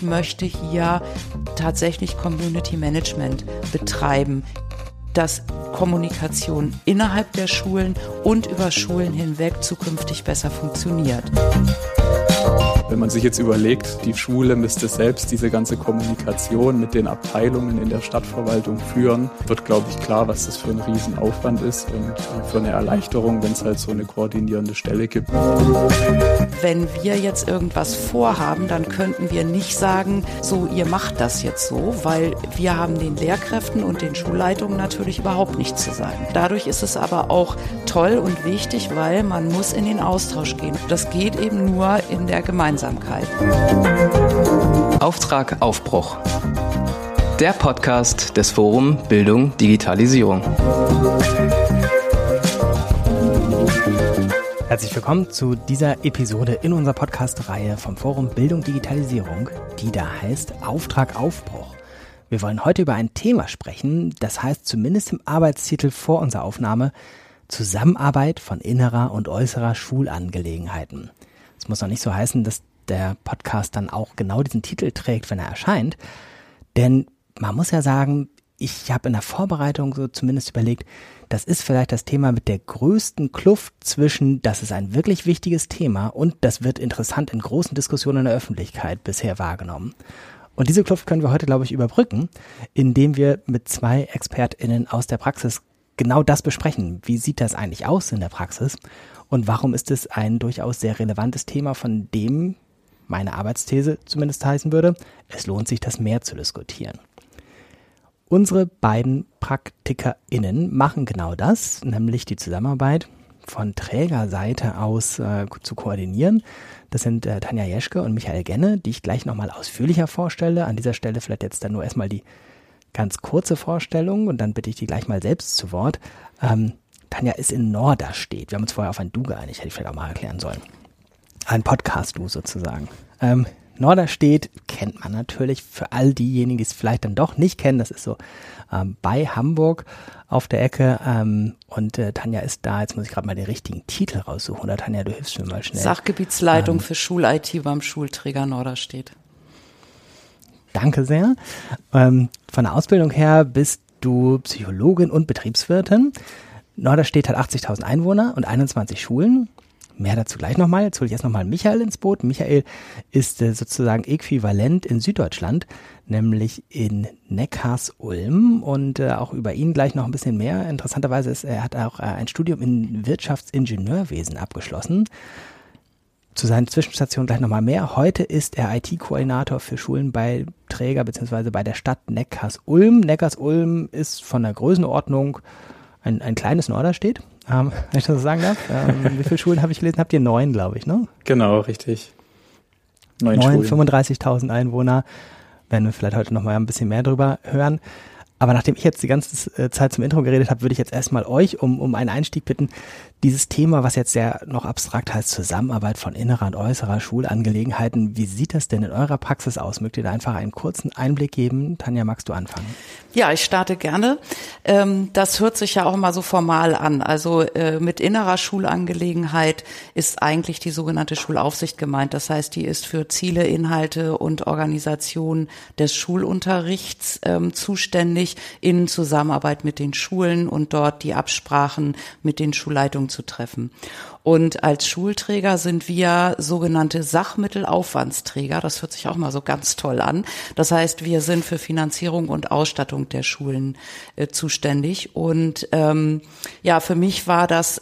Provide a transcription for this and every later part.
ich möchte hier tatsächlich Community Management betreiben dass Kommunikation innerhalb der Schulen und über Schulen hinweg zukünftig besser funktioniert. Wenn man sich jetzt überlegt, die Schule müsste selbst diese ganze Kommunikation mit den Abteilungen in der Stadtverwaltung führen, wird, glaube ich, klar, was das für ein Riesenaufwand ist und für eine Erleichterung, wenn es halt so eine koordinierende Stelle gibt. Wenn wir jetzt irgendwas vorhaben, dann könnten wir nicht sagen, so, ihr macht das jetzt so, weil wir haben den Lehrkräften und den Schulleitungen natürlich überhaupt nichts zu sagen. Dadurch ist es aber auch toll und wichtig, weil man muss in den Austausch gehen. Das geht eben nur in der Gemeinsamkeit. Auftrag Aufbruch. Der Podcast des Forum Bildung Digitalisierung. Herzlich willkommen zu dieser Episode in unserer Podcast-Reihe vom Forum Bildung Digitalisierung, die da heißt Auftrag Aufbruch. Wir wollen heute über ein Thema sprechen, das heißt zumindest im Arbeitstitel vor unserer Aufnahme Zusammenarbeit von innerer und äußerer Schulangelegenheiten. Es muss noch nicht so heißen, dass der Podcast dann auch genau diesen Titel trägt, wenn er erscheint. Denn man muss ja sagen, ich habe in der Vorbereitung so zumindest überlegt, das ist vielleicht das Thema mit der größten Kluft zwischen, das ist ein wirklich wichtiges Thema und das wird interessant in großen Diskussionen in der Öffentlichkeit bisher wahrgenommen. Und diese Kluft können wir heute, glaube ich, überbrücken, indem wir mit zwei ExpertInnen aus der Praxis genau das besprechen. Wie sieht das eigentlich aus in der Praxis? Und warum ist es ein durchaus sehr relevantes Thema, von dem meine Arbeitsthese zumindest heißen würde, es lohnt sich, das mehr zu diskutieren. Unsere beiden PraktikerInnen machen genau das, nämlich die Zusammenarbeit von Trägerseite aus äh, zu koordinieren. Das sind äh, Tanja Jeschke und Michael Genne, die ich gleich nochmal ausführlicher vorstelle. An dieser Stelle vielleicht jetzt dann nur erstmal die ganz kurze Vorstellung und dann bitte ich die gleich mal selbst zu Wort. Ähm, Tanja ist in Norderstedt. Wir haben uns vorher auf ein Du geeinigt, hätte ich vielleicht auch mal erklären sollen. Ein Podcast-Du sozusagen. Ähm, Norderstedt kennt man natürlich für all diejenigen, die es vielleicht dann doch nicht kennen. Das ist so ähm, bei Hamburg auf der Ecke. Ähm, und äh, Tanja ist da. Jetzt muss ich gerade mal den richtigen Titel raussuchen. Oder Tanja, du hilfst mir mal schnell. Sachgebietsleitung ähm, für Schul-IT beim Schulträger Norderstedt. Danke sehr. Ähm, von der Ausbildung her bist du Psychologin und Betriebswirtin. Norderstedt hat 80.000 Einwohner und 21 Schulen. Mehr dazu gleich nochmal. Jetzt hole ich erst nochmal Michael ins Boot. Michael ist äh, sozusagen äquivalent in Süddeutschland, nämlich in Neckars-Ulm und äh, auch über ihn gleich noch ein bisschen mehr. Interessanterweise ist er hat auch äh, ein Studium in Wirtschaftsingenieurwesen abgeschlossen. Zu seinen Zwischenstationen gleich nochmal mehr. Heute ist er IT-Koordinator für Schulen bei Träger bzw. bei der Stadt Neckars-Ulm. Neckars-Ulm ist von der Größenordnung ein, ein kleines Norderstedt, ähm, wenn ich das so sagen darf. Ähm, wie viele Schulen habe ich gelesen? Habt ihr neun, glaube ich, ne? Genau, richtig. Neun, neun 35.000 Einwohner. Werden wir vielleicht heute noch mal ein bisschen mehr drüber hören. Aber nachdem ich jetzt die ganze äh, Zeit zum Intro geredet habe, würde ich jetzt erstmal euch um, um einen Einstieg bitten, dieses Thema, was jetzt ja noch abstrakt heißt, Zusammenarbeit von innerer und äußerer Schulangelegenheiten, wie sieht das denn in eurer Praxis aus? Mögt ihr da einfach einen kurzen Einblick geben? Tanja, magst du anfangen? Ja, ich starte gerne. Ähm, das hört sich ja auch mal so formal an. Also äh, mit innerer Schulangelegenheit ist eigentlich die sogenannte Schulaufsicht gemeint. Das heißt, die ist für Ziele, Inhalte und Organisation des Schulunterrichts ähm, zuständig in Zusammenarbeit mit den Schulen und dort die Absprachen mit den Schulleitungen zu treffen. Und als Schulträger sind wir sogenannte Sachmittelaufwandsträger. Das hört sich auch mal so ganz toll an. Das heißt, wir sind für Finanzierung und Ausstattung der Schulen äh, zuständig. Und ähm, ja, für mich war das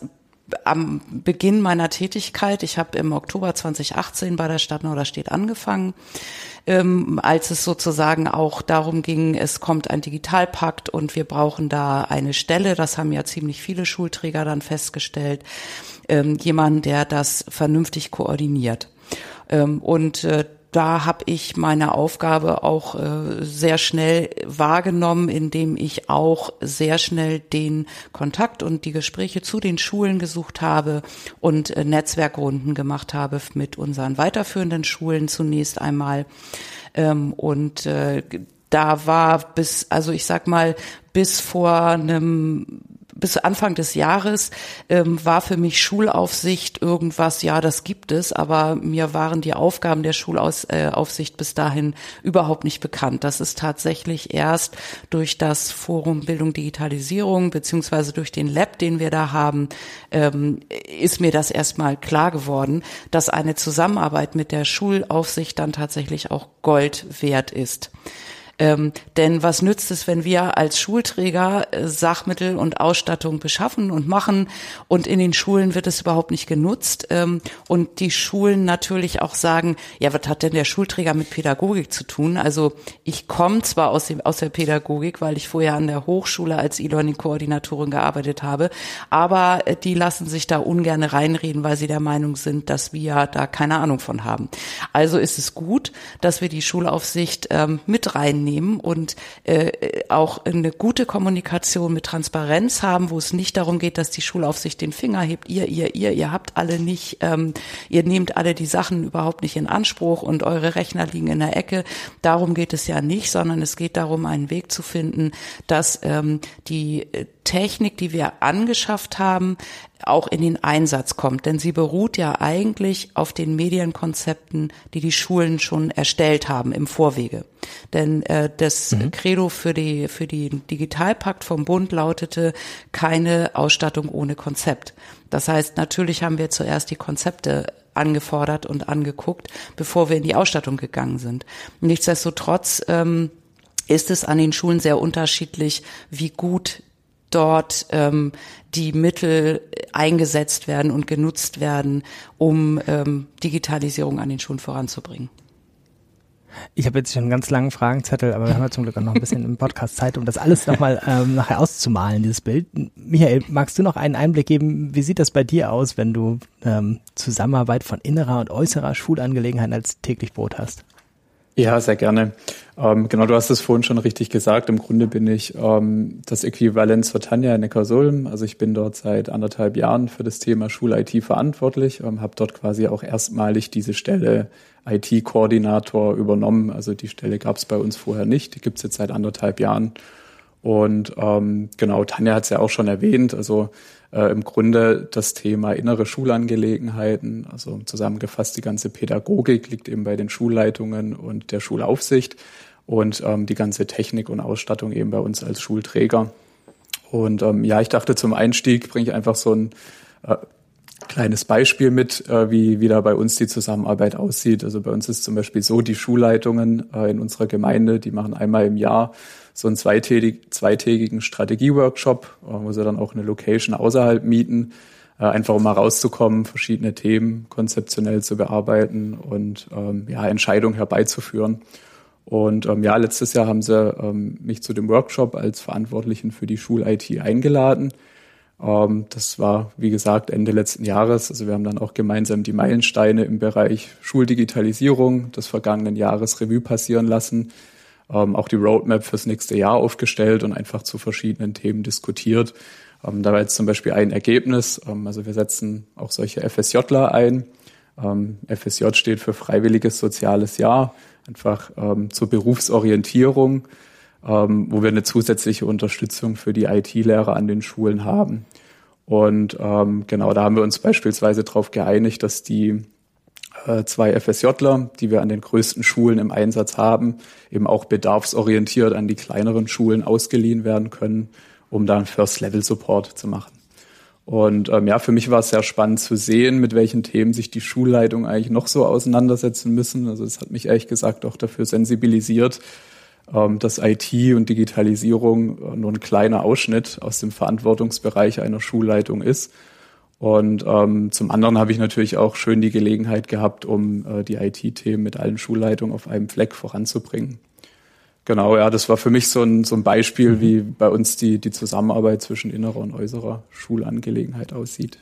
am Beginn meiner Tätigkeit, ich habe im Oktober 2018 bei der Stadt Norderstedt angefangen, ähm, als es sozusagen auch darum ging, es kommt ein Digitalpakt und wir brauchen da eine Stelle, das haben ja ziemlich viele Schulträger dann festgestellt, ähm, jemanden, der das vernünftig koordiniert. Ähm, und äh, da habe ich meine Aufgabe auch äh, sehr schnell wahrgenommen, indem ich auch sehr schnell den Kontakt und die Gespräche zu den Schulen gesucht habe und äh, Netzwerkrunden gemacht habe mit unseren weiterführenden Schulen zunächst einmal. Ähm, und äh, da war bis, also ich sag mal, bis vor einem bis Anfang des Jahres ähm, war für mich Schulaufsicht irgendwas, ja, das gibt es, aber mir waren die Aufgaben der Schulaufsicht bis dahin überhaupt nicht bekannt. Das ist tatsächlich erst durch das Forum Bildung Digitalisierung beziehungsweise durch den Lab, den wir da haben, ähm, ist mir das erstmal klar geworden, dass eine Zusammenarbeit mit der Schulaufsicht dann tatsächlich auch Gold wert ist. Ähm, denn was nützt es, wenn wir als Schulträger äh, Sachmittel und Ausstattung beschaffen und machen und in den Schulen wird es überhaupt nicht genutzt ähm, und die Schulen natürlich auch sagen, ja, was hat denn der Schulträger mit Pädagogik zu tun? Also ich komme zwar aus, dem, aus der Pädagogik, weil ich vorher an der Hochschule als E-Learning-Koordinatorin gearbeitet habe, aber äh, die lassen sich da ungern reinreden, weil sie der Meinung sind, dass wir da keine Ahnung von haben. Also ist es gut, dass wir die Schulaufsicht ähm, mit reinnehmen nehmen und äh, auch eine gute Kommunikation mit Transparenz haben, wo es nicht darum geht, dass die Schulaufsicht den Finger hebt, ihr, ihr, ihr, ihr habt alle nicht, ähm, ihr nehmt alle die Sachen überhaupt nicht in Anspruch und eure Rechner liegen in der Ecke. Darum geht es ja nicht, sondern es geht darum, einen Weg zu finden, dass ähm, die äh, Technik, die wir angeschafft haben, auch in den Einsatz kommt. Denn sie beruht ja eigentlich auf den Medienkonzepten, die die Schulen schon erstellt haben im Vorwege. Denn äh, das mhm. Credo für die für die Digitalpakt vom Bund lautete keine Ausstattung ohne Konzept. Das heißt, natürlich haben wir zuerst die Konzepte angefordert und angeguckt, bevor wir in die Ausstattung gegangen sind. Nichtsdestotrotz ähm, ist es an den Schulen sehr unterschiedlich, wie gut dort ähm, die Mittel eingesetzt werden und genutzt werden, um ähm, Digitalisierung an den Schulen voranzubringen. Ich habe jetzt schon einen ganz langen Fragenzettel, aber wir haben ja zum Glück auch noch ein bisschen im Podcast Zeit, um das alles nochmal ähm, nachher auszumalen, dieses Bild. Michael, magst du noch einen Einblick geben, wie sieht das bei dir aus, wenn du ähm, Zusammenarbeit von innerer und äußerer Schulangelegenheiten als täglich Brot hast? Ja, sehr gerne. Ähm, genau, du hast es vorhin schon richtig gesagt. Im Grunde bin ich ähm, das Äquivalent zur Tanja in Neckarsulm. Also ich bin dort seit anderthalb Jahren für das Thema Schul-IT verantwortlich, ähm, habe dort quasi auch erstmalig diese Stelle IT-Koordinator übernommen. Also die Stelle gab es bei uns vorher nicht, die gibt es jetzt seit anderthalb Jahren. Und ähm, genau, Tanja hat es ja auch schon erwähnt. Also äh, im Grunde das Thema innere Schulangelegenheiten, also zusammengefasst die ganze Pädagogik liegt eben bei den Schulleitungen und der Schulaufsicht und ähm, die ganze Technik und Ausstattung eben bei uns als Schulträger. Und ähm, ja, ich dachte zum Einstieg bringe ich einfach so ein äh, kleines Beispiel mit, äh, wie, da bei uns die Zusammenarbeit aussieht. Also bei uns ist zum Beispiel so, die Schulleitungen äh, in unserer Gemeinde, die machen einmal im Jahr so einen zweitägig, zweitägigen Strategieworkshop, äh, wo sie dann auch eine Location außerhalb mieten, äh, einfach um mal rauszukommen, verschiedene Themen konzeptionell zu bearbeiten und ähm, ja, Entscheidungen herbeizuführen. Und ähm, ja, letztes Jahr haben sie ähm, mich zu dem Workshop als Verantwortlichen für die Schul-IT eingeladen. Ähm, das war, wie gesagt, Ende letzten Jahres. Also wir haben dann auch gemeinsam die Meilensteine im Bereich Schuldigitalisierung des vergangenen Jahres Revue passieren lassen ähm, auch die Roadmap fürs nächste Jahr aufgestellt und einfach zu verschiedenen Themen diskutiert. Ähm, da war jetzt zum Beispiel ein Ergebnis, also wir setzen auch solche FSJler ein. FSJ steht für Freiwilliges Soziales Jahr, einfach zur Berufsorientierung, ähm, wo wir eine zusätzliche Unterstützung für die IT-Lehrer an den Schulen haben. Und ähm, genau, da haben wir uns beispielsweise darauf geeinigt, dass die äh, zwei FSJler, die wir an den größten Schulen im Einsatz haben, eben auch bedarfsorientiert an die kleineren Schulen ausgeliehen werden können, um dann First-Level-Support zu machen. Und ähm, ja, für mich war es sehr spannend zu sehen, mit welchen Themen sich die Schulleitung eigentlich noch so auseinandersetzen müssen. Also es hat mich ehrlich gesagt auch dafür sensibilisiert, dass IT und Digitalisierung nur ein kleiner Ausschnitt aus dem Verantwortungsbereich einer Schulleitung ist und ähm, zum anderen habe ich natürlich auch schön die Gelegenheit gehabt, um äh, die IT-Themen mit allen Schulleitungen auf einem Fleck voranzubringen. Genau, ja, das war für mich so ein, so ein Beispiel, mhm. wie bei uns die, die Zusammenarbeit zwischen innerer und äußerer Schulangelegenheit aussieht.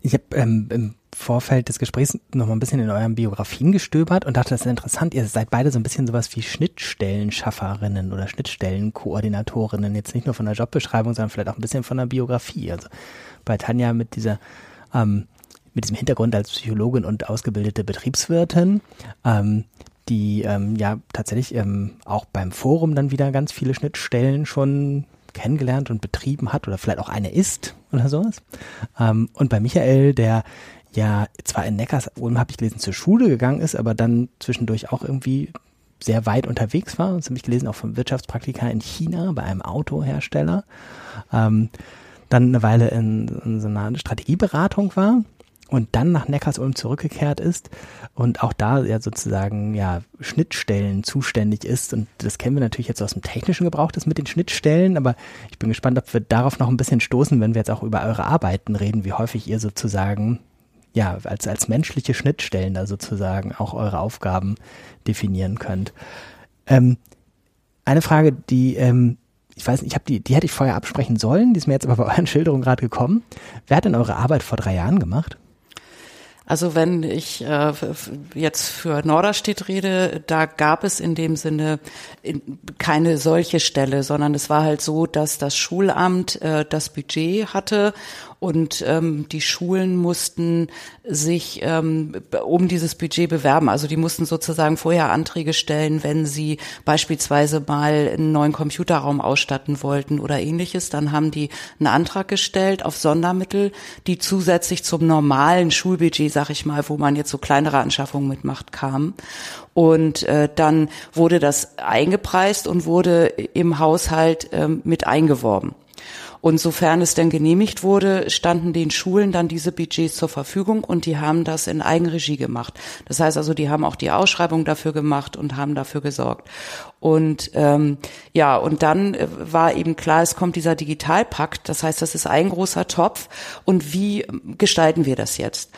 Ich habe ähm, im Vorfeld des Gesprächs noch mal ein bisschen in euren Biografien gestöbert und dachte, das ist interessant. Ihr seid beide so ein bisschen sowas wie Schnittstellenschafferinnen oder Schnittstellenkoordinatorinnen. Jetzt nicht nur von der Jobbeschreibung, sondern vielleicht auch ein bisschen von der Biografie. Also bei Tanja mit dieser ähm, mit diesem Hintergrund als Psychologin und ausgebildete Betriebswirtin, ähm, die ähm, ja tatsächlich ähm, auch beim Forum dann wieder ganz viele Schnittstellen schon kennengelernt und betrieben hat oder vielleicht auch eine ist oder sowas. Ähm, und bei Michael, der ja zwar in Neckarsulm, habe ich gelesen, zur Schule gegangen ist, aber dann zwischendurch auch irgendwie sehr weit unterwegs war. Das habe ich gelesen, auch vom Wirtschaftspraktika in China bei einem Autohersteller. Ähm, dann eine Weile in, in so einer Strategieberatung war und dann nach Neckarsulm zurückgekehrt ist und auch da ja sozusagen ja Schnittstellen zuständig ist und das kennen wir natürlich jetzt aus dem technischen Gebrauch, das mit den Schnittstellen, aber ich bin gespannt, ob wir darauf noch ein bisschen stoßen, wenn wir jetzt auch über eure Arbeiten reden, wie häufig ihr sozusagen ja als als menschliche Schnittstellen da sozusagen auch eure Aufgaben definieren könnt. Ähm, eine Frage, die ähm, ich weiß nicht, ich habe die, die hätte ich vorher absprechen sollen, die ist mir jetzt aber bei euren Schilderungen gerade gekommen. Wer hat denn eure Arbeit vor drei Jahren gemacht? Also wenn ich äh, jetzt für Norderstedt rede, da gab es in dem Sinne keine solche Stelle, sondern es war halt so, dass das Schulamt äh, das Budget hatte und ähm, die Schulen mussten sich ähm, um dieses Budget bewerben. Also die mussten sozusagen vorher Anträge stellen, wenn sie beispielsweise mal einen neuen Computerraum ausstatten wollten oder ähnliches. Dann haben die einen Antrag gestellt auf Sondermittel, die zusätzlich zum normalen Schulbudget, sag ich mal, wo man jetzt so kleinere Anschaffungen mitmacht, kamen. Und äh, dann wurde das eingepreist und wurde im Haushalt äh, mit eingeworben. Und sofern es denn genehmigt wurde, standen den Schulen dann diese Budgets zur Verfügung und die haben das in Eigenregie gemacht. Das heißt also, die haben auch die Ausschreibung dafür gemacht und haben dafür gesorgt. Und ähm, ja, und dann äh, war eben klar, es kommt dieser Digitalpakt. Das heißt, das ist ein großer Topf. Und wie gestalten wir das jetzt?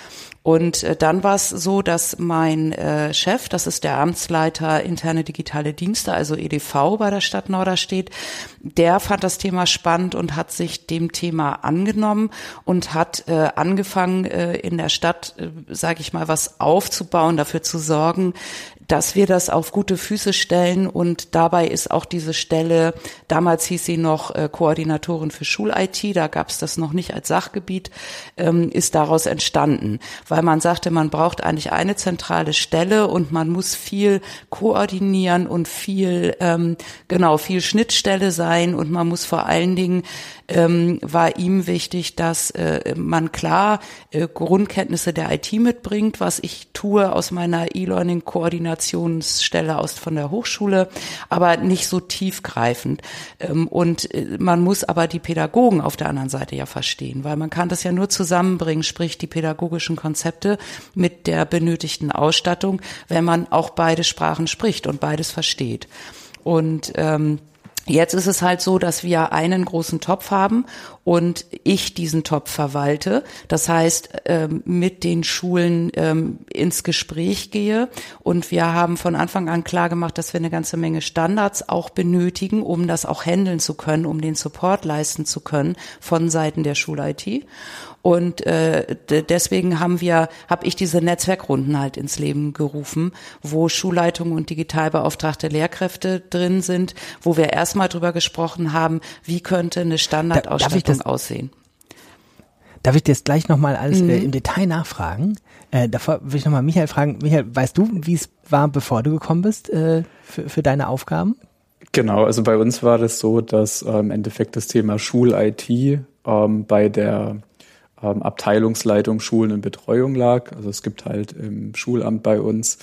Und äh, dann war es so, dass mein äh, Chef, das ist der Amtsleiter interne digitale Dienste, also EDV bei der Stadt Norderstedt, der fand das Thema spannend und hat sich dem Thema angenommen und hat äh, angefangen, äh, in der Stadt, äh, sage ich mal, was aufzubauen, dafür zu sorgen, dass wir das auf gute Füße stellen. Und dabei ist auch diese Stelle, damals hieß sie noch äh, Koordinatorin für Schul-IT, da gab es das noch nicht als Sachgebiet, ähm, ist daraus entstanden, weil man sagte, man braucht eigentlich eine zentrale Stelle und man muss viel koordinieren und viel, ähm, genau, viel Schnittstelle sein und man muss vor allen Dingen ähm, war ihm wichtig, dass äh, man klar äh, Grundkenntnisse der IT mitbringt, was ich tue aus meiner E-Learning-Koordinationsstelle aus von der Hochschule, aber nicht so tiefgreifend. Ähm, und äh, man muss aber die Pädagogen auf der anderen Seite ja verstehen, weil man kann das ja nur zusammenbringen, sprich die pädagogischen Konzepte mit der benötigten Ausstattung, wenn man auch beide Sprachen spricht und beides versteht. Und ähm, Jetzt ist es halt so, dass wir einen großen Topf haben und ich diesen Topf verwalte. Das heißt, ähm, mit den Schulen ähm, ins Gespräch gehe. Und wir haben von Anfang an klar gemacht, dass wir eine ganze Menge Standards auch benötigen, um das auch handeln zu können, um den Support leisten zu können von Seiten der Schul-IT. Und äh, deswegen haben wir, habe ich diese Netzwerkrunden halt ins Leben gerufen, wo Schulleitungen und digitalbeauftragte Lehrkräfte drin sind, wo wir erstmal drüber gesprochen haben, wie könnte eine Standardausstattung da, aussehen. Darf ich dir jetzt gleich nochmal alles mhm. äh, im Detail nachfragen? Äh, davor will ich nochmal Michael fragen. Michael, weißt du, wie es war, bevor du gekommen bist äh, für, für deine Aufgaben? Genau, also bei uns war das so, dass äh, im Endeffekt das Thema Schul-IT ähm, bei der ähm, Abteilungsleitung Schulen und Betreuung lag. Also es gibt halt im Schulamt bei uns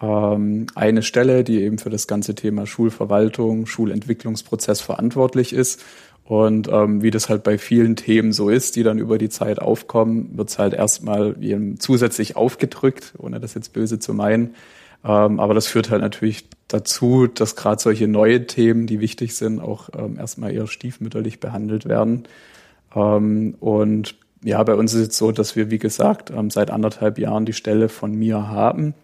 ähm, eine Stelle, die eben für das ganze Thema Schulverwaltung, Schulentwicklungsprozess verantwortlich ist. Und ähm, wie das halt bei vielen Themen so ist, die dann über die Zeit aufkommen, wird es halt erstmal zusätzlich aufgedrückt, ohne das jetzt böse zu meinen. Ähm, aber das führt halt natürlich dazu, dass gerade solche neue Themen, die wichtig sind, auch ähm, erstmal eher stiefmütterlich behandelt werden. Ähm, und ja, bei uns ist es so, dass wir, wie gesagt, ähm, seit anderthalb Jahren die Stelle von mir haben.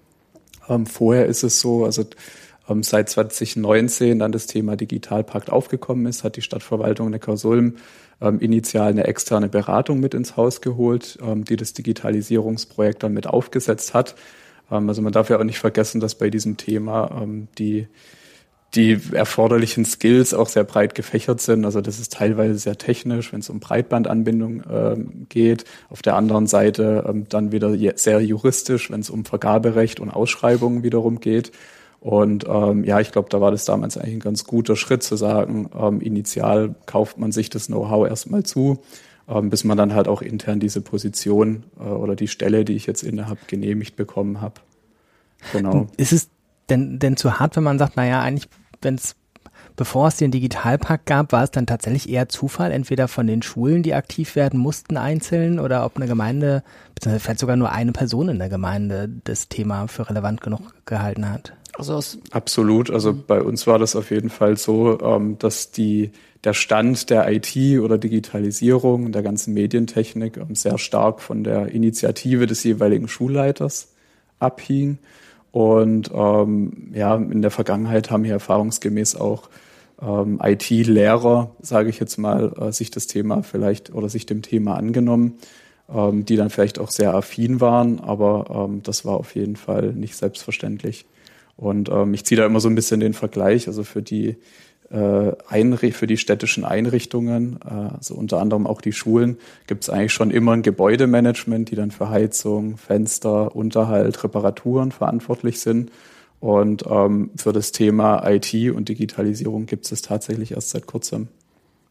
Ähm, vorher ist es so, also ähm, seit 2019 dann das Thema Digitalpakt aufgekommen ist, hat die Stadtverwaltung Neckarsulm initial eine externe Beratung mit ins Haus geholt, die das Digitalisierungsprojekt dann mit aufgesetzt hat. also man darf ja auch nicht vergessen, dass bei diesem Thema die die erforderlichen Skills auch sehr breit gefächert sind. Also das ist teilweise sehr technisch, wenn es um Breitbandanbindung ähm, geht. Auf der anderen Seite ähm, dann wieder sehr juristisch, wenn es um Vergaberecht und Ausschreibungen wiederum geht. Und ähm, ja, ich glaube, da war das damals eigentlich ein ganz guter Schritt zu sagen, ähm, initial kauft man sich das Know-how erstmal zu, ähm, bis man dann halt auch intern diese Position äh, oder die Stelle, die ich jetzt inne habe, genehmigt bekommen habe. Genau. Ist es denn, denn zu hart, wenn man sagt, naja, eigentlich, wenn es bevor es den Digitalpakt gab, war es dann tatsächlich eher Zufall, entweder von den Schulen, die aktiv werden mussten, einzeln, oder ob eine Gemeinde, beziehungsweise vielleicht sogar nur eine Person in der Gemeinde das Thema für relevant genug gehalten hat. Also Absolut. Also bei uns war das auf jeden Fall so, ähm, dass die, der Stand der IT oder Digitalisierung, der ganzen Medientechnik ähm, sehr stark von der Initiative des jeweiligen Schulleiters abhing. Und ähm, ja, in der Vergangenheit haben hier erfahrungsgemäß auch ähm, IT-Lehrer, sage ich jetzt mal, äh, sich das Thema vielleicht oder sich dem Thema angenommen, ähm, die dann vielleicht auch sehr affin waren, aber ähm, das war auf jeden Fall nicht selbstverständlich. Und ähm, ich ziehe da immer so ein bisschen den Vergleich, also für die für die städtischen Einrichtungen, äh, also unter anderem auch die Schulen, gibt es eigentlich schon immer ein Gebäudemanagement, die dann für Heizung, Fenster, Unterhalt, Reparaturen verantwortlich sind. Und ähm, für das Thema IT und Digitalisierung gibt es tatsächlich erst seit kurzem.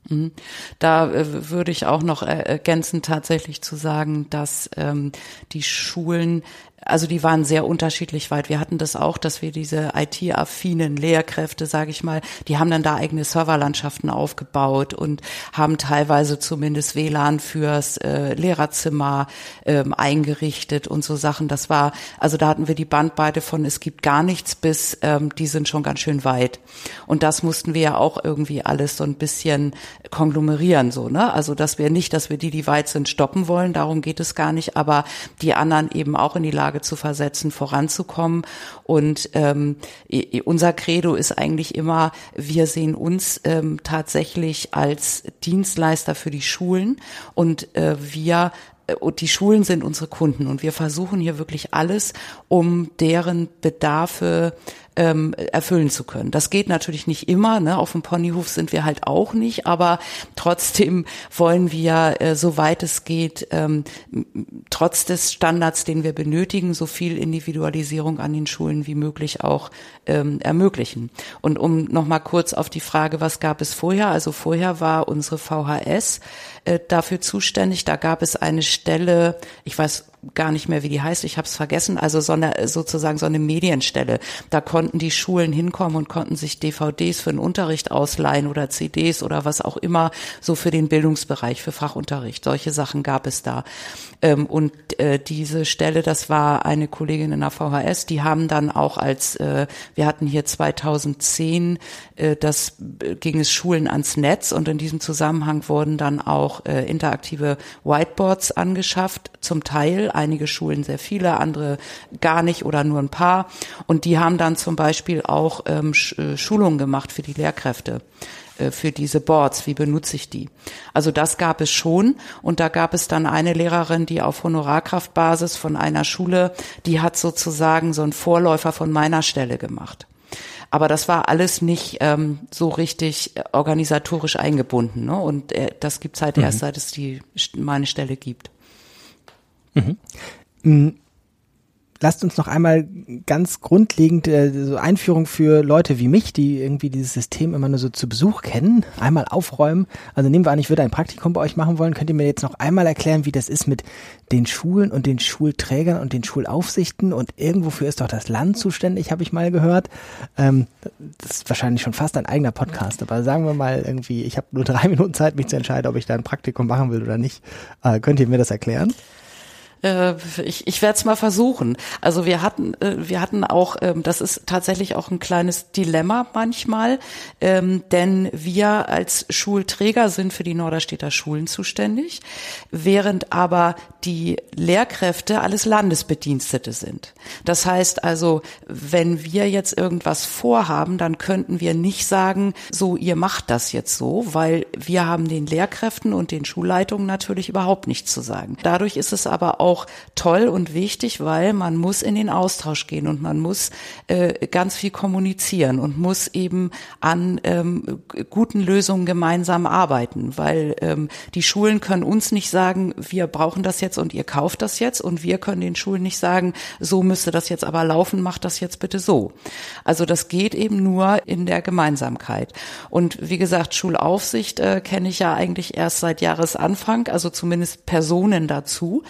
Mhm. Da äh, würde ich auch noch ergänzen, tatsächlich zu sagen, dass ähm, die Schulen also die waren sehr unterschiedlich weit. Wir hatten das auch, dass wir diese IT-affinen Lehrkräfte, sage ich mal, die haben dann da eigene Serverlandschaften aufgebaut und haben teilweise zumindest WLAN fürs äh, Lehrerzimmer ähm, eingerichtet und so Sachen. Das war, also da hatten wir die Bandbreite von es gibt gar nichts bis ähm, die sind schon ganz schön weit. Und das mussten wir ja auch irgendwie alles so ein bisschen konglomerieren, so ne? Also dass wir nicht, dass wir die, die weit sind, stoppen wollen. Darum geht es gar nicht. Aber die anderen eben auch in die Lage Lage zu versetzen, voranzukommen. Und ähm, unser Credo ist eigentlich immer, wir sehen uns ähm, tatsächlich als Dienstleister für die Schulen und äh, wir äh, und die Schulen sind unsere Kunden und wir versuchen hier wirklich alles, um deren Bedarfe ähm, erfüllen zu können. Das geht natürlich nicht immer. Ne? Auf dem Ponyhof sind wir halt auch nicht, aber trotzdem wollen wir, äh, soweit es geht, ähm, trotz des Standards, den wir benötigen, so viel Individualisierung an den Schulen wie möglich auch ähm, ermöglichen. Und um nochmal kurz auf die Frage, was gab es vorher? Also vorher war unsere VHS äh, dafür zuständig. Da gab es eine Stelle, ich weiß gar nicht mehr, wie die heißt, ich habe es vergessen, also so eine, sozusagen so eine Medienstelle. Da konnten die Schulen hinkommen und konnten sich DVDs für den Unterricht ausleihen oder CDs oder was auch immer, so für den Bildungsbereich, für Fachunterricht. Solche Sachen gab es da. Ähm, und äh, diese Stelle, das war eine Kollegin in der VHS, die haben dann auch als, äh, wir hatten hier 2010, äh, das ging es Schulen ans Netz und in diesem Zusammenhang wurden dann auch interaktive Whiteboards angeschafft, zum Teil, einige Schulen sehr viele, andere gar nicht oder nur ein paar. Und die haben dann zum Beispiel auch ähm, Schulungen gemacht für die Lehrkräfte. Äh, für diese Boards, wie benutze ich die? Also das gab es schon und da gab es dann eine Lehrerin, die auf Honorarkraftbasis von einer Schule, die hat sozusagen so einen Vorläufer von meiner Stelle gemacht. Aber das war alles nicht ähm, so richtig äh, organisatorisch eingebunden. Ne? Und äh, das gibt's halt mhm. erst, seit es die meine Stelle gibt. Mhm. Mm, lasst uns noch einmal ganz grundlegend äh, so Einführung für Leute wie mich, die irgendwie dieses System immer nur so zu Besuch kennen, einmal aufräumen. Also nehmen wir an, ich würde ein Praktikum bei euch machen wollen. Könnt ihr mir jetzt noch einmal erklären, wie das ist mit den Schulen und den Schulträgern und den Schulaufsichten? Und irgendwofür ist doch das Land zuständig, habe ich mal gehört. Ähm, das ist wahrscheinlich schon fast ein eigener Podcast, aber sagen wir mal irgendwie, ich habe nur drei Minuten Zeit, mich zu entscheiden, ob ich da ein Praktikum machen will oder nicht. Äh, könnt ihr mir das erklären? Äh, ich ich werde es mal versuchen. Also wir hatten, äh, wir hatten auch, ähm, das ist tatsächlich auch ein kleines Dilemma manchmal, ähm, denn wir als Schulträger sind für die Norderstädter Schulen zuständig, während aber die Lehrkräfte alles Landesbedienstete sind. Das heißt also, wenn wir jetzt irgendwas vorhaben, dann könnten wir nicht sagen, so ihr macht das jetzt so, weil wir haben den Lehrkräften und den Schulleitungen natürlich überhaupt nichts zu sagen. Dadurch ist es aber auch auch toll und wichtig, weil man muss in den Austausch gehen und man muss äh, ganz viel kommunizieren und muss eben an ähm, guten Lösungen gemeinsam arbeiten, weil ähm, die Schulen können uns nicht sagen, wir brauchen das jetzt und ihr kauft das jetzt und wir können den Schulen nicht sagen, so müsste das jetzt aber laufen, macht das jetzt bitte so. Also das geht eben nur in der Gemeinsamkeit. Und wie gesagt, Schulaufsicht äh, kenne ich ja eigentlich erst seit Jahresanfang, also zumindest Personen dazu.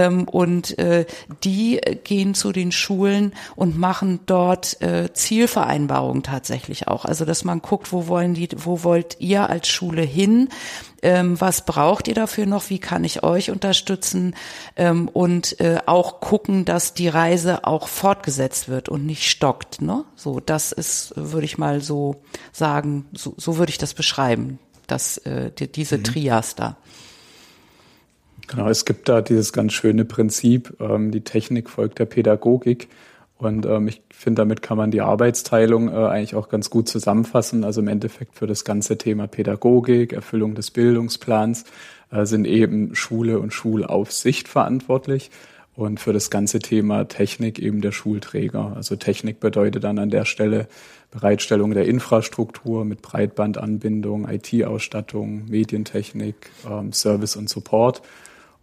Ähm, und äh, die gehen zu den Schulen und machen dort äh, Zielvereinbarungen tatsächlich auch. Also dass man guckt, wo wollen die, wo wollt ihr als Schule hin? ähm, was braucht ihr dafür noch, wie kann ich euch unterstützen ähm, und äh, auch gucken, dass die Reise auch fortgesetzt wird und nicht stockt. Ne? So, das ist, würde ich mal so sagen, so, so würde ich das beschreiben, dass äh, die, diese mhm. Trias da. Genau, es gibt da dieses ganz schöne Prinzip, ähm, die Technik folgt der Pädagogik. Und ähm, ich finde, damit kann man die Arbeitsteilung äh, eigentlich auch ganz gut zusammenfassen. Also im Endeffekt für das ganze Thema Pädagogik, Erfüllung des Bildungsplans äh, sind eben Schule und Schulaufsicht verantwortlich und für das ganze Thema Technik eben der Schulträger. Also Technik bedeutet dann an der Stelle Bereitstellung der Infrastruktur mit Breitbandanbindung, IT-Ausstattung, Medientechnik, ähm, Service und Support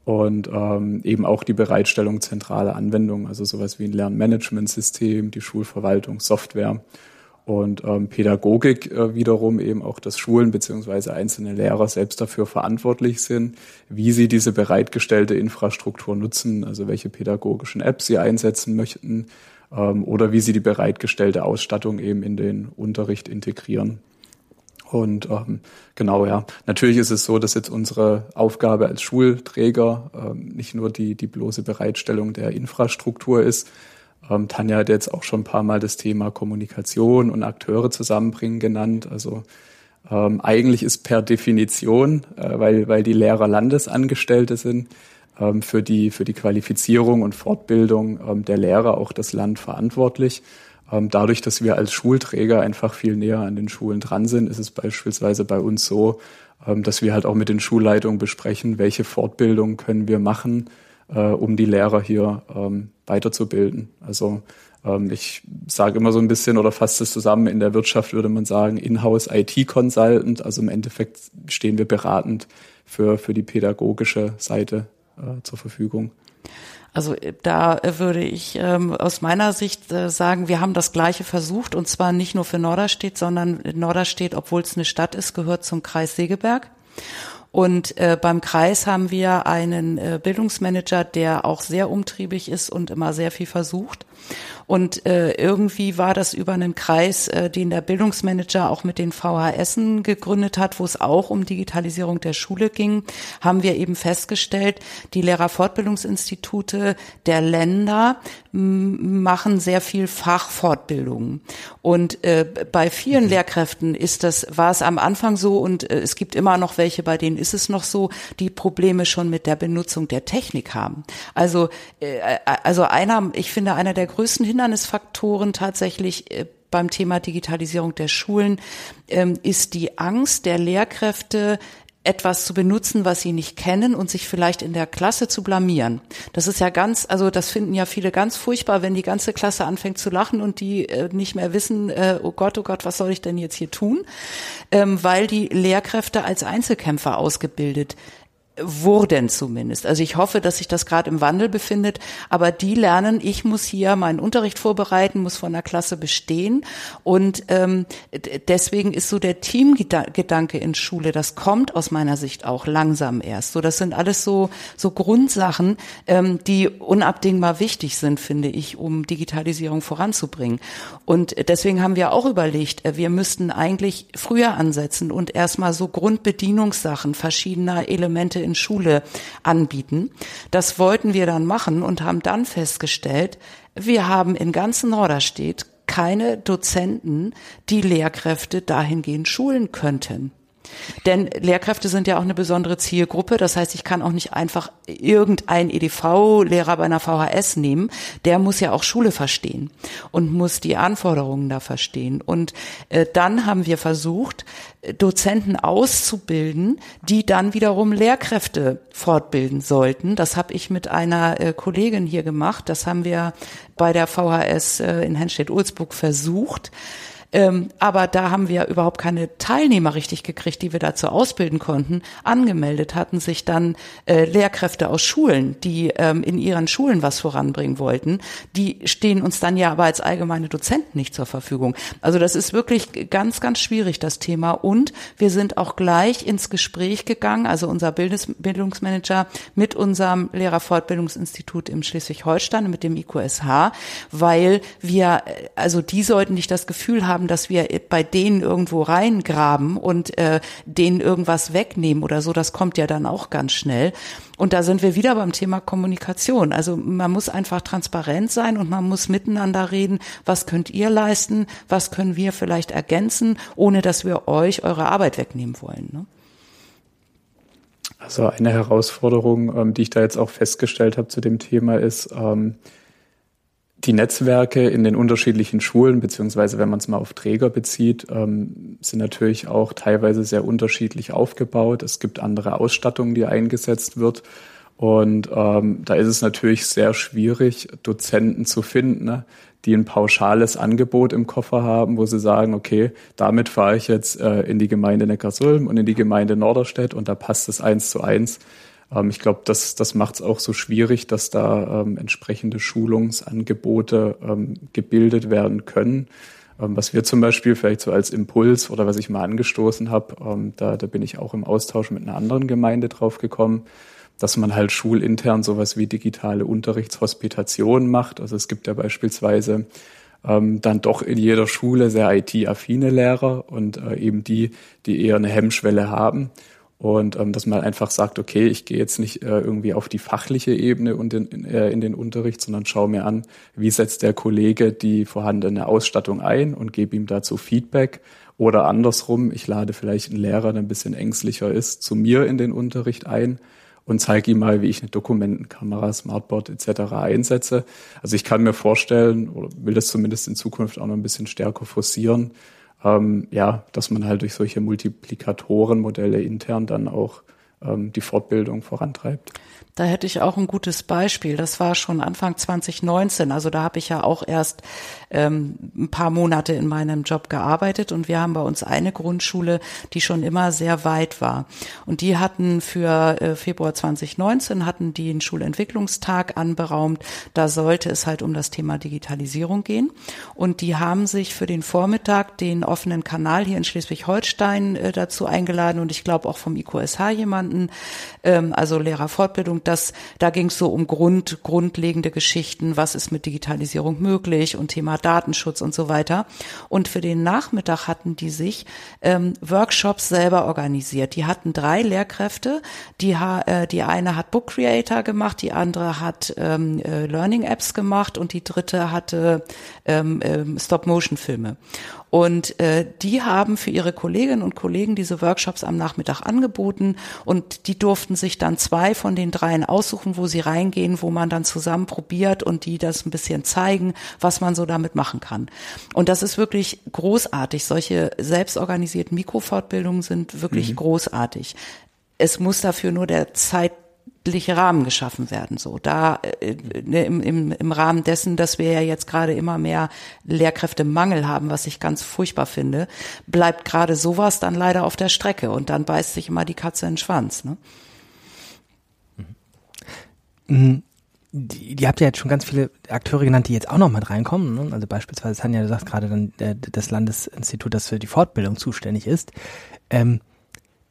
und ähm, eben auch die Bereitstellung zentraler Anwendungen, also sowas wie ein Lernmanagementsystem, die Schulverwaltung, Software und ähm, Pädagogik äh, wiederum eben auch, dass Schulen beziehungsweise einzelne Lehrer selbst dafür verantwortlich sind, wie sie diese bereitgestellte Infrastruktur nutzen, also welche pädagogischen Apps sie einsetzen möchten ähm, oder wie sie die bereitgestellte Ausstattung eben in den Unterricht integrieren. Und ähm, genau, ja. Natürlich ist es so, dass jetzt unsere Aufgabe als Schulträger ähm, nicht nur die, die bloße Bereitstellung der Infrastruktur ist. Ähm, Tanja hat jetzt auch schon ein paar Mal das Thema Kommunikation und Akteure zusammenbringen genannt. Also ähm, eigentlich ist per Definition, äh, weil, weil die Lehrer Landesangestellte sind, ähm, für, die, für die Qualifizierung und Fortbildung ähm, der Lehrer auch das Land verantwortlich. Ähm, dadurch, dass wir als Schulträger einfach viel näher an den Schulen dran sind, ist es beispielsweise bei uns so, ähm, dass wir halt auch mit den Schulleitungen besprechen, welche Fortbildung können wir machen, äh, um die Lehrer hier ähm, weiterzubilden. Also ich sage immer so ein bisschen oder fasse es zusammen, in der Wirtschaft würde man sagen, Inhouse IT Consultant. Also im Endeffekt stehen wir beratend für, für die pädagogische Seite äh, zur Verfügung. Also äh, da äh, würde ich ähm, aus meiner Sicht äh, sagen, wir haben das Gleiche versucht und zwar nicht nur für Norderstedt, sondern Norderstedt, obwohl es eine Stadt ist, gehört zum Kreis Segeberg. Und äh, beim Kreis haben wir einen äh, Bildungsmanager, der auch sehr umtriebig ist und immer sehr viel versucht. Und äh, irgendwie war das über einen Kreis, äh, den der Bildungsmanager auch mit den VHSen gegründet hat, wo es auch um Digitalisierung der Schule ging, haben wir eben festgestellt, die Lehrerfortbildungsinstitute der Länder machen sehr viel Fachfortbildung. Und äh, bei vielen mhm. Lehrkräften ist das, war es am Anfang so und äh, es gibt immer noch welche, bei denen ist es noch so, die Probleme schon mit der Benutzung der Technik haben. Also, äh, also einer, ich finde, einer der größten Hindernisfaktoren tatsächlich äh, beim Thema Digitalisierung der Schulen ähm, ist die Angst der Lehrkräfte, etwas zu benutzen, was sie nicht kennen und sich vielleicht in der Klasse zu blamieren. Das ist ja ganz, also das finden ja viele ganz furchtbar, wenn die ganze Klasse anfängt zu lachen und die äh, nicht mehr wissen, äh, oh Gott, oh Gott, was soll ich denn jetzt hier tun? Ähm, weil die Lehrkräfte als Einzelkämpfer ausgebildet wurden zumindest. Also ich hoffe, dass sich das gerade im Wandel befindet, aber die lernen, ich muss hier meinen Unterricht vorbereiten, muss von der Klasse bestehen und ähm, deswegen ist so der Teamgedanke in Schule, das kommt aus meiner Sicht auch langsam erst. So, das sind alles so so Grundsachen, ähm, die unabdingbar wichtig sind, finde ich, um Digitalisierung voranzubringen. Und deswegen haben wir auch überlegt, äh, wir müssten eigentlich früher ansetzen und erstmal so Grundbedienungssachen verschiedener Elemente in Schule anbieten. Das wollten wir dann machen und haben dann festgestellt, wir haben in ganzen Norderstedt keine Dozenten, die Lehrkräfte dahingehend schulen könnten. Denn Lehrkräfte sind ja auch eine besondere Zielgruppe. Das heißt, ich kann auch nicht einfach irgendein EDV-Lehrer bei einer VHS nehmen. Der muss ja auch Schule verstehen und muss die Anforderungen da verstehen. Und äh, dann haben wir versucht, Dozenten auszubilden, die dann wiederum Lehrkräfte fortbilden sollten. Das habe ich mit einer äh, Kollegin hier gemacht. Das haben wir bei der VHS äh, in Henstedt-Ulzburg versucht. Ähm, aber da haben wir überhaupt keine Teilnehmer richtig gekriegt, die wir dazu ausbilden konnten. Angemeldet hatten sich dann äh, Lehrkräfte aus Schulen, die ähm, in ihren Schulen was voranbringen wollten. Die stehen uns dann ja aber als allgemeine Dozenten nicht zur Verfügung. Also das ist wirklich ganz, ganz schwierig, das Thema. Und wir sind auch gleich ins Gespräch gegangen, also unser Bildes Bildungsmanager mit unserem Lehrerfortbildungsinstitut im Schleswig-Holstein, mit dem IQSH, weil wir, äh, also die sollten nicht das Gefühl haben, haben, dass wir bei denen irgendwo reingraben und äh, denen irgendwas wegnehmen oder so, das kommt ja dann auch ganz schnell. Und da sind wir wieder beim Thema Kommunikation. Also man muss einfach transparent sein und man muss miteinander reden, was könnt ihr leisten, was können wir vielleicht ergänzen, ohne dass wir euch eure Arbeit wegnehmen wollen. Ne? Also eine Herausforderung, ähm, die ich da jetzt auch festgestellt habe zu dem Thema ist, ähm, die Netzwerke in den unterschiedlichen Schulen, beziehungsweise wenn man es mal auf Träger bezieht, ähm, sind natürlich auch teilweise sehr unterschiedlich aufgebaut. Es gibt andere Ausstattungen, die eingesetzt wird. Und ähm, da ist es natürlich sehr schwierig, Dozenten zu finden, ne, die ein pauschales Angebot im Koffer haben, wo sie sagen, okay, damit fahre ich jetzt äh, in die Gemeinde Neckarsulm und in die Gemeinde Norderstedt und da passt es eins zu eins. Ähm, ich glaube, das, das macht es auch so schwierig, dass da ähm, entsprechende Schulungsangebote ähm, gebildet werden können. Ähm, was wir zum Beispiel vielleicht so als Impuls oder was ich mal angestoßen habe, ähm, da, da bin ich auch im Austausch mit einer anderen Gemeinde drauf gekommen, dass man halt schulintern sowas wie digitale Unterrichtshospitation macht. Also es gibt ja beispielsweise ähm, dann doch in jeder Schule sehr IT-affine Lehrer und äh, eben die, die eher eine Hemmschwelle haben. Und ähm, dass man einfach sagt, okay, ich gehe jetzt nicht äh, irgendwie auf die fachliche Ebene und in, äh, in den Unterricht, sondern schaue mir an, wie setzt der Kollege die vorhandene Ausstattung ein und gebe ihm dazu Feedback. Oder andersrum, ich lade vielleicht einen Lehrer, der ein bisschen ängstlicher ist, zu mir in den Unterricht ein und zeige ihm mal, wie ich eine Dokumentenkamera, Smartboard etc. einsetze. Also ich kann mir vorstellen, oder will das zumindest in Zukunft auch noch ein bisschen stärker forcieren, ähm, ja, dass man halt durch solche Multiplikatorenmodelle intern dann auch ähm, die Fortbildung vorantreibt. Da hätte ich auch ein gutes Beispiel. Das war schon Anfang 2019. Also da habe ich ja auch erst ähm, ein paar Monate in meinem Job gearbeitet und wir haben bei uns eine Grundschule, die schon immer sehr weit war. Und die hatten für äh, Februar 2019 hatten die einen Schulentwicklungstag anberaumt. Da sollte es halt um das Thema Digitalisierung gehen. Und die haben sich für den Vormittag den offenen Kanal hier in Schleswig-Holstein äh, dazu eingeladen und ich glaube auch vom IQSH jemanden, ähm, also Lehrerfortbildung das, da ging es so um Grund, grundlegende Geschichten, was ist mit Digitalisierung möglich und Thema Datenschutz und so weiter. Und für den Nachmittag hatten die sich ähm, Workshops selber organisiert. Die hatten drei Lehrkräfte. Die, äh, die eine hat Book Creator gemacht, die andere hat ähm, äh, Learning Apps gemacht und die dritte hatte ähm, ähm, Stop-Motion-Filme. Und äh, die haben für ihre Kolleginnen und Kollegen diese Workshops am Nachmittag angeboten und die durften sich dann zwei von den dreien aussuchen, wo sie reingehen, wo man dann zusammen probiert und die das ein bisschen zeigen, was man so damit machen kann. Und das ist wirklich großartig. Solche selbstorganisierten Mikrofortbildungen sind wirklich mhm. großartig. Es muss dafür nur der Zeit rechtliche Rahmen geschaffen werden. So da äh, ne, im, im, im Rahmen dessen, dass wir ja jetzt gerade immer mehr Lehrkräftemangel haben, was ich ganz furchtbar finde, bleibt gerade sowas dann leider auf der Strecke und dann beißt sich immer die Katze in den Schwanz. Ne? Mhm. Die, die habt ja jetzt schon ganz viele Akteure genannt, die jetzt auch noch mit reinkommen. Ne? Also beispielsweise Tanja, du sagst gerade dann äh, das Landesinstitut, das für die Fortbildung zuständig ist. Ähm,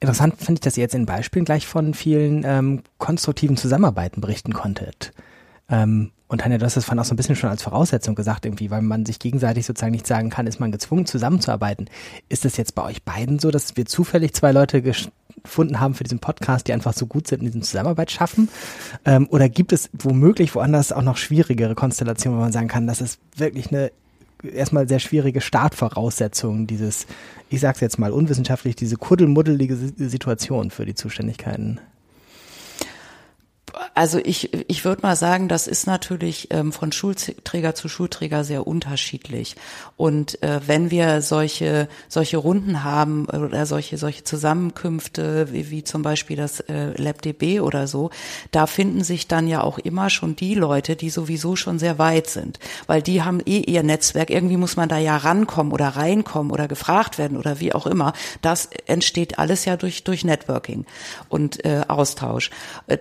Interessant finde ich, dass ihr jetzt in Beispielen gleich von vielen ähm, konstruktiven Zusammenarbeiten berichten konntet. Ähm, und Tanja, du hast das vorhin auch so ein bisschen schon als Voraussetzung gesagt, irgendwie, weil man sich gegenseitig sozusagen nicht sagen kann, ist man gezwungen, zusammenzuarbeiten. Ist das jetzt bei euch beiden so, dass wir zufällig zwei Leute gefunden haben für diesen Podcast, die einfach so gut sind und diesen Zusammenarbeit schaffen? Ähm, oder gibt es womöglich woanders auch noch schwierigere Konstellationen, wo man sagen kann, das ist wirklich eine erstmal sehr schwierige Startvoraussetzungen, dieses, ich sag's jetzt mal unwissenschaftlich, diese kuddelmuddelige Situation für die Zuständigkeiten? Also ich, ich würde mal sagen, das ist natürlich ähm, von Schulträger zu Schulträger sehr unterschiedlich. Und äh, wenn wir solche, solche Runden haben oder solche, solche Zusammenkünfte, wie, wie zum Beispiel das äh, LabDB oder so, da finden sich dann ja auch immer schon die Leute, die sowieso schon sehr weit sind. Weil die haben eh ihr Netzwerk. Irgendwie muss man da ja rankommen oder reinkommen oder gefragt werden oder wie auch immer. Das entsteht alles ja durch, durch Networking und äh, Austausch.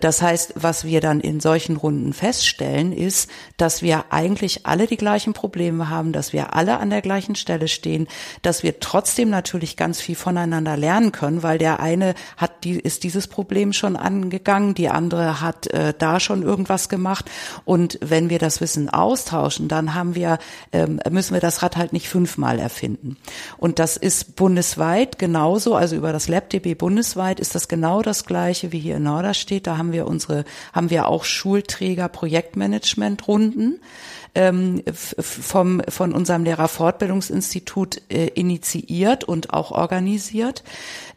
Das heißt, was wir dann in solchen Runden feststellen, ist, dass wir eigentlich alle die gleichen Probleme haben, dass wir alle an der gleichen Stelle stehen, dass wir trotzdem natürlich ganz viel voneinander lernen können, weil der eine hat die, ist dieses Problem schon angegangen, die andere hat äh, da schon irgendwas gemacht. Und wenn wir das Wissen austauschen, dann haben wir, ähm, müssen wir das Rad halt nicht fünfmal erfinden. Und das ist bundesweit genauso, also über das LabDB bundesweit ist das genau das gleiche wie hier in Norderstedt. Da haben wir unsere haben wir auch Schulträger Projektmanagement Runden ähm, vom, von unserem Lehrerfortbildungsinstitut äh, initiiert und auch organisiert.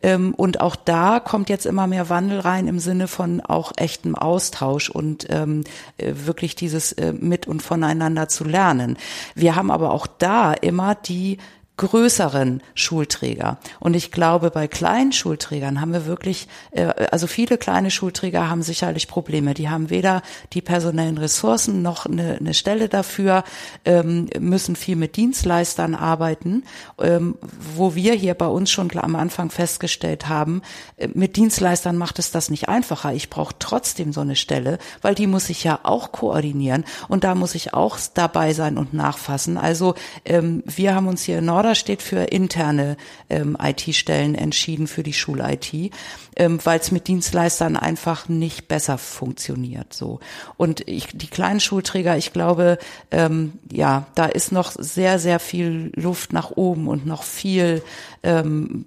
Ähm, und auch da kommt jetzt immer mehr Wandel rein im Sinne von auch echtem Austausch und ähm, äh, wirklich dieses äh, mit und voneinander zu lernen. Wir haben aber auch da immer die größeren Schulträger. Und ich glaube, bei kleinen Schulträgern haben wir wirklich, äh, also viele kleine Schulträger haben sicherlich Probleme. Die haben weder die personellen Ressourcen noch eine, eine Stelle dafür, ähm, müssen viel mit Dienstleistern arbeiten, ähm, wo wir hier bei uns schon am Anfang festgestellt haben, äh, mit Dienstleistern macht es das nicht einfacher. Ich brauche trotzdem so eine Stelle, weil die muss ich ja auch koordinieren und da muss ich auch dabei sein und nachfassen. Also ähm, wir haben uns hier in Nordrhein steht für interne ähm, IT-Stellen entschieden für die Schul-IT, ähm, weil es mit Dienstleistern einfach nicht besser funktioniert. So und ich, die kleinen Schulträger, ich glaube, ähm, ja, da ist noch sehr sehr viel Luft nach oben und noch viel, ähm,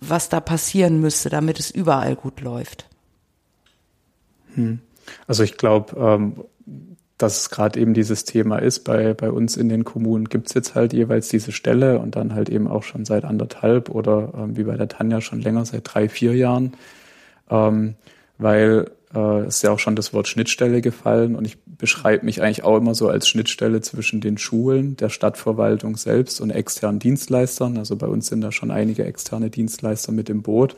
was da passieren müsste, damit es überall gut läuft. Hm. Also ich glaube, ähm, dass es gerade eben dieses Thema ist. Bei, bei uns in den Kommunen gibt es jetzt halt jeweils diese Stelle und dann halt eben auch schon seit anderthalb oder ähm, wie bei der Tanja schon länger, seit drei, vier Jahren. Ähm, weil äh, ist ja auch schon das Wort Schnittstelle gefallen und ich beschreibe mich eigentlich auch immer so als Schnittstelle zwischen den Schulen, der Stadtverwaltung selbst und externen Dienstleistern. Also bei uns sind da schon einige externe Dienstleister mit im Boot.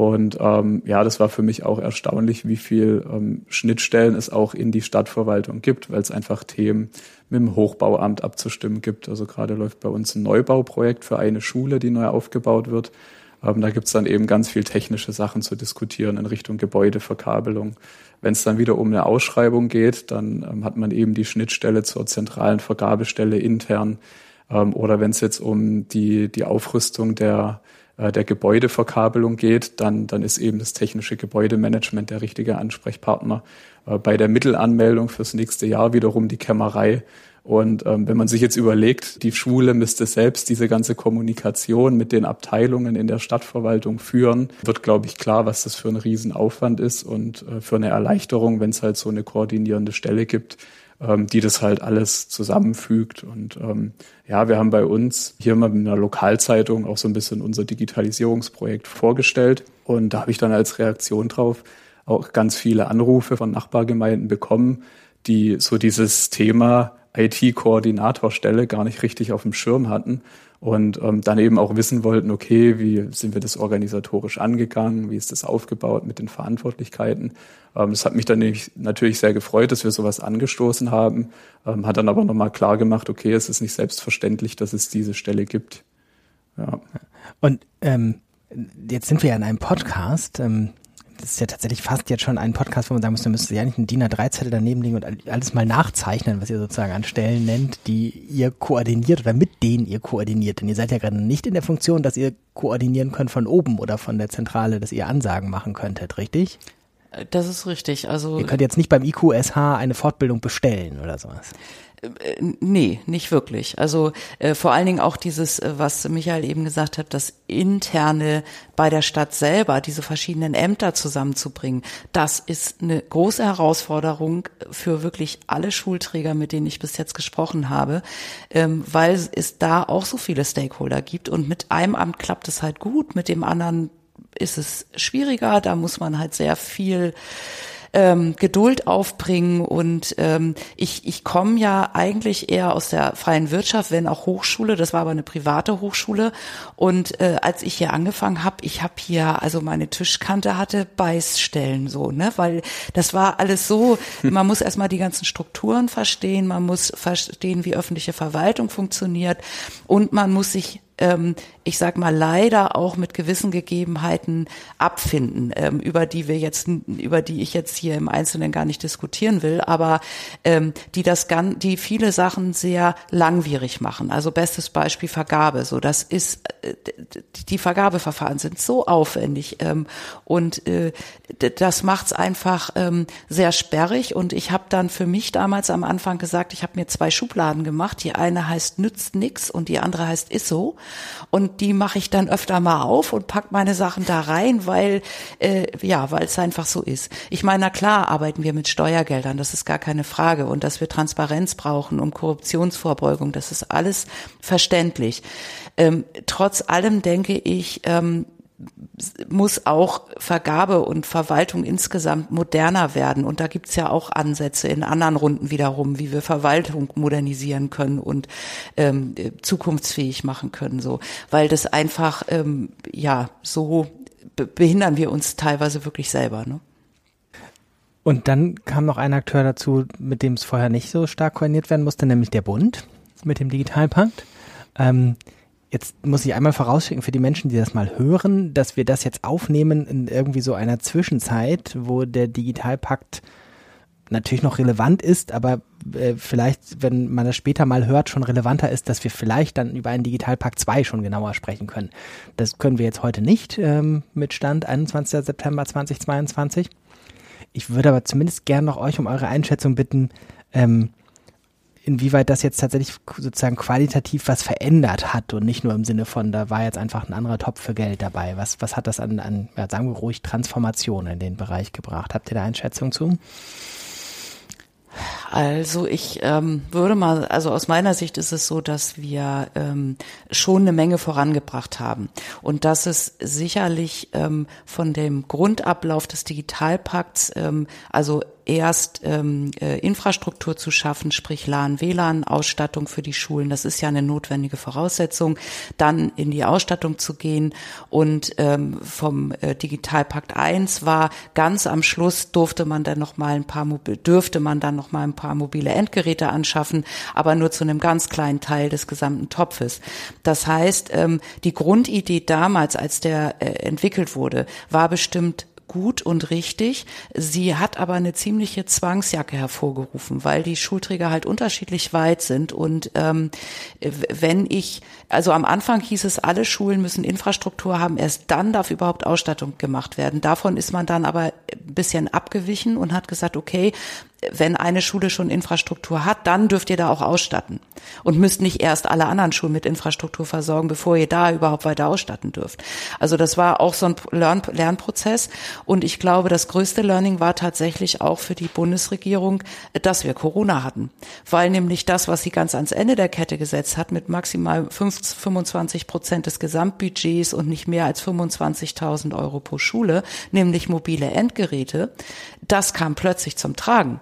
Und ähm, ja, das war für mich auch erstaunlich, wie viel ähm, Schnittstellen es auch in die Stadtverwaltung gibt, weil es einfach Themen mit dem Hochbauamt abzustimmen gibt. Also gerade läuft bei uns ein Neubauprojekt für eine Schule, die neu aufgebaut wird. Ähm, da gibt's dann eben ganz viel technische Sachen zu diskutieren in Richtung Gebäudeverkabelung. Wenn es dann wieder um eine Ausschreibung geht, dann ähm, hat man eben die Schnittstelle zur zentralen Vergabestelle intern. Ähm, oder wenn es jetzt um die, die Aufrüstung der äh, der Gebäudeverkabelung geht, dann, dann ist eben das technische Gebäudemanagement der richtige Ansprechpartner. Äh, bei der Mittelanmeldung fürs nächste Jahr wiederum die Kämmerei. Und ähm, wenn man sich jetzt überlegt, die Schule müsste selbst diese ganze Kommunikation mit den Abteilungen in der Stadtverwaltung führen, wird, glaube ich, klar, was das für ein Riesenaufwand ist und äh, für eine Erleichterung, wenn es halt so eine koordinierende Stelle gibt, ähm, die das halt alles zusammenfügt. Und ähm, ja, wir haben bei uns hier mal mit einer Lokalzeitung auch so ein bisschen unser Digitalisierungsprojekt vorgestellt. Und da habe ich dann als Reaktion drauf auch ganz viele Anrufe von Nachbargemeinden bekommen, die so dieses Thema IT-Koordinatorstelle gar nicht richtig auf dem Schirm hatten und ähm, dann eben auch wissen wollten, okay, wie sind wir das organisatorisch angegangen, wie ist das aufgebaut mit den Verantwortlichkeiten. Ähm, hat mich dann natürlich sehr gefreut, dass wir sowas angestoßen haben, ähm, hat dann aber nochmal klar gemacht, okay, es ist nicht selbstverständlich, dass es diese Stelle gibt. Ja. Und ähm, jetzt sind wir ja in einem Podcast. Ähm, das ist ja tatsächlich fast jetzt schon ein Podcast, wo man sagen muss, da müsste ja nicht einen DIN A3-Zettel daneben legen und alles mal nachzeichnen, was ihr sozusagen an Stellen nennt, die ihr koordiniert oder mit denen ihr koordiniert. Denn ihr seid ja gerade nicht in der Funktion, dass ihr koordinieren könnt von oben oder von der Zentrale, dass ihr Ansagen machen könntet, richtig? Das ist richtig. Also ihr könnt jetzt nicht beim IQSH eine Fortbildung bestellen oder sowas. Äh, nee, nicht wirklich. Also äh, vor allen Dingen auch dieses, äh, was Michael eben gesagt hat, das interne bei der Stadt selber, diese verschiedenen Ämter zusammenzubringen, das ist eine große Herausforderung für wirklich alle Schulträger, mit denen ich bis jetzt gesprochen habe, ähm, weil es da auch so viele Stakeholder gibt und mit einem Amt klappt es halt gut, mit dem anderen ist es schwieriger, da muss man halt sehr viel ähm, Geduld aufbringen und ähm, ich, ich komme ja eigentlich eher aus der freien Wirtschaft, wenn auch Hochschule, das war aber eine private Hochschule. Und äh, als ich hier angefangen habe, ich habe hier, also meine Tischkante hatte Beißstellen so, ne, weil das war alles so, man muss erstmal die ganzen Strukturen verstehen, man muss verstehen, wie öffentliche Verwaltung funktioniert. Und man muss sich ähm, ich sag mal, leider auch mit gewissen Gegebenheiten abfinden, ähm, über die wir jetzt, über die ich jetzt hier im Einzelnen gar nicht diskutieren will, aber ähm, die das ganz, die viele Sachen sehr langwierig machen. Also bestes Beispiel Vergabe. So, das ist äh, die Vergabeverfahren sind so aufwendig ähm, und äh, das macht's einfach ähm, sehr sperrig. Und ich habe dann für mich damals am Anfang gesagt, ich habe mir zwei Schubladen gemacht. Die eine heißt nützt nix und die andere heißt ist so. Und die mache ich dann öfter mal auf und pack meine Sachen da rein, weil äh, ja, weil es einfach so ist. Ich meine, na klar arbeiten wir mit Steuergeldern, das ist gar keine Frage. Und dass wir Transparenz brauchen um Korruptionsvorbeugung, das ist alles verständlich. Ähm, trotz allem denke ich, ähm, muss auch Vergabe und Verwaltung insgesamt moderner werden. Und da gibt's ja auch Ansätze in anderen Runden wiederum, wie wir Verwaltung modernisieren können und ähm, zukunftsfähig machen können. So, weil das einfach ähm, ja so behindern wir uns teilweise wirklich selber. Ne? Und dann kam noch ein Akteur dazu, mit dem es vorher nicht so stark koordiniert werden musste, nämlich der Bund mit dem Digitalpakt. Ähm, Jetzt muss ich einmal vorausschicken für die Menschen, die das mal hören, dass wir das jetzt aufnehmen in irgendwie so einer Zwischenzeit, wo der Digitalpakt natürlich noch relevant ist, aber äh, vielleicht, wenn man das später mal hört, schon relevanter ist, dass wir vielleicht dann über einen Digitalpakt 2 schon genauer sprechen können. Das können wir jetzt heute nicht ähm, mit Stand 21. September 2022. Ich würde aber zumindest gern noch euch um eure Einschätzung bitten, ähm, inwieweit das jetzt tatsächlich sozusagen qualitativ was verändert hat und nicht nur im Sinne von, da war jetzt einfach ein anderer Topf für Geld dabei. Was, was hat das an, an ja, sagen wir ruhig, Transformation in den Bereich gebracht? Habt ihr da Einschätzung zu? Also ich ähm, würde mal, also aus meiner Sicht ist es so, dass wir ähm, schon eine Menge vorangebracht haben und dass es sicherlich ähm, von dem Grundablauf des Digitalpakts, ähm, also erst ähm, äh, Infrastruktur zu schaffen, sprich LAN, WLAN, Ausstattung für die Schulen. Das ist ja eine notwendige Voraussetzung. Dann in die Ausstattung zu gehen und ähm, vom äh, Digitalpakt 1 war ganz am Schluss durfte man dann noch mal ein paar dürfte man dann noch mal ein paar mobile Endgeräte anschaffen, aber nur zu einem ganz kleinen Teil des gesamten Topfes. Das heißt, ähm, die Grundidee damals, als der äh, entwickelt wurde, war bestimmt gut und richtig. Sie hat aber eine ziemliche Zwangsjacke hervorgerufen, weil die Schulträger halt unterschiedlich weit sind. Und ähm, wenn ich, also am Anfang hieß es, alle Schulen müssen Infrastruktur haben, erst dann darf überhaupt Ausstattung gemacht werden. Davon ist man dann aber ein bisschen abgewichen und hat gesagt, okay, wenn eine Schule schon Infrastruktur hat, dann dürft ihr da auch ausstatten und müsst nicht erst alle anderen Schulen mit Infrastruktur versorgen, bevor ihr da überhaupt weiter ausstatten dürft. Also das war auch so ein Lern Lernprozess und ich glaube, das größte Learning war tatsächlich auch für die Bundesregierung, dass wir Corona hatten, weil nämlich das, was sie ganz ans Ende der Kette gesetzt hat, mit maximal 25 Prozent des Gesamtbudgets und nicht mehr als 25.000 Euro pro Schule, nämlich mobile Endgeräte, das kam plötzlich zum Tragen.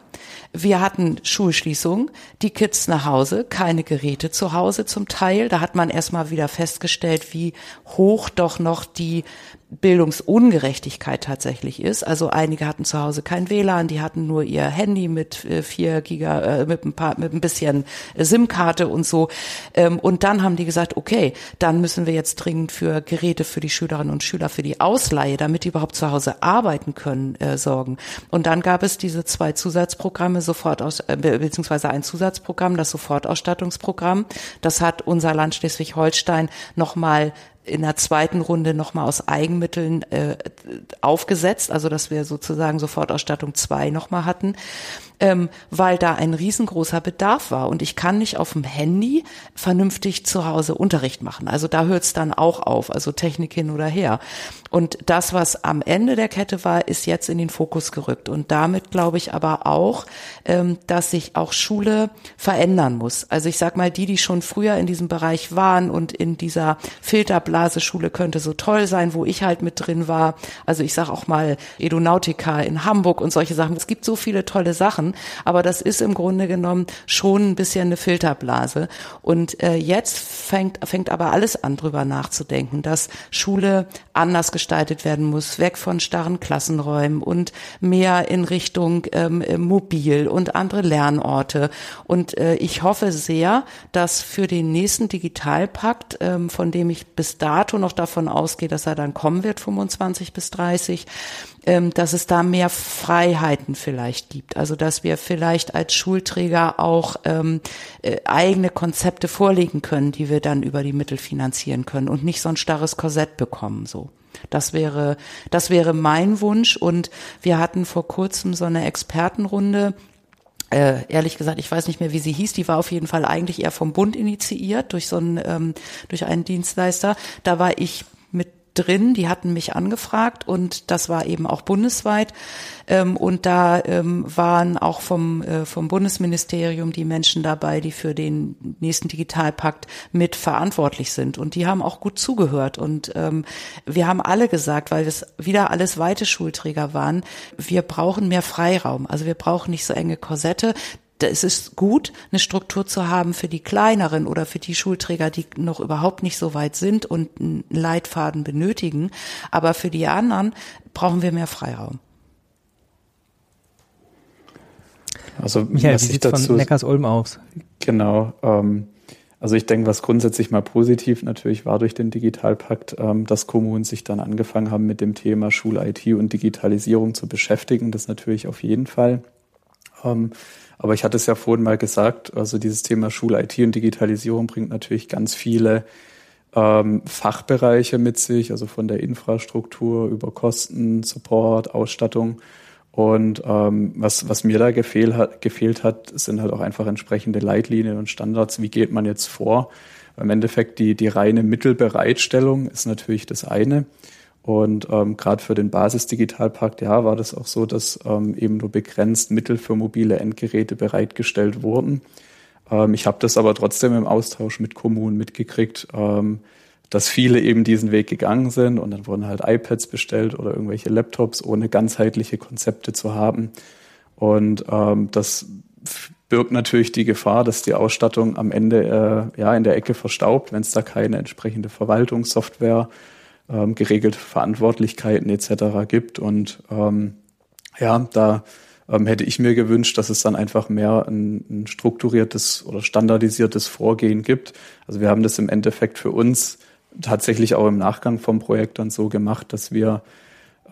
Wir hatten Schulschließung, die Kids nach Hause, keine Geräte zu Hause zum Teil. Da hat man erstmal wieder festgestellt, wie hoch doch noch die Bildungsungerechtigkeit tatsächlich ist. Also einige hatten zu Hause kein WLAN, die hatten nur ihr Handy mit äh, vier Giga, äh, mit ein paar, mit ein bisschen SIM-Karte und so. Ähm, und dann haben die gesagt, okay, dann müssen wir jetzt dringend für Geräte für die Schülerinnen und Schüler für die Ausleihe, damit die überhaupt zu Hause arbeiten können, äh, sorgen. Und dann gab es diese zwei Zusatzprogramme sofort aus, äh, beziehungsweise ein Zusatzprogramm, das Sofortausstattungsprogramm. Das hat unser Land Schleswig-Holstein nochmal in der zweiten Runde nochmal aus Eigenmitteln äh, aufgesetzt, also dass wir sozusagen Sofortausstattung zwei nochmal hatten ähm, weil da ein riesengroßer Bedarf war. Und ich kann nicht auf dem Handy vernünftig zu Hause Unterricht machen. Also da hört es dann auch auf, also Technik hin oder her. Und das, was am Ende der Kette war, ist jetzt in den Fokus gerückt. Und damit glaube ich aber auch, ähm, dass sich auch Schule verändern muss. Also ich sag mal, die, die schon früher in diesem Bereich waren und in dieser Filterblaseschule könnte so toll sein, wo ich halt mit drin war. Also ich sag auch mal Edonautica in Hamburg und solche Sachen. Es gibt so viele tolle Sachen machen. Aber das ist im Grunde genommen schon ein bisschen eine Filterblase. Und äh, jetzt fängt, fängt aber alles an, drüber nachzudenken, dass Schule anders gestaltet werden muss, weg von starren Klassenräumen und mehr in Richtung ähm, mobil und andere Lernorte. Und äh, ich hoffe sehr, dass für den nächsten Digitalpakt, ähm, von dem ich bis dato noch davon ausgehe, dass er dann kommen wird, 25 bis 30, ähm, dass es da mehr Freiheiten vielleicht gibt. Also dass wir vielleicht als Schulträger auch ähm, äh, eigene Konzepte vorlegen können, die wir dann über die Mittel finanzieren können und nicht so ein starres Korsett bekommen so. Das wäre, das wäre mein Wunsch. Und wir hatten vor kurzem so eine Expertenrunde äh, ehrlich gesagt, ich weiß nicht mehr, wie sie hieß. Die war auf jeden Fall eigentlich eher vom Bund initiiert durch so einen ähm, durch einen Dienstleister. Da war ich drin, die hatten mich angefragt und das war eben auch bundesweit. Ähm, und da ähm, waren auch vom, äh, vom Bundesministerium die Menschen dabei, die für den nächsten Digitalpakt mit verantwortlich sind. Und die haben auch gut zugehört. Und ähm, wir haben alle gesagt, weil es wieder alles weite Schulträger waren, wir brauchen mehr Freiraum. Also wir brauchen nicht so enge Korsette es ist gut, eine Struktur zu haben für die kleineren oder für die Schulträger, die noch überhaupt nicht so weit sind und einen Leitfaden benötigen. Aber für die anderen brauchen wir mehr Freiraum. Also Michael, wie sieht es von Neckars-Ulm aus? Genau. Ähm, also ich denke, was grundsätzlich mal positiv natürlich war durch den Digitalpakt, ähm, dass Kommunen sich dann angefangen haben, mit dem Thema Schul-IT und Digitalisierung zu beschäftigen. Das natürlich auf jeden Fall. Ähm, aber ich hatte es ja vorhin mal gesagt, also dieses Thema Schul-IT und Digitalisierung bringt natürlich ganz viele ähm, Fachbereiche mit sich, also von der Infrastruktur über Kosten, Support, Ausstattung. Und ähm, was, was mir da gefehl hat, gefehlt hat, sind halt auch einfach entsprechende Leitlinien und Standards. Wie geht man jetzt vor? Im Endeffekt die, die reine Mittelbereitstellung ist natürlich das eine. Und ähm, gerade für den Basisdigitalpakt, ja, war das auch so, dass ähm, eben nur begrenzt Mittel für mobile Endgeräte bereitgestellt wurden. Ähm, ich habe das aber trotzdem im Austausch mit Kommunen mitgekriegt, ähm, dass viele eben diesen Weg gegangen sind und dann wurden halt iPads bestellt oder irgendwelche Laptops, ohne ganzheitliche Konzepte zu haben. Und ähm, das birgt natürlich die Gefahr, dass die Ausstattung am Ende äh, ja in der Ecke verstaubt, wenn es da keine entsprechende Verwaltungssoftware ähm, geregelte Verantwortlichkeiten etc. gibt. Und ähm, ja, da ähm, hätte ich mir gewünscht, dass es dann einfach mehr ein, ein strukturiertes oder standardisiertes Vorgehen gibt. Also wir haben das im Endeffekt für uns tatsächlich auch im Nachgang vom Projekt dann so gemacht, dass wir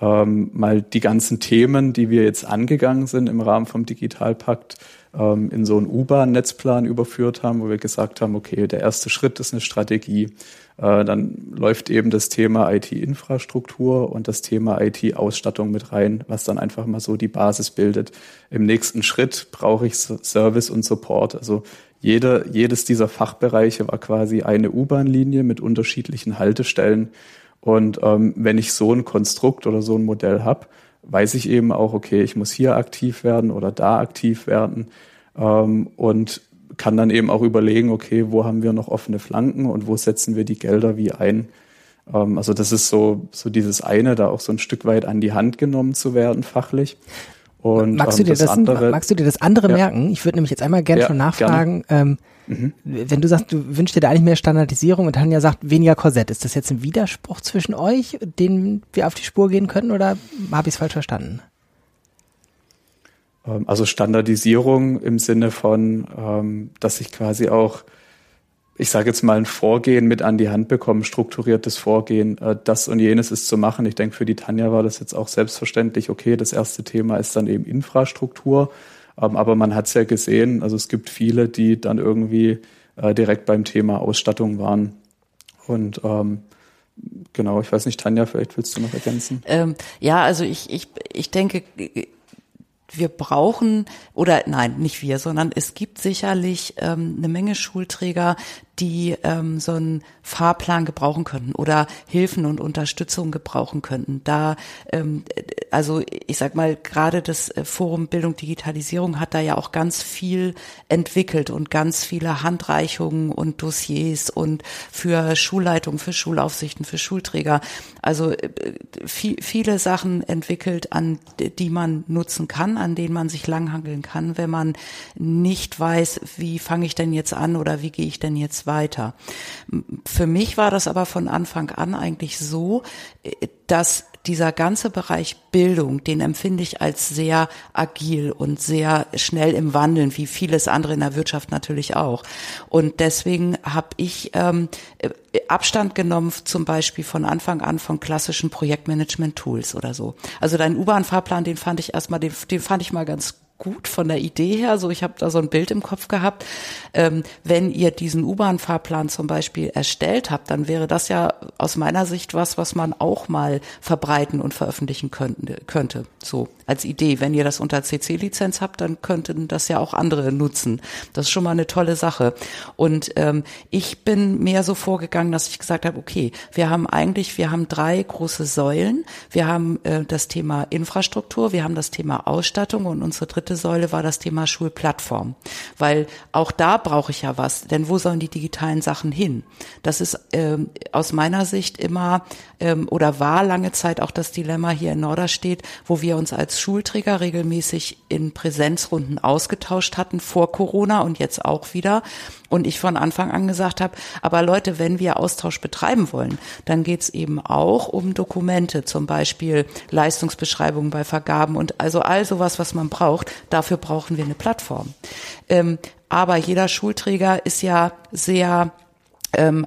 ähm, mal die ganzen Themen, die wir jetzt angegangen sind im Rahmen vom Digitalpakt, ähm, in so einen U-Bahn-Netzplan überführt haben, wo wir gesagt haben, okay, der erste Schritt ist eine Strategie. Äh, dann läuft eben das Thema IT-Infrastruktur und das Thema IT-Ausstattung mit rein, was dann einfach mal so die Basis bildet. Im nächsten Schritt brauche ich Service und Support. Also jeder, jedes dieser Fachbereiche war quasi eine U-Bahn-Linie mit unterschiedlichen Haltestellen. Und ähm, wenn ich so ein Konstrukt oder so ein Modell habe, weiß ich eben auch, okay, ich muss hier aktiv werden oder da aktiv werden. Ähm, und kann dann eben auch überlegen, okay, wo haben wir noch offene Flanken und wo setzen wir die Gelder wie ein. Ähm, also das ist so, so dieses eine, da auch so ein Stück weit an die Hand genommen zu werden, fachlich. Und, magst, ähm, du dir das, andere, magst du dir das andere ja. merken? Ich würde nämlich jetzt einmal gerne ja, schon nachfragen, ähm, mhm. wenn du sagst, du wünschst dir da eigentlich mehr Standardisierung und Tanja sagt weniger Korsett, ist das jetzt ein Widerspruch zwischen euch, den wir auf die Spur gehen können oder habe ich es falsch verstanden? Ähm, also Standardisierung im Sinne von, ähm, dass ich quasi auch, ich sage jetzt mal, ein Vorgehen mit an die Hand bekomme, strukturiertes Vorgehen, äh, das und jenes ist zu machen. Ich denke, für die Tanja war das jetzt auch selbstverständlich, okay, das erste Thema ist dann eben Infrastruktur. Ähm, aber man hat es ja gesehen, also es gibt viele, die dann irgendwie äh, direkt beim Thema Ausstattung waren. Und genau, ich weiß nicht, Tanja, vielleicht willst du noch ergänzen. Ähm, ja, also ich, ich, ich denke, wir brauchen, oder nein, nicht wir, sondern es gibt sicherlich ähm, eine Menge Schulträger, die ähm, so einen Fahrplan gebrauchen könnten oder Hilfen und Unterstützung gebrauchen könnten. Da, ähm, also ich sag mal, gerade das äh, Forum Bildung Digitalisierung hat da ja auch ganz viel entwickelt und ganz viele Handreichungen und Dossiers und für Schulleitungen, für Schulaufsichten, für Schulträger. Also äh, viel, viele Sachen entwickelt, an die man nutzen kann, an denen man sich langhangeln kann, wenn man nicht weiß, wie fange ich denn jetzt an oder wie gehe ich denn jetzt weiter. Für mich war das aber von Anfang an eigentlich so, äh, dass dieser ganze Bereich Bildung, den empfinde ich als sehr agil und sehr schnell im Wandeln, wie vieles andere in der Wirtschaft natürlich auch. Und deswegen habe ich ähm, äh, Abstand genommen, zum Beispiel von Anfang an von klassischen Projektmanagement-Tools oder so. Also dein U-Bahn-Fahrplan, den fand ich erstmal, den, den fand ich mal ganz gut von der Idee her. So, ich habe da so ein Bild im Kopf gehabt. Ähm, wenn ihr diesen U-Bahn-Fahrplan zum Beispiel erstellt habt, dann wäre das ja aus meiner Sicht was, was man auch mal verbreiten und veröffentlichen könnte. könnte. So als Idee. Wenn ihr das unter CC-Lizenz habt, dann könnten das ja auch andere nutzen. Das ist schon mal eine tolle Sache. Und ähm, ich bin mehr so vorgegangen, dass ich gesagt habe, okay, wir haben eigentlich, wir haben drei große Säulen. Wir haben äh, das Thema Infrastruktur, wir haben das Thema Ausstattung und unsere dritte dritte Säule war das Thema Schulplattform, weil auch da brauche ich ja was, denn wo sollen die digitalen Sachen hin? Das ist ähm, aus meiner Sicht immer ähm, oder war lange Zeit auch das Dilemma hier in Norderstedt, wo wir uns als Schulträger regelmäßig in Präsenzrunden ausgetauscht hatten vor Corona und jetzt auch wieder und ich von Anfang an gesagt habe, aber Leute, wenn wir Austausch betreiben wollen, dann geht's eben auch um Dokumente, zum Beispiel Leistungsbeschreibungen bei Vergaben und also all sowas, was man braucht. Dafür brauchen wir eine Plattform. Ähm, aber jeder Schulträger ist ja sehr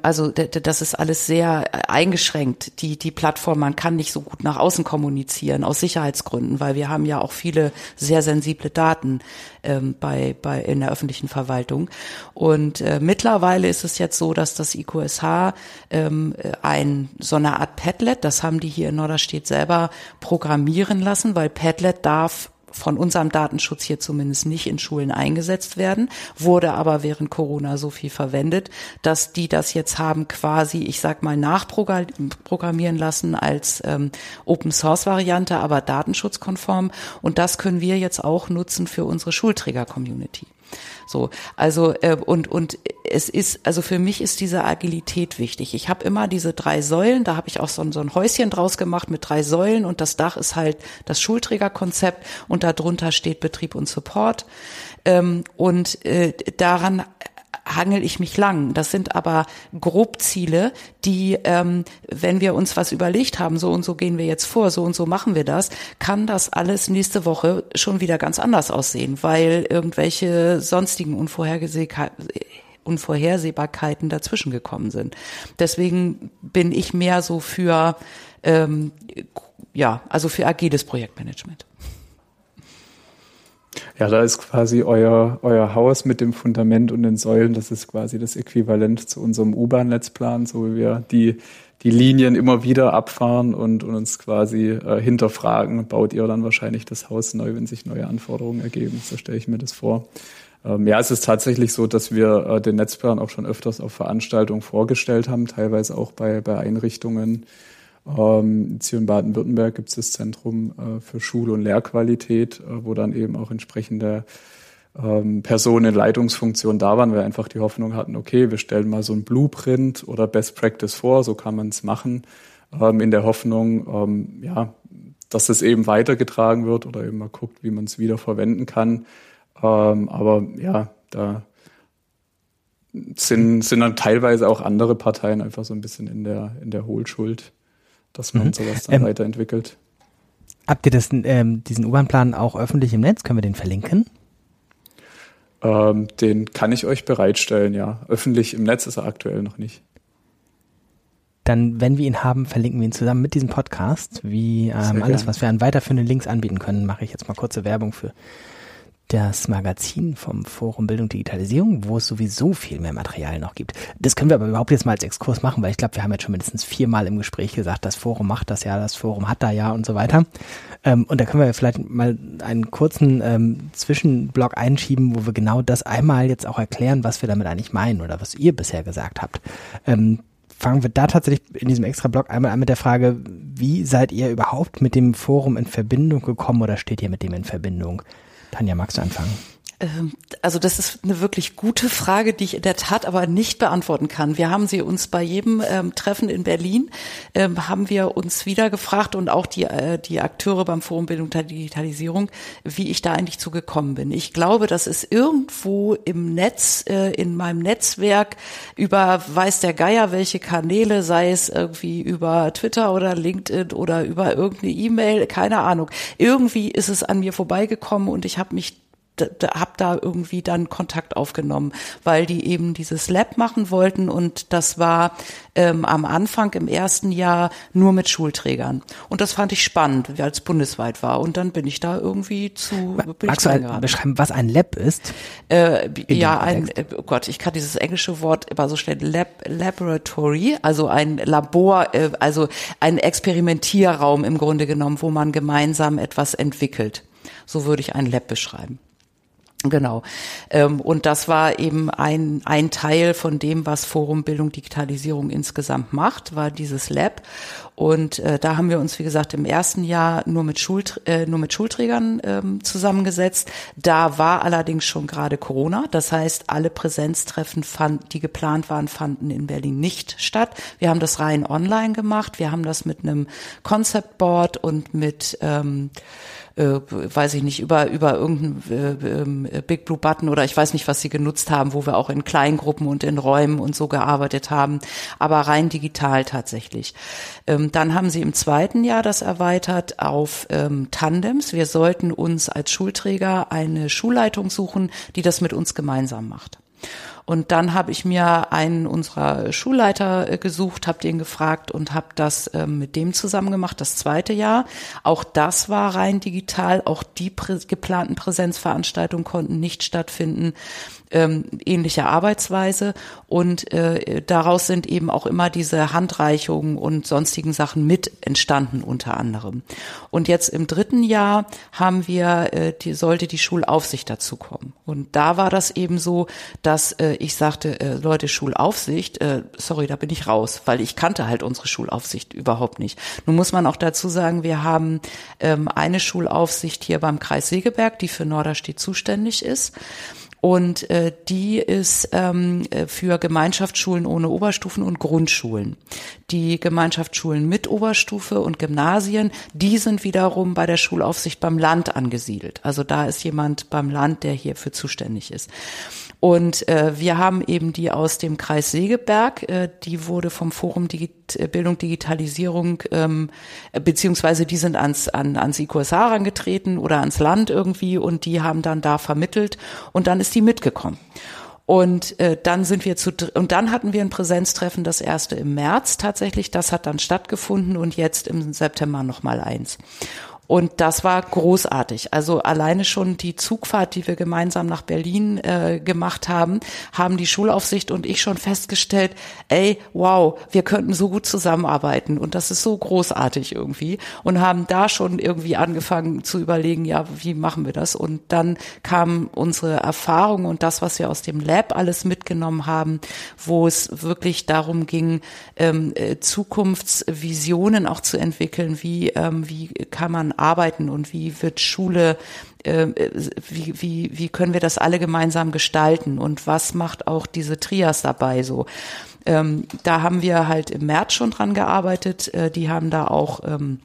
also das ist alles sehr äh, eingeschränkt, die, die Plattform. Man kann nicht so gut nach außen kommunizieren, aus Sicherheitsgründen, weil wir haben ja auch viele sehr sensible Daten ähm, bei, bei, in der öffentlichen Verwaltung. Und äh, mittlerweile ist es jetzt so, dass das IQSH ähm, ein, so eine Art Padlet, das haben die hier in Norderstedt selber programmieren lassen, weil Padlet darf von unserem Datenschutz hier zumindest nicht in Schulen eingesetzt werden, wurde aber während Corona so viel verwendet, dass die das jetzt haben quasi, ich sag mal, nachprogrammieren lassen als ähm, Open Source Variante, aber datenschutzkonform. Und das können wir jetzt auch nutzen für unsere Schulträger-Community. So, also äh, und und es ist also für mich ist diese Agilität wichtig. Ich habe immer diese drei Säulen, da habe ich auch so, ein, so ein Häuschen draus gemacht mit drei Säulen und das Dach ist halt das Schulträgerkonzept und darunter steht Betrieb und Support. Ähm, und äh, daran hangel ich mich lang. Das sind aber Grobziele, die, ähm, wenn wir uns was überlegt haben, so und so gehen wir jetzt vor, so und so machen wir das, kann das alles nächste Woche schon wieder ganz anders aussehen, weil irgendwelche sonstigen Unvorhersehbarkeiten dazwischen gekommen sind. Deswegen bin ich mehr so für, ähm, ja, also für agiles Projektmanagement. Ja, da ist quasi euer, euer Haus mit dem Fundament und den Säulen, das ist quasi das Äquivalent zu unserem U-Bahn-Netzplan, so wie wir die, die Linien immer wieder abfahren und, und uns quasi äh, hinterfragen. Baut ihr dann wahrscheinlich das Haus neu, wenn sich neue Anforderungen ergeben? So stelle ich mir das vor. Ähm, ja, es ist tatsächlich so, dass wir äh, den Netzplan auch schon öfters auf Veranstaltungen vorgestellt haben, teilweise auch bei, bei Einrichtungen, ähm, hier in Baden-Württemberg gibt es das Zentrum äh, für Schul- und Lehrqualität, äh, wo dann eben auch entsprechende ähm, Personen in Leitungsfunktion da waren, weil einfach die Hoffnung hatten, okay, wir stellen mal so ein Blueprint oder Best Practice vor, so kann man es machen, ähm, in der Hoffnung, ähm, ja, dass es eben weitergetragen wird oder eben mal guckt, wie man es wieder verwenden kann. Ähm, aber ja, da sind, sind dann teilweise auch andere Parteien einfach so ein bisschen in der, in der Hohlschuld dass man mhm. sowas dann ähm, weiterentwickelt. Habt ihr das, ähm, diesen U-Bahn-Plan auch öffentlich im Netz? Können wir den verlinken? Ähm, den kann ich euch bereitstellen, ja. Öffentlich im Netz ist er aktuell noch nicht. Dann, wenn wir ihn haben, verlinken wir ihn zusammen mit diesem Podcast. Wie ähm, alles, was wir an weiterführenden Links anbieten können, mache ich jetzt mal kurze Werbung für das Magazin vom Forum Bildung Digitalisierung, wo es sowieso viel mehr Material noch gibt. Das können wir aber überhaupt jetzt mal als Exkurs machen, weil ich glaube, wir haben jetzt schon mindestens viermal im Gespräch gesagt, das Forum macht das ja, das Forum hat da ja und so weiter. Ähm, und da können wir vielleicht mal einen kurzen ähm, Zwischenblock einschieben, wo wir genau das einmal jetzt auch erklären, was wir damit eigentlich meinen oder was ihr bisher gesagt habt. Ähm, fangen wir da tatsächlich in diesem extra Blog einmal an mit der Frage, wie seid ihr überhaupt mit dem Forum in Verbindung gekommen oder steht ihr mit dem in Verbindung? Tanja, magst du anfangen? Ähm, also das ist eine wirklich gute Frage, die ich in der Tat aber nicht beantworten kann. Wir haben sie uns bei jedem ähm, Treffen in Berlin, ähm, haben wir uns wieder gefragt und auch die, äh, die Akteure beim Forum Bildung der Digitalisierung, wie ich da eigentlich zugekommen bin. Ich glaube, das ist irgendwo im Netz, äh, in meinem Netzwerk über weiß der Geier welche Kanäle, sei es irgendwie über Twitter oder LinkedIn oder über irgendeine E-Mail, keine Ahnung. Irgendwie ist es an mir vorbeigekommen und ich habe mich habe da irgendwie dann Kontakt aufgenommen, weil die eben dieses Lab machen wollten und das war ähm, am Anfang im ersten Jahr nur mit Schulträgern und das fand ich spannend, weil es bundesweit war und dann bin ich da irgendwie zu. Magst du ein, beschreiben, was ein Lab ist? Äh, ja, ein äh, oh Gott, ich kann dieses englische Wort immer so schnell Lab, Laboratory, also ein Labor, äh, also ein Experimentierraum im Grunde genommen, wo man gemeinsam etwas entwickelt. So würde ich ein Lab beschreiben. Genau. Ähm, und das war eben ein, ein Teil von dem, was Forum Bildung Digitalisierung insgesamt macht, war dieses Lab. Und äh, da haben wir uns, wie gesagt, im ersten Jahr nur mit, Schul, äh, nur mit Schulträgern ähm, zusammengesetzt. Da war allerdings schon gerade Corona. Das heißt, alle Präsenztreffen, fand, die geplant waren, fanden in Berlin nicht statt. Wir haben das rein online gemacht. Wir haben das mit einem Concept Board und mit ähm, äh, weiß ich nicht, über, über irgendeinen äh, äh, Big Blue Button oder ich weiß nicht, was sie genutzt haben, wo wir auch in Kleingruppen und in Räumen und so gearbeitet haben, aber rein digital tatsächlich. Ähm, dann haben sie im zweiten Jahr das erweitert auf ähm, Tandems. Wir sollten uns als Schulträger eine Schulleitung suchen, die das mit uns gemeinsam macht. Und dann habe ich mir einen unserer Schulleiter äh, gesucht, habe den gefragt und habe das ähm, mit dem zusammen gemacht, das zweite Jahr. Auch das war rein digital, auch die geplanten Präsenzveranstaltungen konnten nicht stattfinden ähm, ähnliche Arbeitsweise und äh, daraus sind eben auch immer diese Handreichungen und sonstigen Sachen mit entstanden unter anderem. Und jetzt im dritten Jahr haben wir, äh, die, sollte die Schulaufsicht dazukommen. Und da war das eben so, dass äh, ich sagte, äh, Leute, Schulaufsicht, äh, sorry, da bin ich raus, weil ich kannte halt unsere Schulaufsicht überhaupt nicht. Nun muss man auch dazu sagen, wir haben ähm, eine Schulaufsicht hier beim Kreis Segeberg, die für Norderstedt zuständig ist. Und äh, die ist ähm, äh, für Gemeinschaftsschulen ohne Oberstufen und Grundschulen. Die Gemeinschaftsschulen mit Oberstufe und Gymnasien, die sind wiederum bei der Schulaufsicht beim Land angesiedelt. Also da ist jemand beim Land, der hierfür zuständig ist. Und äh, wir haben eben die aus dem Kreis Segeberg, äh, die wurde vom Forum Digit äh, Bildung Digitalisierung, ähm, beziehungsweise die sind ans, an, ans IQSH herangetreten oder ans Land irgendwie und die haben dann da vermittelt und dann ist die mitgekommen. Und äh, dann sind wir zu und dann hatten wir ein Präsenztreffen, das erste im März tatsächlich. Das hat dann stattgefunden und jetzt im September noch mal eins. Und das war großartig. Also alleine schon die Zugfahrt, die wir gemeinsam nach Berlin äh, gemacht haben, haben die Schulaufsicht und ich schon festgestellt, ey, wow, wir könnten so gut zusammenarbeiten und das ist so großartig irgendwie und haben da schon irgendwie angefangen zu überlegen, ja, wie machen wir das? Und dann kam unsere Erfahrung und das, was wir aus dem Lab alles mitgenommen haben, wo es wirklich darum ging, ähm, äh, Zukunftsvisionen auch zu entwickeln, wie, ähm, wie kann man arbeiten und wie wird Schule äh, wie, wie, wie können wir das alle gemeinsam gestalten und was macht auch diese Trias dabei so. Ähm, da haben wir halt im März schon dran gearbeitet. Äh, die haben da auch ähm,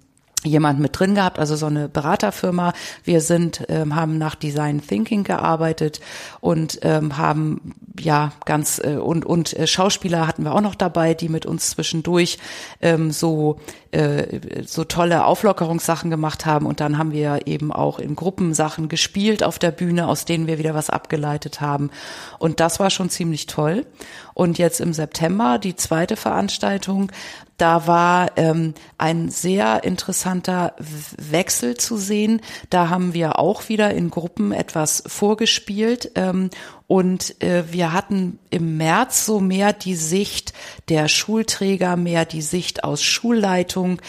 jemand mit drin gehabt, also so eine Beraterfirma. Wir sind, ähm, haben nach Design Thinking gearbeitet und ähm, haben ja ganz äh, und und äh, Schauspieler hatten wir auch noch dabei, die mit uns zwischendurch ähm, so äh, so tolle Auflockerungssachen gemacht haben und dann haben wir eben auch in Gruppen Sachen gespielt auf der Bühne, aus denen wir wieder was abgeleitet haben und das war schon ziemlich toll. Und jetzt im September die zweite Veranstaltung, Da war ähm, ein sehr interessanter Wechsel zu sehen. Da haben wir auch wieder in Gruppen etwas vorgespielt ähm, und äh, wir hatten im März so mehr die Sicht der Schulträger, mehr die Sicht aus Schulleitung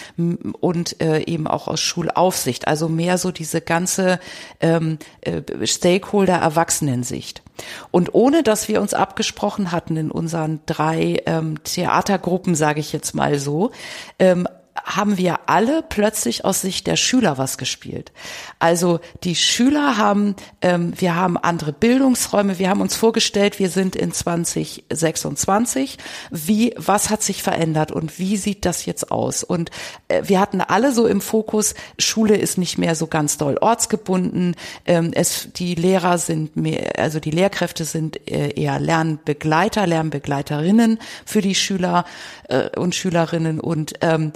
und äh, eben auch aus Schulaufsicht. Also mehr so diese ganze ähm, äh, Stakeholder-Erwachsenensicht. Und ohne dass wir uns abgesprochen hatten in unseren drei ähm, Theatergruppen, sage ich jetzt mal so, ähm, haben wir alle plötzlich aus Sicht der Schüler was gespielt. Also die Schüler haben, ähm, wir haben andere Bildungsräume, wir haben uns vorgestellt, wir sind in 2026. Wie, was hat sich verändert und wie sieht das jetzt aus? Und äh, wir hatten alle so im Fokus, Schule ist nicht mehr so ganz doll ortsgebunden. Ähm, es, die Lehrer sind mehr, also die Lehrkräfte sind äh, eher Lernbegleiter, Lernbegleiterinnen für die Schüler äh, und Schülerinnen und ähm,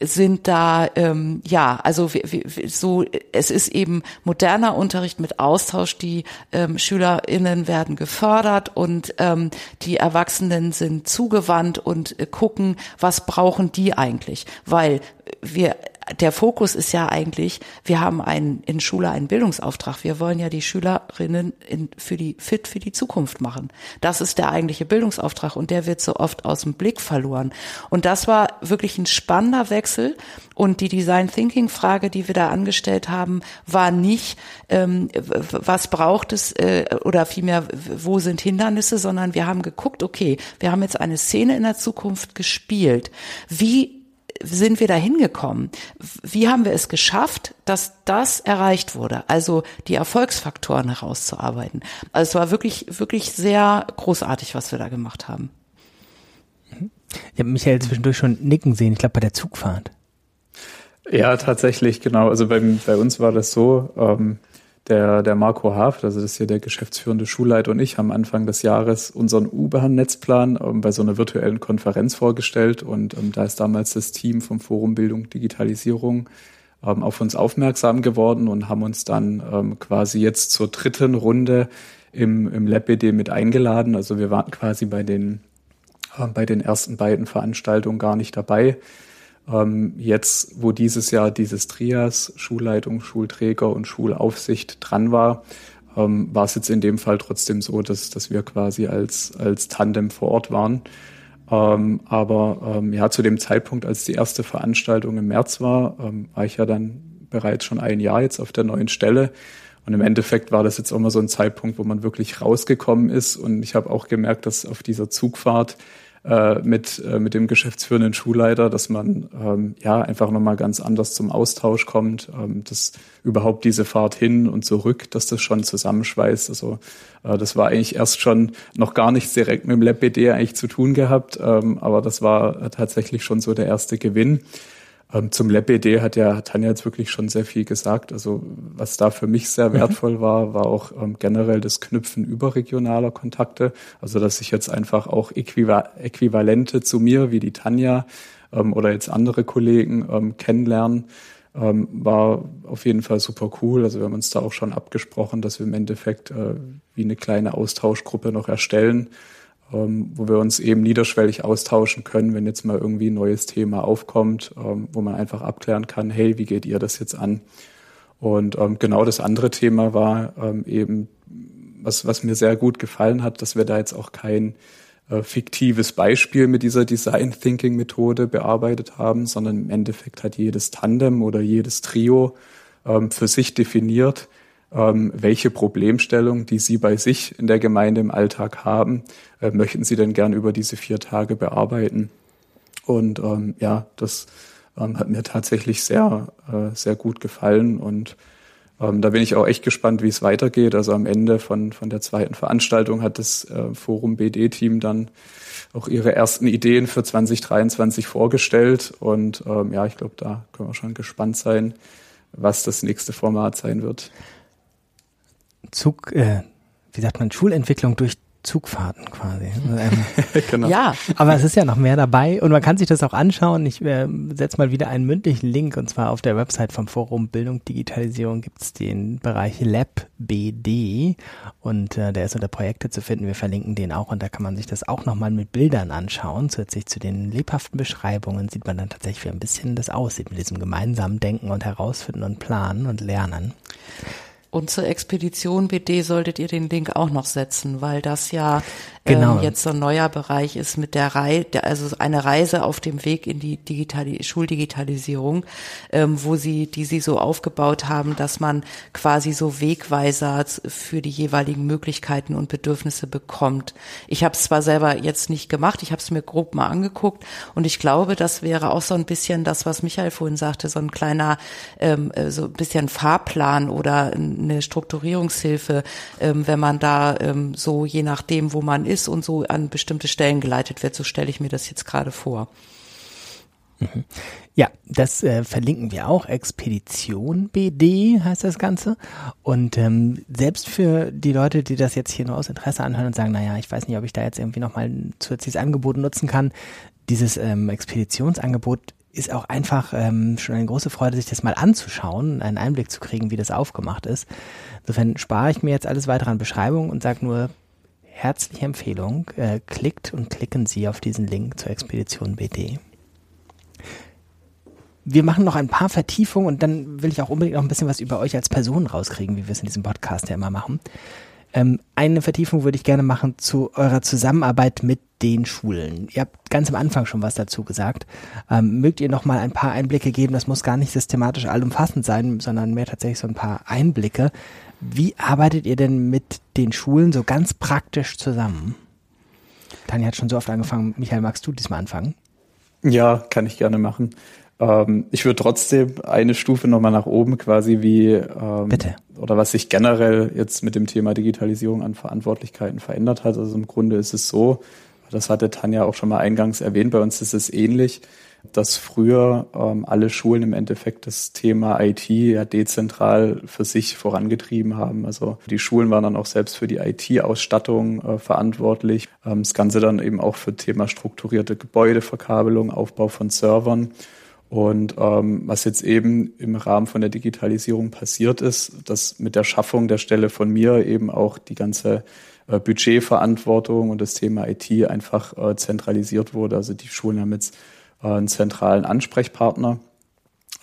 sind da, ähm, ja, also so, es ist eben moderner Unterricht mit Austausch. Die ähm, SchülerInnen werden gefördert und ähm, die Erwachsenen sind zugewandt und äh, gucken, was brauchen die eigentlich, weil wir der Fokus ist ja eigentlich, wir haben einen, in Schule einen Bildungsauftrag. Wir wollen ja die Schülerinnen in, für die fit für die Zukunft machen. Das ist der eigentliche Bildungsauftrag und der wird so oft aus dem Blick verloren. Und das war wirklich ein spannender Wechsel. Und die Design Thinking Frage, die wir da angestellt haben, war nicht, ähm, was braucht es äh, oder vielmehr, wo sind Hindernisse, sondern wir haben geguckt, okay, wir haben jetzt eine Szene in der Zukunft gespielt. Wie sind wir da hingekommen? Wie haben wir es geschafft, dass das erreicht wurde? Also die Erfolgsfaktoren herauszuarbeiten. Also es war wirklich, wirklich sehr großartig, was wir da gemacht haben. Ich habe Michael zwischendurch schon nicken sehen, ich glaube bei der Zugfahrt. Ja, tatsächlich, genau. Also bei, bei uns war das so, ähm, der, der Marco Haft, also das ist hier der geschäftsführende Schulleiter und ich, haben Anfang des Jahres unseren U-Bahn-Netzplan ähm, bei so einer virtuellen Konferenz vorgestellt und ähm, da ist damals das Team vom Forum Bildung Digitalisierung ähm, auf uns aufmerksam geworden und haben uns dann ähm, quasi jetzt zur dritten Runde im, im LabBD mit eingeladen. Also wir waren quasi bei den, äh, bei den ersten beiden Veranstaltungen gar nicht dabei. Ähm, jetzt, wo dieses Jahr dieses Trias, Schulleitung, Schulträger und Schulaufsicht dran war, ähm, war es jetzt in dem Fall trotzdem so, dass, dass wir quasi als, als Tandem vor Ort waren. Ähm, aber ähm, ja, zu dem Zeitpunkt, als die erste Veranstaltung im März war, ähm, war ich ja dann bereits schon ein Jahr jetzt auf der neuen Stelle. Und im Endeffekt war das jetzt auch mal so ein Zeitpunkt, wo man wirklich rausgekommen ist. Und ich habe auch gemerkt, dass auf dieser Zugfahrt mit, äh, mit dem geschäftsführenden Schulleiter, dass man ähm, ja einfach nochmal ganz anders zum Austausch kommt, ähm, dass überhaupt diese Fahrt hin und zurück, dass das schon zusammenschweißt. Also äh, das war eigentlich erst schon noch gar nichts direkt mit dem LabBD eigentlich zu tun gehabt, ähm, aber das war tatsächlich schon so der erste Gewinn. Ähm, zum LabBD hat ja Tanja jetzt wirklich schon sehr viel gesagt. Also was da für mich sehr mhm. wertvoll war, war auch ähm, generell das Knüpfen überregionaler Kontakte. Also dass ich jetzt einfach auch Äquivalente zu mir, wie die Tanja ähm, oder jetzt andere Kollegen ähm, kennenlernen, ähm, war auf jeden Fall super cool. Also wir haben uns da auch schon abgesprochen, dass wir im Endeffekt äh, wie eine kleine Austauschgruppe noch erstellen ähm, wo wir uns eben niederschwellig austauschen können, wenn jetzt mal irgendwie ein neues Thema aufkommt, ähm, wo man einfach abklären kann, hey, wie geht ihr das jetzt an? Und ähm, genau das andere Thema war ähm, eben, was, was mir sehr gut gefallen hat, dass wir da jetzt auch kein äh, fiktives Beispiel mit dieser Design Thinking Methode bearbeitet haben, sondern im Endeffekt hat jedes Tandem oder jedes Trio ähm, für sich definiert, ähm, welche Problemstellung, die Sie bei sich in der Gemeinde im Alltag haben, äh, möchten Sie denn gern über diese vier Tage bearbeiten? Und ähm, ja, das ähm, hat mir tatsächlich sehr, äh, sehr gut gefallen und ähm, da bin ich auch echt gespannt, wie es weitergeht. Also am Ende von, von der zweiten Veranstaltung hat das äh, Forum BD-Team dann auch ihre ersten Ideen für 2023 vorgestellt. Und ähm, ja, ich glaube, da können wir schon gespannt sein, was das nächste Format sein wird. Zug, äh, wie sagt man, Schulentwicklung durch Zugfahrten quasi. genau. Ja. Aber es ist ja noch mehr dabei und man kann sich das auch anschauen. Ich äh, setze mal wieder einen mündlichen Link und zwar auf der Website vom Forum Bildung Digitalisierung gibt es den Bereich Lab BD und äh, der ist unter Projekte zu finden. Wir verlinken den auch und da kann man sich das auch nochmal mit Bildern anschauen. Zusätzlich zu den lebhaften Beschreibungen sieht man dann tatsächlich, wie ein bisschen das aussieht mit diesem gemeinsamen Denken und Herausfinden und Planen und Lernen. Und zur Expedition BD solltet ihr den Link auch noch setzen, weil das ja genau. ähm, jetzt so ein neuer Bereich ist mit der Reise, also eine Reise auf dem Weg in die Digitali Schuldigitalisierung, ähm, wo sie, die sie so aufgebaut haben, dass man quasi so Wegweiser für die jeweiligen Möglichkeiten und Bedürfnisse bekommt. Ich habe es zwar selber jetzt nicht gemacht, ich habe es mir grob mal angeguckt und ich glaube, das wäre auch so ein bisschen das, was Michael vorhin sagte, so ein kleiner, ähm, äh, so ein bisschen Fahrplan oder eine Strukturierungshilfe, ähm, wenn man da ähm, so je nachdem, wo man ist und so an bestimmte Stellen geleitet wird. So stelle ich mir das jetzt gerade vor. Ja, das äh, verlinken wir auch. Expedition BD heißt das Ganze. Und ähm, selbst für die Leute, die das jetzt hier nur aus Interesse anhören und sagen, naja, ich weiß nicht, ob ich da jetzt irgendwie nochmal ein zusätzliches Angebot nutzen kann, dieses ähm, Expeditionsangebot ist auch einfach ähm, schon eine große Freude, sich das mal anzuschauen, einen Einblick zu kriegen, wie das aufgemacht ist. Insofern spare ich mir jetzt alles weitere an Beschreibung und sage nur, herzliche Empfehlung, äh, klickt und klicken Sie auf diesen Link zur Expedition BD. Wir machen noch ein paar Vertiefungen und dann will ich auch unbedingt noch ein bisschen was über euch als Person rauskriegen, wie wir es in diesem Podcast ja immer machen. Ähm, eine Vertiefung würde ich gerne machen zu eurer Zusammenarbeit mit den Schulen. Ihr habt ganz am Anfang schon was dazu gesagt. Ähm, mögt ihr noch mal ein paar Einblicke geben? Das muss gar nicht systematisch allumfassend sein, sondern mehr tatsächlich so ein paar Einblicke. Wie arbeitet ihr denn mit den Schulen so ganz praktisch zusammen? Tanja hat schon so oft angefangen. Michael, magst du diesmal anfangen? Ja, kann ich gerne machen. Ähm, ich würde trotzdem eine Stufe nochmal nach oben quasi wie ähm, Bitte. oder was sich generell jetzt mit dem Thema Digitalisierung an Verantwortlichkeiten verändert hat. Also im Grunde ist es so, das hatte Tanja auch schon mal eingangs erwähnt, bei uns ist es ähnlich, dass früher ähm, alle Schulen im Endeffekt das Thema IT ja dezentral für sich vorangetrieben haben. Also die Schulen waren dann auch selbst für die IT-Ausstattung äh, verantwortlich. Ähm, das Ganze dann eben auch für Thema strukturierte Gebäudeverkabelung, Aufbau von Servern. Und ähm, was jetzt eben im Rahmen von der Digitalisierung passiert ist, dass mit der Schaffung der Stelle von mir eben auch die ganze äh, Budgetverantwortung und das Thema IT einfach äh, zentralisiert wurde. Also die Schulen haben jetzt einen zentralen Ansprechpartner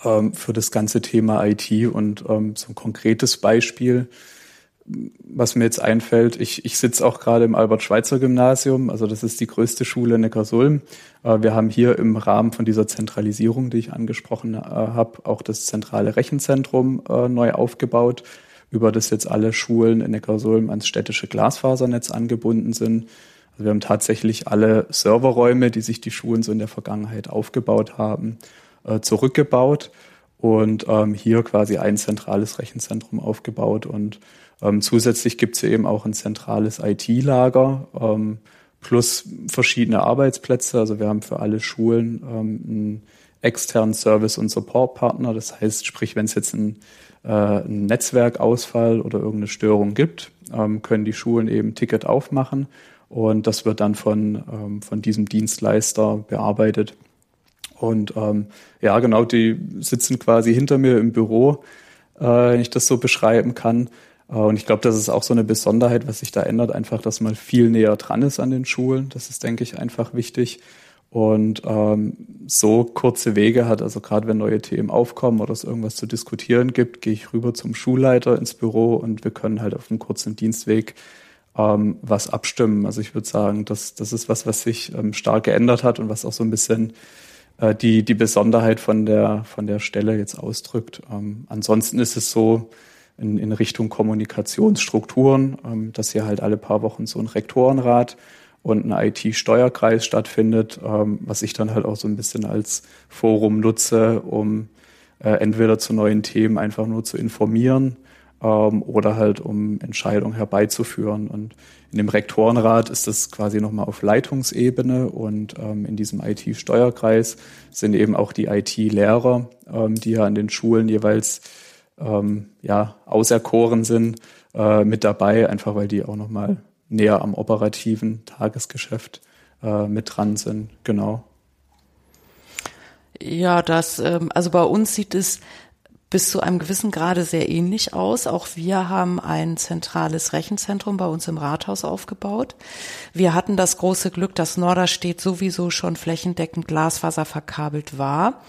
ähm, für das ganze Thema IT und ähm, so ein konkretes Beispiel was mir jetzt einfällt, ich, ich sitze auch gerade im Albert-Schweitzer-Gymnasium, also das ist die größte Schule in Neckarsulm. Äh, wir haben hier im Rahmen von dieser Zentralisierung, die ich angesprochen äh, habe, auch das zentrale Rechenzentrum äh, neu aufgebaut, über das jetzt alle Schulen in Neckarsulm ans städtische Glasfasernetz angebunden sind. Also wir haben tatsächlich alle Serverräume, die sich die Schulen so in der Vergangenheit aufgebaut haben, zurückgebaut und ähm, hier quasi ein zentrales Rechenzentrum aufgebaut und ähm, zusätzlich gibt es eben auch ein zentrales IT-Lager ähm, plus verschiedene Arbeitsplätze. Also wir haben für alle Schulen einen externen Service- und Support-Partner. Das heißt, sprich, wenn es jetzt ein, äh, ein Netzwerkausfall oder irgendeine Störung gibt, können die Schulen eben Ticket aufmachen und das wird dann von, ähm, von diesem Dienstleister bearbeitet. Und ähm, ja, genau, die sitzen quasi hinter mir im Büro, äh, wenn ich das so beschreiben kann. Äh, und ich glaube, das ist auch so eine Besonderheit, was sich da ändert, einfach, dass man viel näher dran ist an den Schulen. Das ist, denke ich, einfach wichtig. Und ähm, so kurze Wege hat, also gerade wenn neue Themen aufkommen oder es irgendwas zu diskutieren gibt, gehe ich rüber zum Schulleiter ins Büro und wir können halt auf einem kurzen Dienstweg ähm, was abstimmen. Also ich würde sagen, das, das ist was, was sich ähm, stark geändert hat und was auch so ein bisschen äh, die, die Besonderheit von der, von der Stelle jetzt ausdrückt. Ähm, ansonsten ist es so, in, in Richtung Kommunikationsstrukturen, ähm, dass hier halt alle paar Wochen so ein Rektorenrat und ein IT-Steuerkreis stattfindet, ähm, was ich dann halt auch so ein bisschen als Forum nutze, um äh, entweder zu neuen Themen einfach nur zu informieren ähm, oder halt um Entscheidungen herbeizuführen. Und in dem Rektorenrat ist das quasi nochmal auf Leitungsebene und ähm, in diesem IT-Steuerkreis sind eben auch die IT-Lehrer, ähm, die ja an den Schulen jeweils ähm, ja, auserkoren sind, äh, mit dabei, einfach weil die auch nochmal näher am operativen Tagesgeschäft äh, mit dran sind. Genau. Ja, das, ähm, also bei uns sieht es bis zu einem gewissen Grade sehr ähnlich aus. Auch wir haben ein zentrales Rechenzentrum bei uns im Rathaus aufgebaut. Wir hatten das große Glück, dass Norderstedt sowieso schon flächendeckend Glasfaser verkabelt war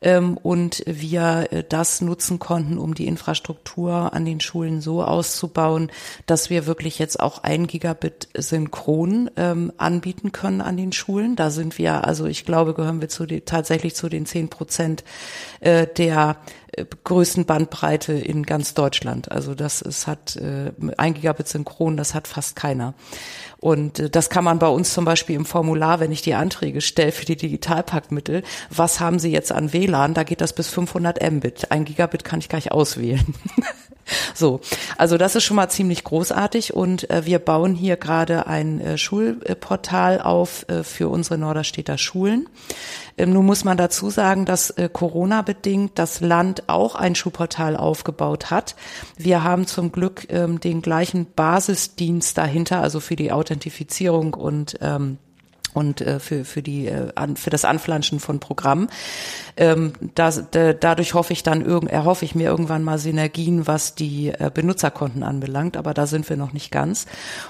und wir äh, das nutzen konnten, um die Infrastruktur an den Schulen so auszubauen, dass wir wirklich jetzt auch ein Gigabit synchron ähm, anbieten können an den Schulen. Da sind wir, also ich glaube, gehören wir zu die, tatsächlich zu den zehn Prozent äh, der größten Bandbreite in ganz Deutschland. Also das ist, hat äh, ein Gigabit synchron, das hat fast keiner. Und äh, das kann man bei uns zum Beispiel im Formular, wenn ich die Anträge stelle für die Digitalpaktmittel, was haben Sie jetzt an WLAN? Da geht das bis 500 Mbit. Ein Gigabit kann ich gar nicht auswählen. So, also das ist schon mal ziemlich großartig und äh, wir bauen hier gerade ein äh, Schulportal auf äh, für unsere Norderstädter Schulen. Ähm, nun muss man dazu sagen, dass äh, Corona bedingt das Land auch ein Schulportal aufgebaut hat. Wir haben zum Glück ähm, den gleichen Basisdienst dahinter, also für die Authentifizierung und ähm, und äh, für für die äh, an, für das Anflanschen von Programmen. Ähm, das, da, dadurch hoffe ich dann irgend, erhoffe ich mir irgendwann mal Synergien, was die äh, Benutzerkonten anbelangt, aber da sind wir noch nicht ganz.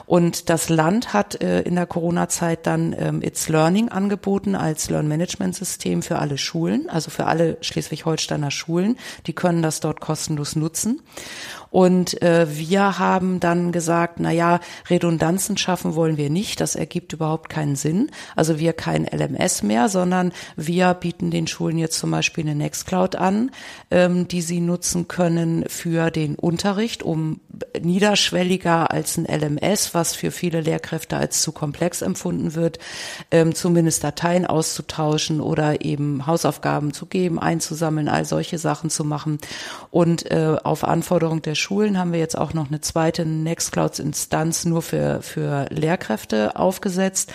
Und das Land hat äh, in der Corona-Zeit dann ähm, It's Learning angeboten als Learn-Management-System für alle Schulen, also für alle Schleswig-Holsteiner Schulen. Die können das dort kostenlos nutzen. Und äh, wir haben dann gesagt, na ja, Redundanzen schaffen wollen wir nicht. Das ergibt überhaupt keinen Sinn. Also wir kein LMS mehr, sondern wir bieten den Schulen jetzt zum Beispiel eine Nextcloud an, ähm, die sie nutzen können für den Unterricht, um niederschwelliger als ein LMS, was für viele Lehrkräfte als zu komplex empfunden wird, ähm, zumindest Dateien auszutauschen oder eben Hausaufgaben zu geben, einzusammeln, all solche Sachen zu machen. Und äh, auf Anforderung der Schulen haben wir jetzt auch noch eine zweite Nextcloud-Instanz nur für, für Lehrkräfte aufgesetzt,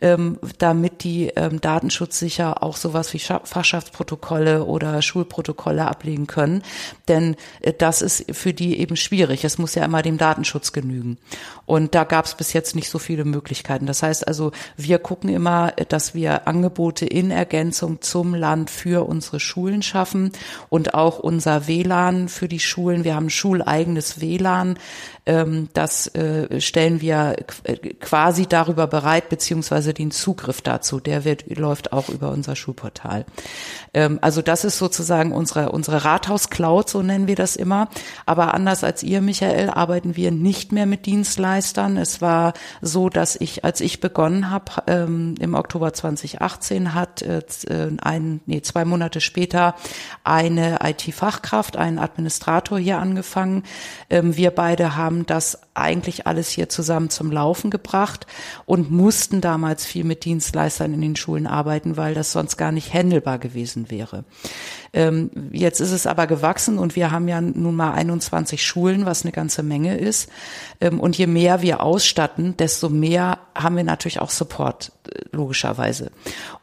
ähm, damit die ähm, datenschutzsicher auch sowas wie Fachschaftsprotokolle oder Schulprotokolle ablegen können. Denn äh, das ist für die eben schwierig. Es muss ja immer dem Datenschutz genügen. Und da gab es bis jetzt nicht so viele Möglichkeiten. Das heißt also, wir gucken immer, dass wir Angebote in Ergänzung zum Land für unsere Schulen schaffen und auch unser WLAN für die Schulen. Wir haben Schul eigenes WLAN. Ähm, das äh, stellen wir äh, quasi darüber bereit, beziehungsweise den Zugriff dazu. Der wird, läuft auch über unser Schulportal. Ähm, also das ist sozusagen unsere, unsere Rathaus-Cloud, so nennen wir das immer. Aber anders als ihr, Michael, arbeiten wir nicht mehr mit Dienstleistern. Es war so, dass ich, als ich begonnen habe, ähm, im Oktober 2018 hat äh, ein, nee, zwei Monate später eine IT-Fachkraft, ein Administrator hier angefangen. Wir beide haben das eigentlich alles hier zusammen zum Laufen gebracht und mussten damals viel mit Dienstleistern in den Schulen arbeiten, weil das sonst gar nicht händelbar gewesen wäre. Ähm, jetzt ist es aber gewachsen und wir haben ja nun mal 21 Schulen, was eine ganze Menge ist. Ähm, und je mehr wir ausstatten, desto mehr haben wir natürlich auch Support, äh, logischerweise.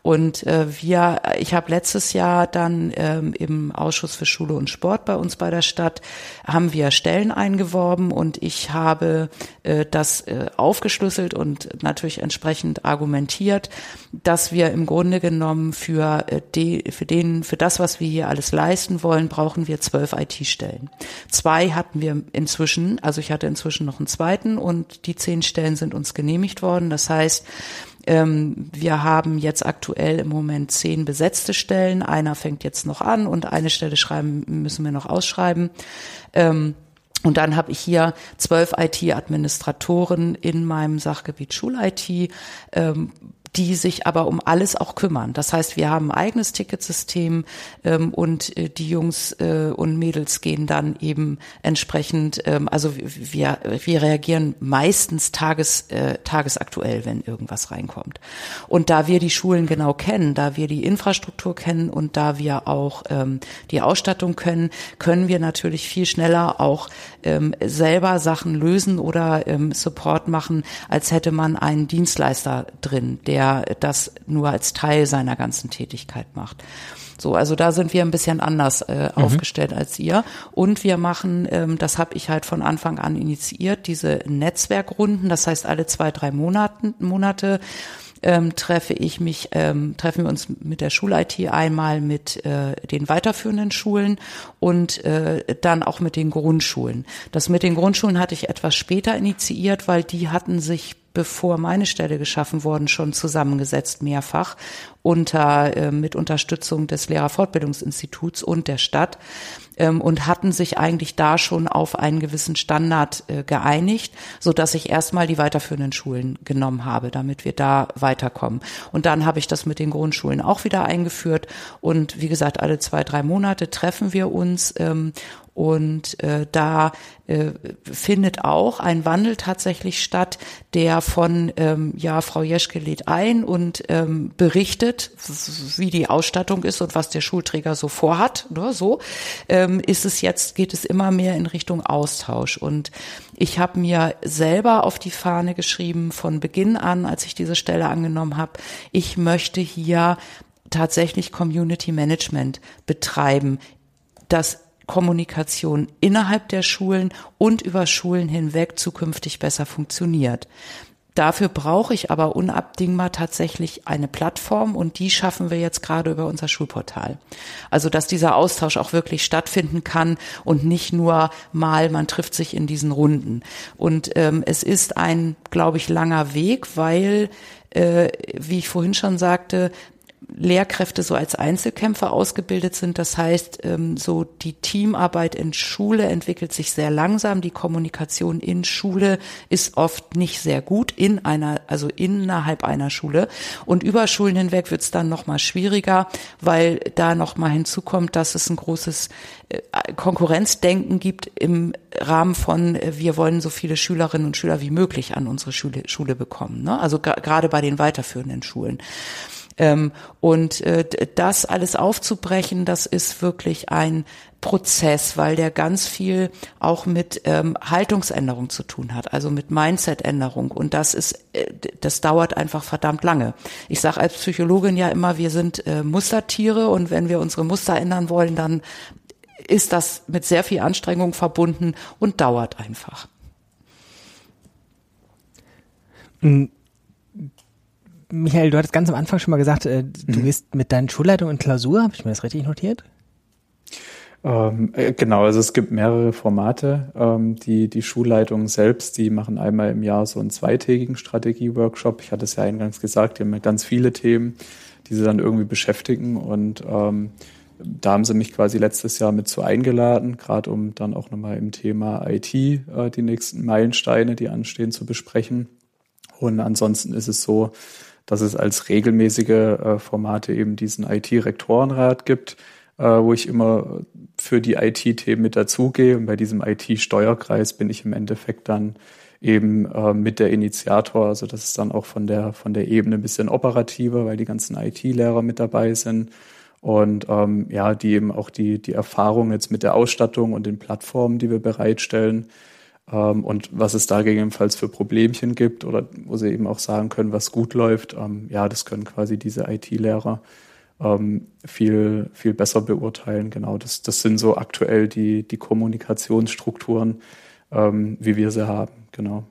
Und äh, wir, ich habe letztes Jahr dann ähm, im Ausschuss für Schule und Sport bei uns bei der Stadt, haben wir Stellen eingeworben und ich habe äh, das aufgeschlüsselt und natürlich entsprechend argumentiert, dass wir im Grunde genommen für, die, für, den, für das, was wir hier alles leisten wollen, brauchen wir zwölf IT-Stellen. Zwei hatten wir inzwischen, also ich hatte inzwischen noch einen zweiten und die zehn Stellen sind uns genehmigt worden. Das heißt, ähm, wir haben jetzt aktuell im Moment zehn besetzte Stellen. Einer fängt jetzt noch an und eine Stelle schreiben müssen wir noch ausschreiben. Ähm, und dann habe ich hier zwölf IT-Administratoren in meinem Sachgebiet Schul-IT, ähm, die sich aber um alles auch kümmern. Das heißt, wir haben ein eigenes Ticketsystem ähm, und äh, die Jungs äh, und Mädels gehen dann eben entsprechend, ähm, also wir, wir reagieren meistens tages, äh, tagesaktuell, wenn irgendwas reinkommt. Und da wir die Schulen genau kennen, da wir die Infrastruktur kennen und da wir auch ähm, die Ausstattung können, können wir natürlich viel schneller auch ähm, selber Sachen lösen oder ähm, Support machen, als hätte man einen Dienstleister drin, der das nur als Teil seiner ganzen Tätigkeit macht. So, also da sind wir ein bisschen anders äh, mhm. aufgestellt als ihr. Und wir machen, ähm, das habe ich halt von Anfang an initiiert, diese Netzwerkrunden. Das heißt, alle zwei, drei Monaten, Monate ähm, treffe ich mich, ähm, treffen wir uns mit der Schul-IT einmal mit äh, den weiterführenden Schulen und äh, dann auch mit den Grundschulen. Das mit den Grundschulen hatte ich etwas später initiiert, weil die hatten sich bevor meine Stelle geschaffen worden, schon zusammengesetzt mehrfach unter äh, mit Unterstützung des Lehrerfortbildungsinstituts und der Stadt ähm, und hatten sich eigentlich da schon auf einen gewissen Standard äh, geeinigt, so dass ich erstmal die weiterführenden Schulen genommen habe, damit wir da weiterkommen. Und dann habe ich das mit den Grundschulen auch wieder eingeführt und wie gesagt, alle zwei drei Monate treffen wir uns ähm, und äh, da äh, findet auch ein Wandel tatsächlich statt, der von ähm, ja Frau Jeschke lädt ein und ähm, berichtet, wie die Ausstattung ist und was der Schulträger so vorhat. Oder ne, so ähm, ist es jetzt geht es immer mehr in Richtung Austausch und ich habe mir selber auf die Fahne geschrieben von Beginn an, als ich diese Stelle angenommen habe, ich möchte hier tatsächlich Community Management betreiben. Das Kommunikation innerhalb der Schulen und über Schulen hinweg zukünftig besser funktioniert. Dafür brauche ich aber unabdingbar tatsächlich eine Plattform und die schaffen wir jetzt gerade über unser Schulportal. Also dass dieser Austausch auch wirklich stattfinden kann und nicht nur mal, man trifft sich in diesen Runden. Und ähm, es ist ein, glaube ich, langer Weg, weil äh, wie ich vorhin schon sagte, Lehrkräfte so als Einzelkämpfer ausgebildet sind. Das heißt, ähm, so die Teamarbeit in Schule entwickelt sich sehr langsam. Die Kommunikation in Schule ist oft nicht sehr gut in einer, also innerhalb einer Schule. Und über Schulen hinweg wird es dann noch mal schwieriger, weil da noch mal hinzukommt, dass es ein großes äh, Konkurrenzdenken gibt im Rahmen von, äh, wir wollen so viele Schülerinnen und Schüler wie möglich an unsere Schule, Schule bekommen. Ne? Also gerade bei den weiterführenden Schulen. Ähm, und äh, das alles aufzubrechen, das ist wirklich ein Prozess, weil der ganz viel auch mit ähm, Haltungsänderung zu tun hat, also mit Mindsetänderung. Und das ist, äh, das dauert einfach verdammt lange. Ich sage als Psychologin ja immer, wir sind äh, Mustertiere und wenn wir unsere Muster ändern wollen, dann ist das mit sehr viel Anstrengung verbunden und dauert einfach. Mhm Michael, du hattest ganz am Anfang schon mal gesagt, äh, du mhm. gehst mit deinen Schulleitungen in Klausur. Habe ich mir das richtig notiert? Ähm, äh, genau, also es gibt mehrere Formate. Ähm, die, die Schulleitungen selbst, die machen einmal im Jahr so einen zweitägigen Strategie-Workshop. Ich hatte es ja eingangs gesagt, die haben ja ganz viele Themen, die sie dann irgendwie beschäftigen. Und ähm, da haben sie mich quasi letztes Jahr mit zu eingeladen, gerade um dann auch nochmal im Thema IT äh, die nächsten Meilensteine, die anstehen, zu besprechen. Und ansonsten ist es so, dass es als regelmäßige äh, Formate eben diesen IT-Rektorenrat gibt, äh, wo ich immer für die IT-Themen mit dazugehe. Und bei diesem IT-Steuerkreis bin ich im Endeffekt dann eben äh, mit der Initiator. Also das ist dann auch von der, von der Ebene ein bisschen operativer, weil die ganzen IT-Lehrer mit dabei sind. Und ähm, ja, die eben auch die, die Erfahrung jetzt mit der Ausstattung und den Plattformen, die wir bereitstellen, ähm, und was es da gegebenenfalls für Problemchen gibt oder wo sie eben auch sagen können, was gut läuft. Ähm, ja, das können quasi diese IT-Lehrer ähm, viel, viel besser beurteilen. Genau, das, das sind so aktuell die, die Kommunikationsstrukturen, ähm, wie wir sie haben. Genau.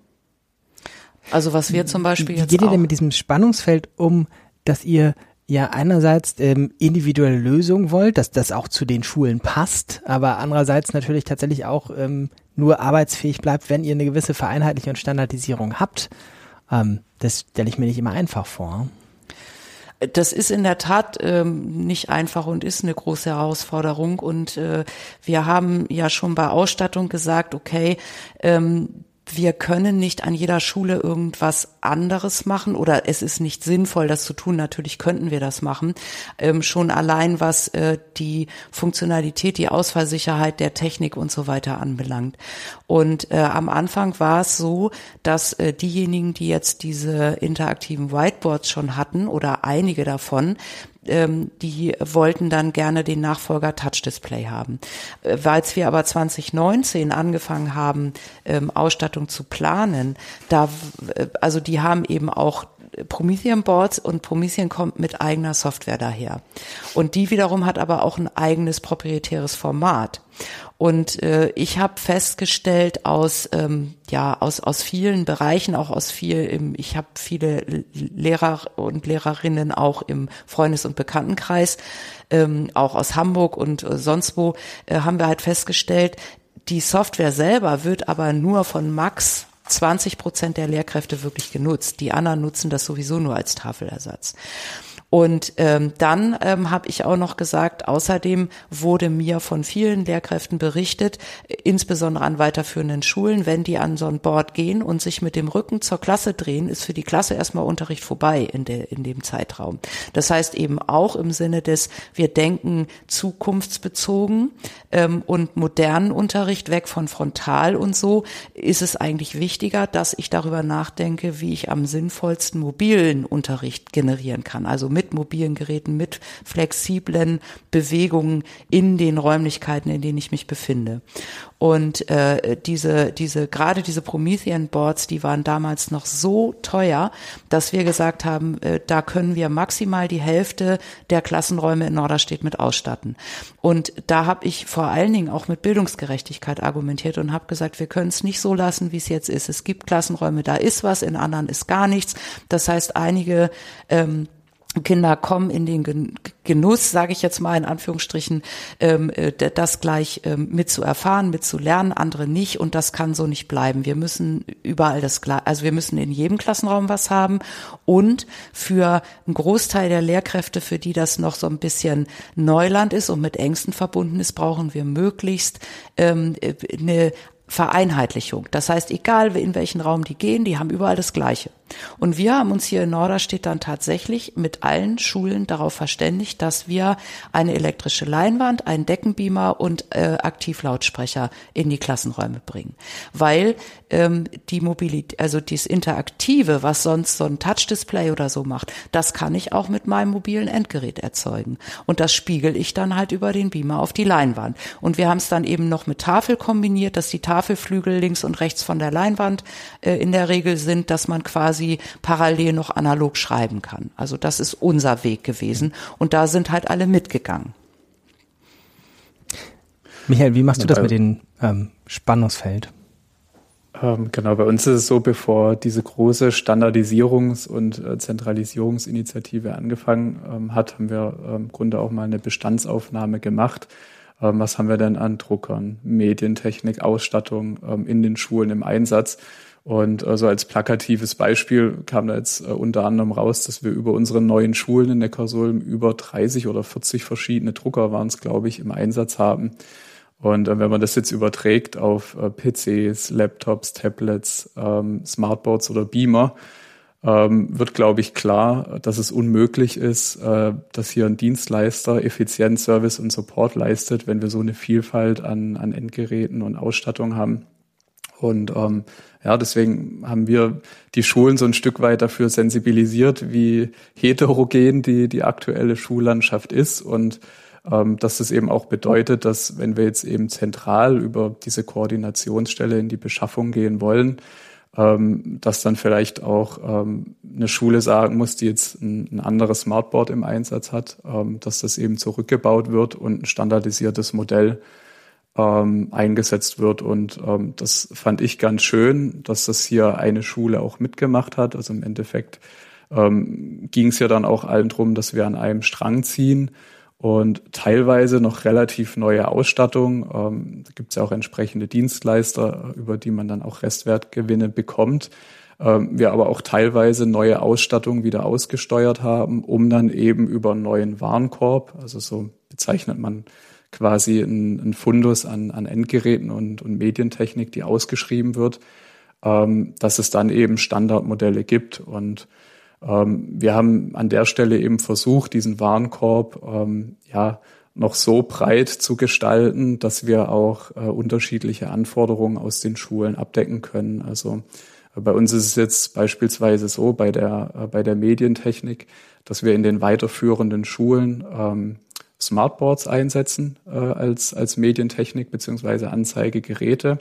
Also was wir zum Beispiel jetzt. Wie geht ihr denn mit diesem Spannungsfeld um, dass ihr ja einerseits ähm, individuelle Lösungen wollt, dass das auch zu den Schulen passt, aber andererseits natürlich tatsächlich auch ähm, nur arbeitsfähig bleibt, wenn ihr eine gewisse Vereinheitlichung und Standardisierung habt. Ähm, das stelle ich mir nicht immer einfach vor. Das ist in der Tat ähm, nicht einfach und ist eine große Herausforderung. Und äh, wir haben ja schon bei Ausstattung gesagt, okay, ähm, wir können nicht an jeder Schule irgendwas anderes machen oder es ist nicht sinnvoll, das zu tun. Natürlich könnten wir das machen. Ähm, schon allein was äh, die Funktionalität, die Ausfallsicherheit der Technik und so weiter anbelangt. Und äh, am Anfang war es so, dass äh, diejenigen, die jetzt diese interaktiven Whiteboards schon hatten oder einige davon, ähm, die wollten dann gerne den Nachfolger Touch Display haben. Äh, Als wir aber 2019 angefangen haben, ähm, Ausstattung zu planen, da, äh, also die haben eben auch Promethean Boards und Promethean kommt mit eigener Software daher. Und die wiederum hat aber auch ein eigenes proprietäres Format. Und äh, ich habe festgestellt aus ähm, ja aus aus vielen Bereichen, auch aus viel im, ich habe viele Lehrer und Lehrerinnen auch im Freundes- und Bekanntenkreis, ähm, auch aus Hamburg und äh, sonst wo, äh, haben wir halt festgestellt, die Software selber wird aber nur von Max 20 Prozent der Lehrkräfte wirklich genutzt. Die anderen nutzen das sowieso nur als Tafelersatz. Und ähm, dann ähm, habe ich auch noch gesagt, außerdem wurde mir von vielen Lehrkräften berichtet, insbesondere an weiterführenden Schulen, wenn die an so ein Board gehen und sich mit dem Rücken zur Klasse drehen, ist für die Klasse erstmal Unterricht vorbei in, der, in dem Zeitraum. Das heißt eben auch im Sinne des, wir denken zukunftsbezogen ähm, und modernen Unterricht weg von frontal und so, ist es eigentlich wichtiger, dass ich darüber nachdenke, wie ich am sinnvollsten mobilen Unterricht generieren kann. Also mit mit mobilen Geräten, mit flexiblen Bewegungen in den Räumlichkeiten, in denen ich mich befinde. Und äh, diese, diese, gerade diese Promethean Boards, die waren damals noch so teuer, dass wir gesagt haben, äh, da können wir maximal die Hälfte der Klassenräume in Norderstedt mit ausstatten. Und da habe ich vor allen Dingen auch mit Bildungsgerechtigkeit argumentiert und habe gesagt, wir können es nicht so lassen, wie es jetzt ist. Es gibt Klassenräume, da ist was, in anderen ist gar nichts. Das heißt, einige ähm, Kinder kommen in den Genuss, sage ich jetzt mal in Anführungsstrichen, ähm, äh, das gleich ähm, mit zu erfahren, mit zu lernen, andere nicht und das kann so nicht bleiben. Wir müssen überall das, also wir müssen in jedem Klassenraum was haben und für einen Großteil der Lehrkräfte, für die das noch so ein bisschen Neuland ist und mit Ängsten verbunden ist, brauchen wir möglichst ähm, äh, eine Vereinheitlichung. Das heißt, egal in welchen Raum die gehen, die haben überall das Gleiche. Und wir haben uns hier in Norderstedt dann tatsächlich mit allen Schulen darauf verständigt, dass wir eine elektrische Leinwand, einen Deckenbeamer und äh, Aktivlautsprecher in die Klassenräume bringen. Weil ähm, die Mobilität, also dieses Interaktive, was sonst so ein Touch-Display oder so macht, das kann ich auch mit meinem mobilen Endgerät erzeugen. Und das spiegel ich dann halt über den Beamer auf die Leinwand. Und wir haben es dann eben noch mit Tafel kombiniert, dass die Tafelflügel links und rechts von der Leinwand äh, in der Regel sind, dass man quasi parallel noch analog schreiben kann. Also das ist unser Weg gewesen. Und da sind halt alle mitgegangen. Michael, wie machst du das mit dem ähm, Spannungsfeld? Ähm, genau, bei uns ist es so, bevor diese große Standardisierungs- und äh, Zentralisierungsinitiative angefangen ähm, hat, haben wir ähm, im Grunde auch mal eine Bestandsaufnahme gemacht. Ähm, was haben wir denn an Druckern, Medientechnik, Ausstattung ähm, in den Schulen im Einsatz? Und äh, so als plakatives Beispiel kam da jetzt äh, unter anderem raus, dass wir über unsere neuen Schulen in Neckarsulm über 30 oder 40 verschiedene Drucker waren es, glaube ich, im Einsatz haben. Und äh, wenn man das jetzt überträgt auf äh, PCs, Laptops, Tablets, ähm, Smartboards oder Beamer, ähm, wird, glaube ich, klar, dass es unmöglich ist, äh, dass hier ein Dienstleister effizient Service und Support leistet, wenn wir so eine Vielfalt an, an Endgeräten und Ausstattung haben. Und ähm, ja, deswegen haben wir die Schulen so ein Stück weit dafür sensibilisiert, wie heterogen die, die aktuelle Schullandschaft ist. Und ähm, dass das eben auch bedeutet, dass wenn wir jetzt eben zentral über diese Koordinationsstelle in die Beschaffung gehen wollen, ähm, dass dann vielleicht auch ähm, eine Schule sagen muss, die jetzt ein, ein anderes Smartboard im Einsatz hat, ähm, dass das eben zurückgebaut wird und ein standardisiertes Modell ähm, eingesetzt wird. Und ähm, das fand ich ganz schön, dass das hier eine Schule auch mitgemacht hat. Also im Endeffekt ähm, ging es ja dann auch allen drum, dass wir an einem Strang ziehen und teilweise noch relativ neue Ausstattung. Ähm, da gibt es ja auch entsprechende Dienstleister, über die man dann auch Restwertgewinne bekommt. Ähm, wir aber auch teilweise neue Ausstattung wieder ausgesteuert haben, um dann eben über einen neuen Warenkorb, also so bezeichnet man quasi ein, ein Fundus an, an Endgeräten und, und Medientechnik, die ausgeschrieben wird, ähm, dass es dann eben Standardmodelle gibt. Und ähm, wir haben an der Stelle eben versucht, diesen Warenkorb ähm, ja noch so breit zu gestalten, dass wir auch äh, unterschiedliche Anforderungen aus den Schulen abdecken können. Also äh, bei uns ist es jetzt beispielsweise so bei der, äh, bei der Medientechnik, dass wir in den weiterführenden Schulen ähm, Smartboards einsetzen äh, als, als Medientechnik beziehungsweise Anzeigegeräte.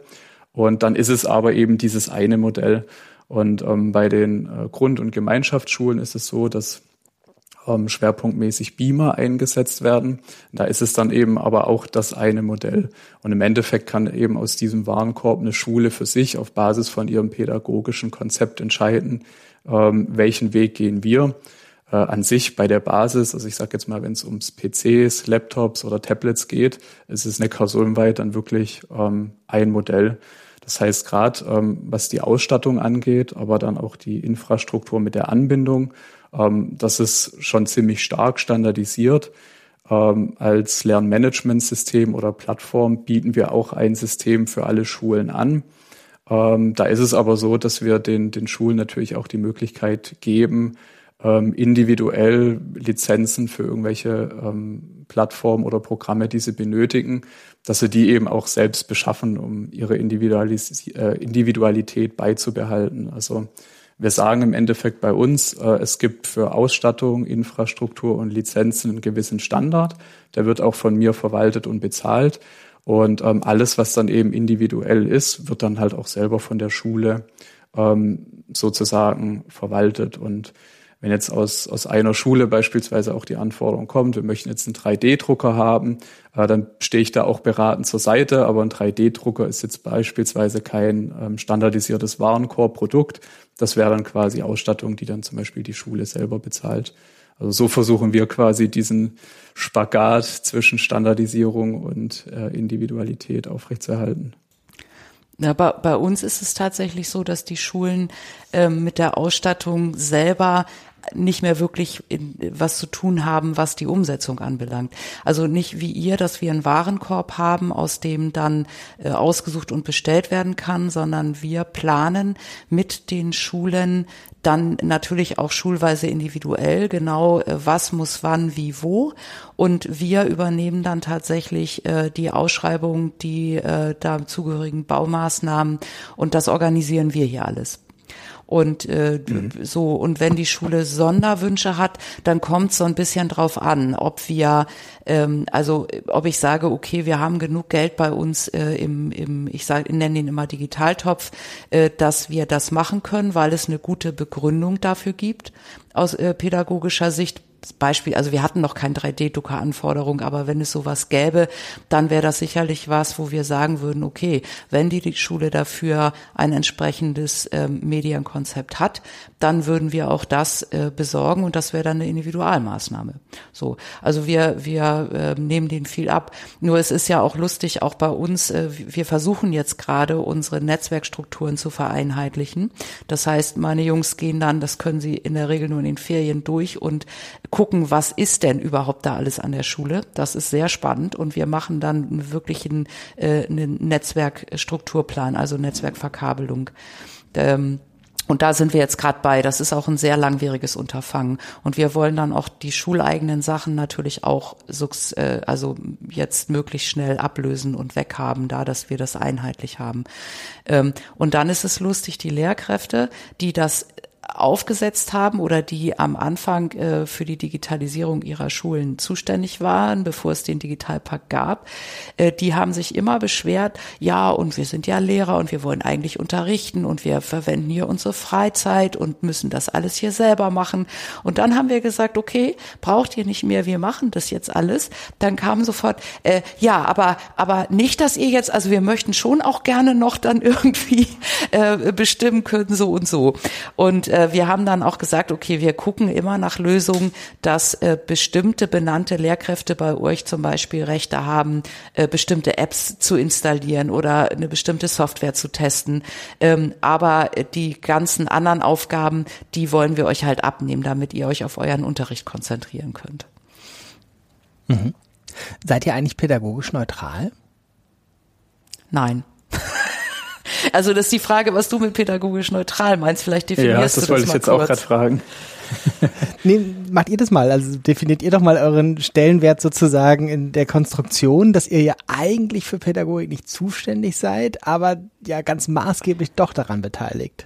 Und dann ist es aber eben dieses eine Modell. Und ähm, bei den äh, Grund- und Gemeinschaftsschulen ist es so, dass ähm, schwerpunktmäßig Beamer eingesetzt werden. Da ist es dann eben aber auch das eine Modell. Und im Endeffekt kann eben aus diesem Warenkorb eine Schule für sich auf Basis von ihrem pädagogischen Konzept entscheiden, ähm, welchen Weg gehen wir. Äh, an sich bei der Basis, also ich sage jetzt mal, wenn es ums PCs, Laptops oder Tablets geht, ist es neckarsulmweit dann wirklich ähm, ein Modell. Das heißt, gerade ähm, was die Ausstattung angeht, aber dann auch die Infrastruktur mit der Anbindung, ähm, das ist schon ziemlich stark standardisiert. Ähm, als Lernmanagementsystem oder Plattform bieten wir auch ein System für alle Schulen an. Ähm, da ist es aber so, dass wir den, den Schulen natürlich auch die Möglichkeit geben, ähm, individuell Lizenzen für irgendwelche ähm, Plattformen oder Programme, die sie benötigen, dass sie die eben auch selbst beschaffen, um ihre Individualis äh, Individualität beizubehalten. Also wir sagen im Endeffekt bei uns, äh, es gibt für Ausstattung, Infrastruktur und Lizenzen einen gewissen Standard. Der wird auch von mir verwaltet und bezahlt. Und ähm, alles, was dann eben individuell ist, wird dann halt auch selber von der Schule ähm, sozusagen verwaltet. Und wenn jetzt aus, aus einer Schule beispielsweise auch die Anforderung kommt, wir möchten jetzt einen 3D-Drucker haben, äh, dann stehe ich da auch beratend zur Seite. Aber ein 3D-Drucker ist jetzt beispielsweise kein ähm, standardisiertes Warenkorb-Produkt. Das wäre dann quasi Ausstattung, die dann zum Beispiel die Schule selber bezahlt. Also so versuchen wir quasi diesen Spagat zwischen Standardisierung und äh, Individualität aufrechtzuerhalten. Ja, bei, bei uns ist es tatsächlich so, dass die Schulen ähm, mit der Ausstattung selber nicht mehr wirklich in, was zu tun haben, was die Umsetzung anbelangt. Also nicht wie ihr, dass wir einen Warenkorb haben, aus dem dann äh, ausgesucht und bestellt werden kann, sondern wir planen mit den Schulen dann natürlich auch schulweise individuell genau, äh, was muss wann, wie, wo. Und wir übernehmen dann tatsächlich äh, die Ausschreibung, die äh, dazugehörigen Baumaßnahmen und das organisieren wir hier alles. Und äh, mhm. so, und wenn die Schule Sonderwünsche hat, dann kommt so ein bisschen drauf an, ob wir, ähm, also ob ich sage, okay, wir haben genug Geld bei uns äh, im, im, ich sage, nenne ihn immer Digitaltopf, äh, dass wir das machen können, weil es eine gute Begründung dafür gibt aus äh, pädagogischer Sicht Beispiel, also wir hatten noch kein 3D-Drucker-Anforderung, aber wenn es sowas gäbe, dann wäre das sicherlich was, wo wir sagen würden, okay, wenn die, die Schule dafür ein entsprechendes ähm, Medienkonzept hat, dann würden wir auch das äh, besorgen und das wäre dann eine Individualmaßnahme. So, also wir wir äh, nehmen den viel ab. Nur es ist ja auch lustig, auch bei uns. Äh, wir versuchen jetzt gerade unsere Netzwerkstrukturen zu vereinheitlichen. Das heißt, meine Jungs gehen dann, das können sie in der Regel nur in den Ferien durch und gucken, was ist denn überhaupt da alles an der Schule. Das ist sehr spannend und wir machen dann wirklich einen, äh, einen Netzwerkstrukturplan, also Netzwerkverkabelung. Ähm, und da sind wir jetzt gerade bei. Das ist auch ein sehr langwieriges Unterfangen. Und wir wollen dann auch die schuleigenen Sachen natürlich auch äh, also jetzt möglichst schnell ablösen und weghaben, da dass wir das einheitlich haben. Ähm, und dann ist es lustig, die Lehrkräfte, die das aufgesetzt haben oder die am Anfang äh, für die Digitalisierung ihrer Schulen zuständig waren, bevor es den Digitalpakt gab, äh, die haben sich immer beschwert, ja, und wir sind ja Lehrer und wir wollen eigentlich unterrichten und wir verwenden hier unsere Freizeit und müssen das alles hier selber machen. Und dann haben wir gesagt, okay, braucht ihr nicht mehr, wir machen das jetzt alles. Dann kam sofort, äh, ja, aber, aber nicht, dass ihr jetzt, also wir möchten schon auch gerne noch dann irgendwie äh, bestimmen können, so und so. Und äh, wir haben dann auch gesagt, okay, wir gucken immer nach Lösungen, dass äh, bestimmte benannte Lehrkräfte bei euch zum Beispiel Rechte haben, äh, bestimmte Apps zu installieren oder eine bestimmte Software zu testen. Ähm, aber die ganzen anderen Aufgaben, die wollen wir euch halt abnehmen, damit ihr euch auf euren Unterricht konzentrieren könnt. Mhm. Seid ihr eigentlich pädagogisch neutral? Nein. Also das ist die Frage, was du mit pädagogisch neutral meinst. Vielleicht definierst ja, das du das wollte ich jetzt kurz. auch gerade fragen. nee, macht ihr das mal. Also definiert ihr doch mal euren Stellenwert sozusagen in der Konstruktion, dass ihr ja eigentlich für Pädagogik nicht zuständig seid, aber ja ganz maßgeblich doch daran beteiligt.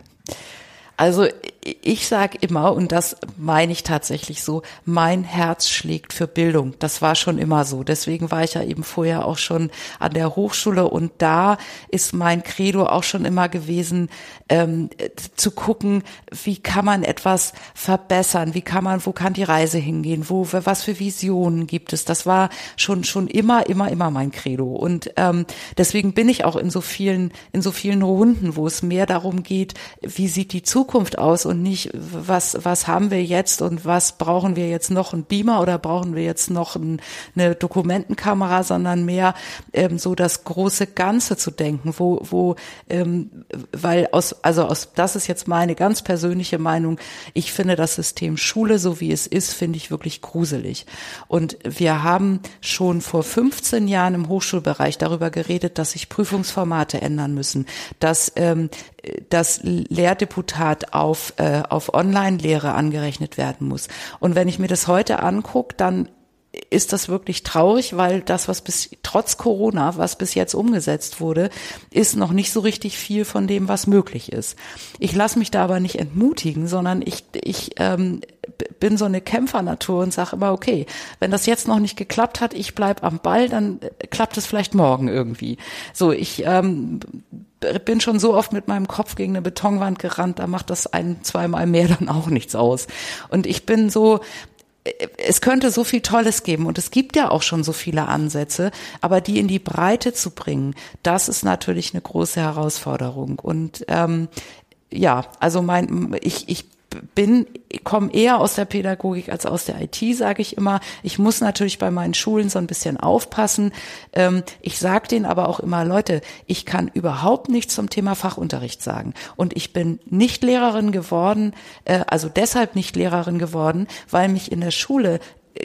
Also ich sage immer, und das meine ich tatsächlich so, mein Herz schlägt für Bildung. Das war schon immer so. Deswegen war ich ja eben vorher auch schon an der Hochschule und da ist mein Credo auch schon immer gewesen, ähm, zu gucken, wie kann man etwas verbessern, wie kann man, wo kann die Reise hingehen, wo, was für Visionen gibt es. Das war schon schon immer, immer, immer mein Credo. Und ähm, deswegen bin ich auch in so vielen, in so vielen Runden, wo es mehr darum geht, wie sieht die Zukunft aus und nicht, was, was haben wir jetzt und was brauchen wir jetzt noch, ein Beamer oder brauchen wir jetzt noch ein, eine Dokumentenkamera, sondern mehr ähm, so das große Ganze zu denken, wo, wo, ähm, weil aus, also aus, das ist jetzt meine ganz persönliche Meinung, ich finde das System Schule, so wie es ist, finde ich wirklich gruselig. Und wir haben schon vor 15 Jahren im Hochschulbereich darüber geredet, dass sich Prüfungsformate ändern müssen, dass ähm, das Lehrdeputat auf, äh, auf Online-Lehre angerechnet werden muss. Und wenn ich mir das heute angucke, dann ist das wirklich traurig, weil das, was bis trotz Corona, was bis jetzt umgesetzt wurde, ist noch nicht so richtig viel von dem, was möglich ist. Ich lasse mich da aber nicht entmutigen, sondern ich, ich ähm, bin so eine Kämpfernatur und sage immer, okay, wenn das jetzt noch nicht geklappt hat, ich bleib am Ball, dann klappt es vielleicht morgen irgendwie. So, ich ähm, bin schon so oft mit meinem Kopf gegen eine Betonwand gerannt, da macht das ein, zweimal mehr dann auch nichts aus. Und ich bin so, es könnte so viel Tolles geben und es gibt ja auch schon so viele Ansätze, aber die in die Breite zu bringen, das ist natürlich eine große Herausforderung. Und ähm, ja, also mein, ich, ich bin, komme eher aus der Pädagogik als aus der IT, sage ich immer. Ich muss natürlich bei meinen Schulen so ein bisschen aufpassen. Ähm, ich sage denen aber auch immer, Leute, ich kann überhaupt nichts zum Thema Fachunterricht sagen. Und ich bin nicht Lehrerin geworden, äh, also deshalb nicht Lehrerin geworden, weil mich in der Schule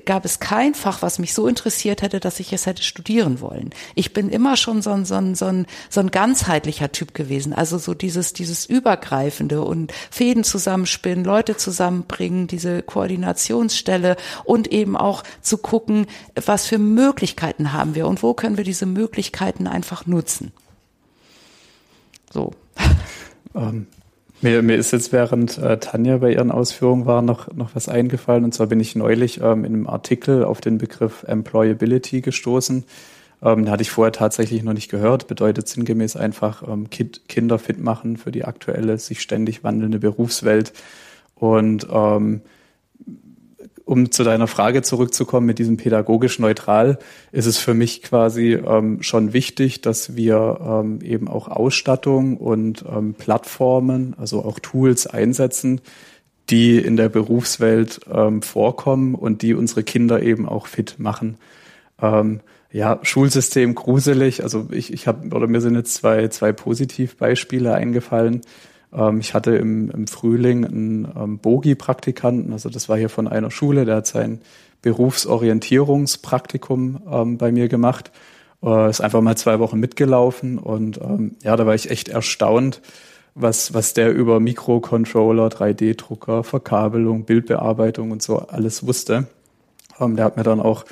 gab es kein Fach, was mich so interessiert hätte, dass ich es hätte studieren wollen. Ich bin immer schon so ein, so ein, so ein, so ein ganzheitlicher Typ gewesen. Also so dieses, dieses Übergreifende und Fäden zusammenspinnen, Leute zusammenbringen, diese Koordinationsstelle und eben auch zu gucken, was für Möglichkeiten haben wir und wo können wir diese Möglichkeiten einfach nutzen. So. Ähm, mir, mir ist jetzt während äh, Tanja bei ihren Ausführungen war noch, noch was eingefallen. Und zwar bin ich neulich ähm, in einem Artikel auf den Begriff Employability gestoßen. Ähm, da hatte ich vorher tatsächlich noch nicht gehört. Bedeutet sinngemäß einfach ähm, kind, Kinder fit machen für die aktuelle, sich ständig wandelnde Berufswelt. Und ähm, um zu deiner Frage zurückzukommen mit diesem pädagogisch neutral, ist es für mich quasi ähm, schon wichtig, dass wir ähm, eben auch Ausstattung und ähm, Plattformen, also auch Tools einsetzen, die in der Berufswelt ähm, vorkommen und die unsere Kinder eben auch fit machen. Ähm, ja, Schulsystem gruselig. Also ich, ich habe oder mir sind jetzt zwei zwei Positivbeispiele eingefallen. Ähm, ich hatte im, im Frühling einen ähm, Bogi-Praktikanten, also das war hier von einer Schule, der hat sein Berufsorientierungspraktikum ähm, bei mir gemacht. Äh, ist einfach mal zwei Wochen mitgelaufen und ja, da war ich echt erstaunt, was, was der über Mikrocontroller, 3D-Drucker, Verkabelung, Bildbearbeitung und so alles wusste. Der hat mir dann auch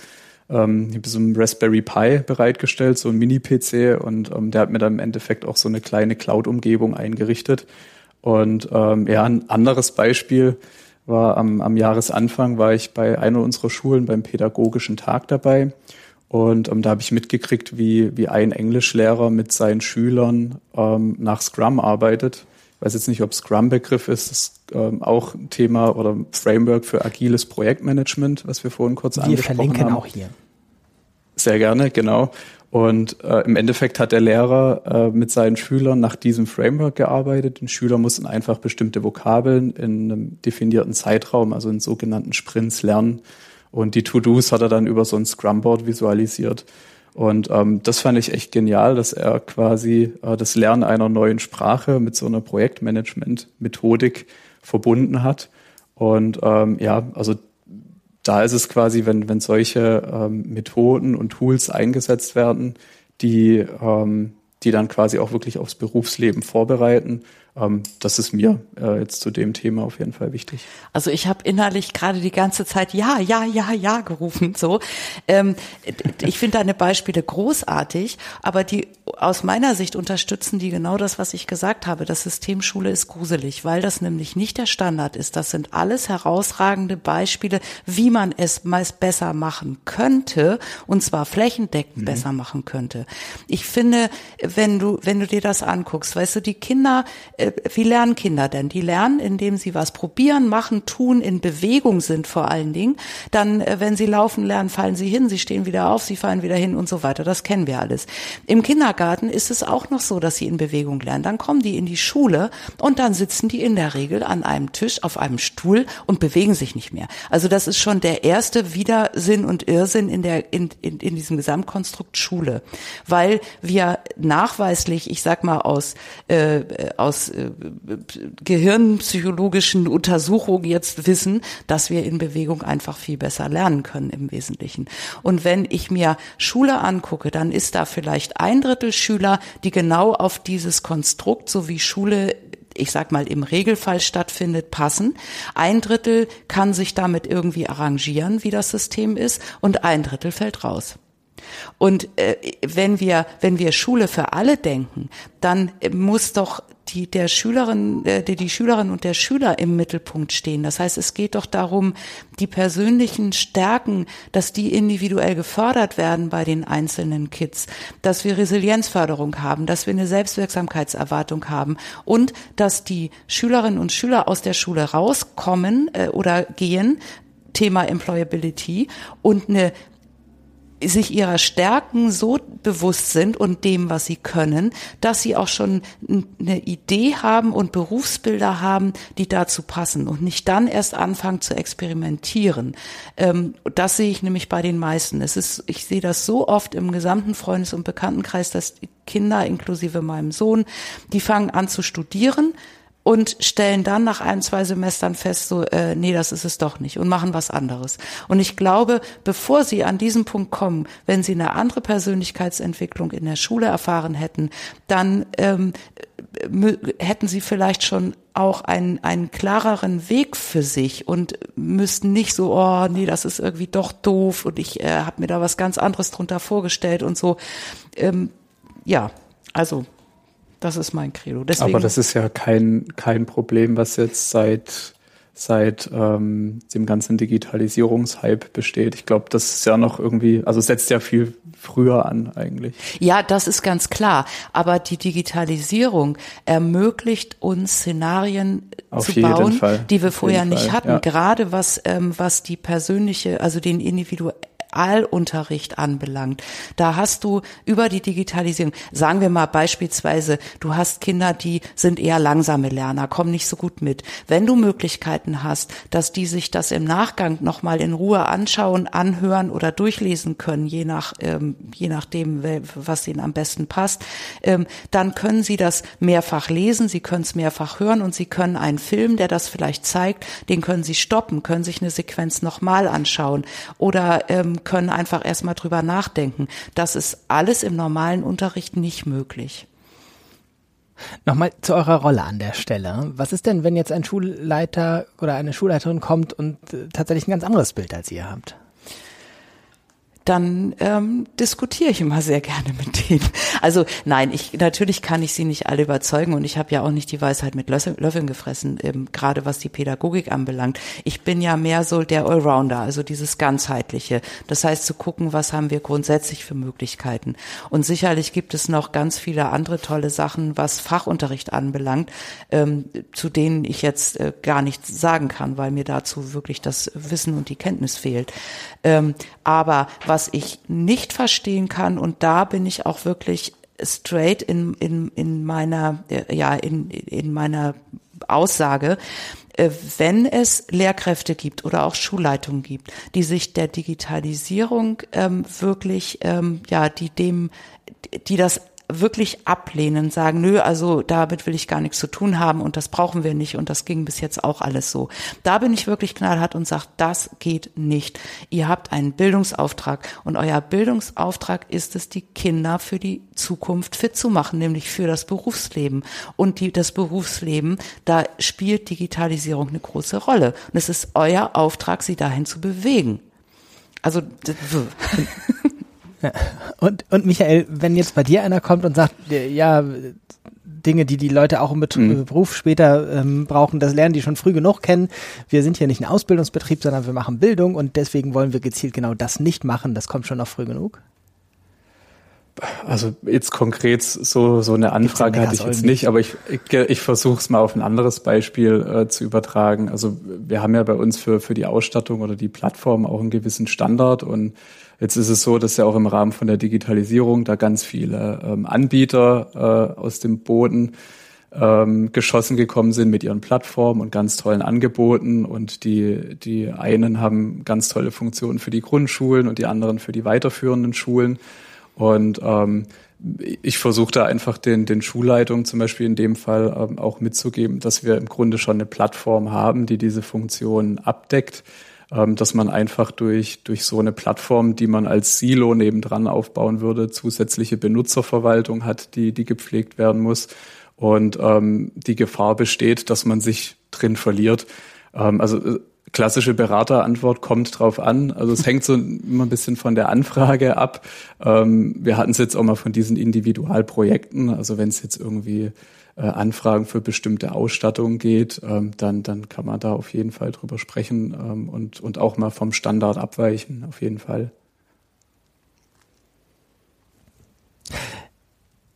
ähm, so einen Raspberry Pi bereitgestellt, so ein Mini-PC und ähm, der hat mir dann im Endeffekt auch so eine kleine Cloud-Umgebung eingerichtet. Und ähm, ja, ein anderes Beispiel war am, am Jahresanfang war ich bei einer unserer Schulen beim pädagogischen Tag dabei. Und ähm, da habe ich mitgekriegt, wie, wie ein Englischlehrer mit seinen Schülern ähm, nach Scrum arbeitet. Ich weiß jetzt nicht, ob Scrum-Begriff ist, das ist ähm, auch ein Thema oder Framework für agiles Projektmanagement, was wir vorhin kurz wir angesprochen haben. Wir verlinken auch hier. Sehr gerne, genau. Und äh, im Endeffekt hat der Lehrer äh, mit seinen Schülern nach diesem Framework gearbeitet. Die Schüler mussten einfach bestimmte Vokabeln in einem definierten Zeitraum, also in sogenannten Sprints lernen. Und die To-Dos hat er dann über so ein Scrum-Board visualisiert. Und ähm, das fand ich echt genial, dass er quasi äh, das Lernen einer neuen Sprache mit so einer Projektmanagement-Methodik verbunden hat. Und ähm, ja, also da ist es quasi, wenn, wenn solche ähm, Methoden und Tools eingesetzt werden, die, ähm, die dann quasi auch wirklich aufs Berufsleben vorbereiten, das ist mir äh, jetzt zu dem Thema auf jeden Fall wichtig. Also ich habe innerlich gerade die ganze Zeit ja, ja, ja, ja gerufen. So, ähm, ich finde deine Beispiele großartig, aber die aus meiner Sicht unterstützen die genau das, was ich gesagt habe. Das System Schule ist gruselig, weil das nämlich nicht der Standard ist. Das sind alles herausragende Beispiele, wie man es meist besser machen könnte und zwar flächendeckend mhm. besser machen könnte. Ich finde, wenn du wenn du dir das anguckst, weißt du, die Kinder äh, wie lernen Kinder denn? Die lernen, indem sie was probieren, machen, tun, in Bewegung sind vor allen Dingen. Dann, äh, wenn sie laufen lernen, fallen sie hin, sie stehen wieder auf, sie fallen wieder hin und so weiter. Das kennen wir alles. Im Kindergarten ist es auch noch so, dass sie in Bewegung lernen. Dann kommen die in die Schule und dann sitzen die in der Regel an einem Tisch, auf einem Stuhl und bewegen sich nicht mehr. Also das ist schon der erste Widersinn und Irrsinn in der, in, in, in diesem Gesamtkonstrukt Schule. Weil wir nachweislich, ich sag mal aus, äh, aus äh, gehirnpsychologischen Untersuchungen jetzt wissen, dass wir in Bewegung einfach viel besser lernen können im Wesentlichen. Und wenn ich mir Schule angucke, dann ist da vielleicht ein Drittel Schüler, die genau auf dieses Konstrukt, so wie Schule ich sag mal, im Regelfall stattfindet, passen. Ein Drittel kann sich damit irgendwie arrangieren, wie das System ist, und ein Drittel fällt raus. Und äh, wenn wir wenn wir Schule für alle denken, dann muss doch die der Schülerin äh, die, die Schülerin und der Schüler im Mittelpunkt stehen. Das heißt, es geht doch darum, die persönlichen Stärken, dass die individuell gefördert werden bei den einzelnen Kids, dass wir Resilienzförderung haben, dass wir eine Selbstwirksamkeitserwartung haben und dass die Schülerinnen und Schüler aus der Schule rauskommen äh, oder gehen Thema Employability und eine sich ihrer Stärken so bewusst sind und dem, was sie können, dass sie auch schon eine Idee haben und Berufsbilder haben, die dazu passen und nicht dann erst anfangen zu experimentieren. Ähm, das sehe ich nämlich bei den meisten. Es ist, ich sehe das so oft im gesamten Freundes- und Bekanntenkreis, dass Kinder, inklusive meinem Sohn, die fangen an zu studieren, und stellen dann nach ein, zwei Semestern fest, so, äh, nee, das ist es doch nicht und machen was anderes. Und ich glaube, bevor sie an diesen Punkt kommen, wenn sie eine andere Persönlichkeitsentwicklung in der Schule erfahren hätten, dann ähm, hätten sie vielleicht schon auch einen, einen klareren Weg für sich und müssten nicht so, oh nee, das ist irgendwie doch doof und ich äh, habe mir da was ganz anderes drunter vorgestellt und so. Ähm, ja, also das ist mein Credo. Deswegen, Aber das ist ja kein, kein Problem, was jetzt seit seit ähm, dem ganzen Digitalisierungshype besteht. Ich glaube, das ist ja noch irgendwie, also setzt ja viel früher an eigentlich. Ja, das ist ganz klar. Aber die Digitalisierung ermöglicht uns Szenarien Auf zu bauen, Fall. die wir Auf vorher nicht hatten. Ja. Gerade was ähm, was die persönliche, also den individuellen Realunterricht anbelangt. Da hast du über die Digitalisierung, sagen wir mal beispielsweise, du hast Kinder, die sind eher langsame Lerner, kommen nicht so gut mit. Wenn du Möglichkeiten hast, dass die sich das im Nachgang nochmal in Ruhe anschauen, anhören oder durchlesen können, je nach, ähm, je nachdem, was ihnen am besten passt, ähm, dann können sie das mehrfach lesen, sie können es mehrfach hören und sie können einen Film, der das vielleicht zeigt, den können sie stoppen, können sich eine Sequenz nochmal anschauen oder ähm, können einfach erstmal drüber nachdenken. Das ist alles im normalen Unterricht nicht möglich. Nochmal zu eurer Rolle an der Stelle. Was ist denn, wenn jetzt ein Schulleiter oder eine Schulleiterin kommt und äh, tatsächlich ein ganz anderes Bild als ihr habt? Dann ähm, diskutiere ich immer sehr gerne mit denen. Also nein, ich natürlich kann ich sie nicht alle überzeugen und ich habe ja auch nicht die Weisheit mit Löffeln gefressen, ähm, gerade was die Pädagogik anbelangt. Ich bin ja mehr so der Allrounder, also dieses ganzheitliche. Das heißt zu gucken, was haben wir grundsätzlich für Möglichkeiten. Und sicherlich gibt es noch ganz viele andere tolle Sachen, was Fachunterricht anbelangt, ähm, zu denen ich jetzt äh, gar nichts sagen kann, weil mir dazu wirklich das Wissen und die Kenntnis fehlt. Ähm, aber was was ich nicht verstehen kann, und da bin ich auch wirklich straight in, in, in meiner, ja, in, in meiner Aussage, äh, wenn es Lehrkräfte gibt oder auch Schulleitungen gibt, die sich der Digitalisierung ähm, wirklich, ähm, ja, die dem, die das wirklich ablehnen, sagen, nö, also damit will ich gar nichts zu tun haben und das brauchen wir nicht und das ging bis jetzt auch alles so. Da bin ich wirklich knallhart und sage, das geht nicht. Ihr habt einen Bildungsauftrag und euer Bildungsauftrag ist es, die Kinder für die Zukunft fit zu machen, nämlich für das Berufsleben. Und die, das Berufsleben, da spielt Digitalisierung eine große Rolle. Und es ist euer Auftrag, sie dahin zu bewegen. Also ja. Und, und Michael, wenn jetzt bei dir einer kommt und sagt, ja, Dinge, die die Leute auch im Bet mhm. Beruf später ähm, brauchen, das lernen die schon früh genug kennen. Wir sind hier nicht ein Ausbildungsbetrieb, sondern wir machen Bildung und deswegen wollen wir gezielt genau das nicht machen. Das kommt schon noch früh genug. Also jetzt konkret so so eine Anfrage hatte ich jetzt nicht, aber ich ich, ich versuche es mal auf ein anderes Beispiel äh, zu übertragen. Also wir haben ja bei uns für für die Ausstattung oder die Plattform auch einen gewissen Standard und Jetzt ist es so, dass ja auch im Rahmen von der Digitalisierung da ganz viele ähm, Anbieter äh, aus dem Boden ähm, geschossen gekommen sind mit ihren Plattformen und ganz tollen Angeboten. Und die, die einen haben ganz tolle Funktionen für die Grundschulen und die anderen für die weiterführenden Schulen. Und ähm, ich versuche da einfach den, den Schulleitungen zum Beispiel in dem Fall ähm, auch mitzugeben, dass wir im Grunde schon eine Plattform haben, die diese Funktion abdeckt dass man einfach durch, durch so eine Plattform, die man als Silo nebendran aufbauen würde, zusätzliche Benutzerverwaltung hat, die, die gepflegt werden muss. Und ähm, die Gefahr besteht, dass man sich drin verliert. Ähm, also äh, klassische Beraterantwort kommt drauf an. Also es hängt so immer ein bisschen von der Anfrage ab. Ähm, wir hatten es jetzt auch mal von diesen Individualprojekten. Also wenn es jetzt irgendwie Anfragen für bestimmte Ausstattung geht, ähm, dann, dann kann man da auf jeden Fall drüber sprechen ähm, und, und auch mal vom Standard abweichen, auf jeden Fall.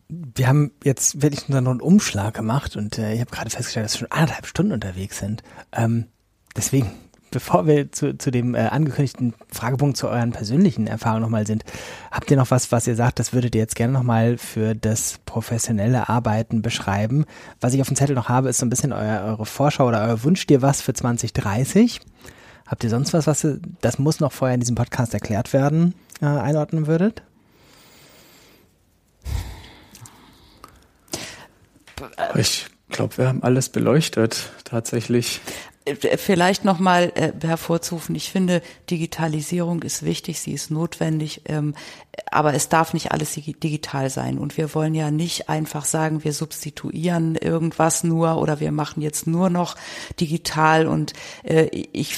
Wir haben jetzt wirklich nur noch einen Umschlag gemacht und äh, ich habe gerade festgestellt, dass wir schon anderthalb Stunden unterwegs sind. Ähm, deswegen bevor wir zu, zu dem äh, angekündigten Fragepunkt zu euren persönlichen Erfahrungen nochmal sind, habt ihr noch was, was ihr sagt, das würdet ihr jetzt gerne nochmal für das professionelle Arbeiten beschreiben? Was ich auf dem Zettel noch habe, ist so ein bisschen euer, eure Vorschau oder euer Wunsch dir was für 2030. Habt ihr sonst was, was ihr, das muss noch vorher in diesem Podcast erklärt werden, äh, einordnen würdet? Ich glaube, wir haben alles beleuchtet, tatsächlich. Äh, vielleicht nochmal äh, hervorzurufen, ich finde, Digitalisierung ist wichtig, sie ist notwendig, ähm, aber es darf nicht alles digital sein. Und wir wollen ja nicht einfach sagen, wir substituieren irgendwas nur oder wir machen jetzt nur noch digital. Und äh, ich,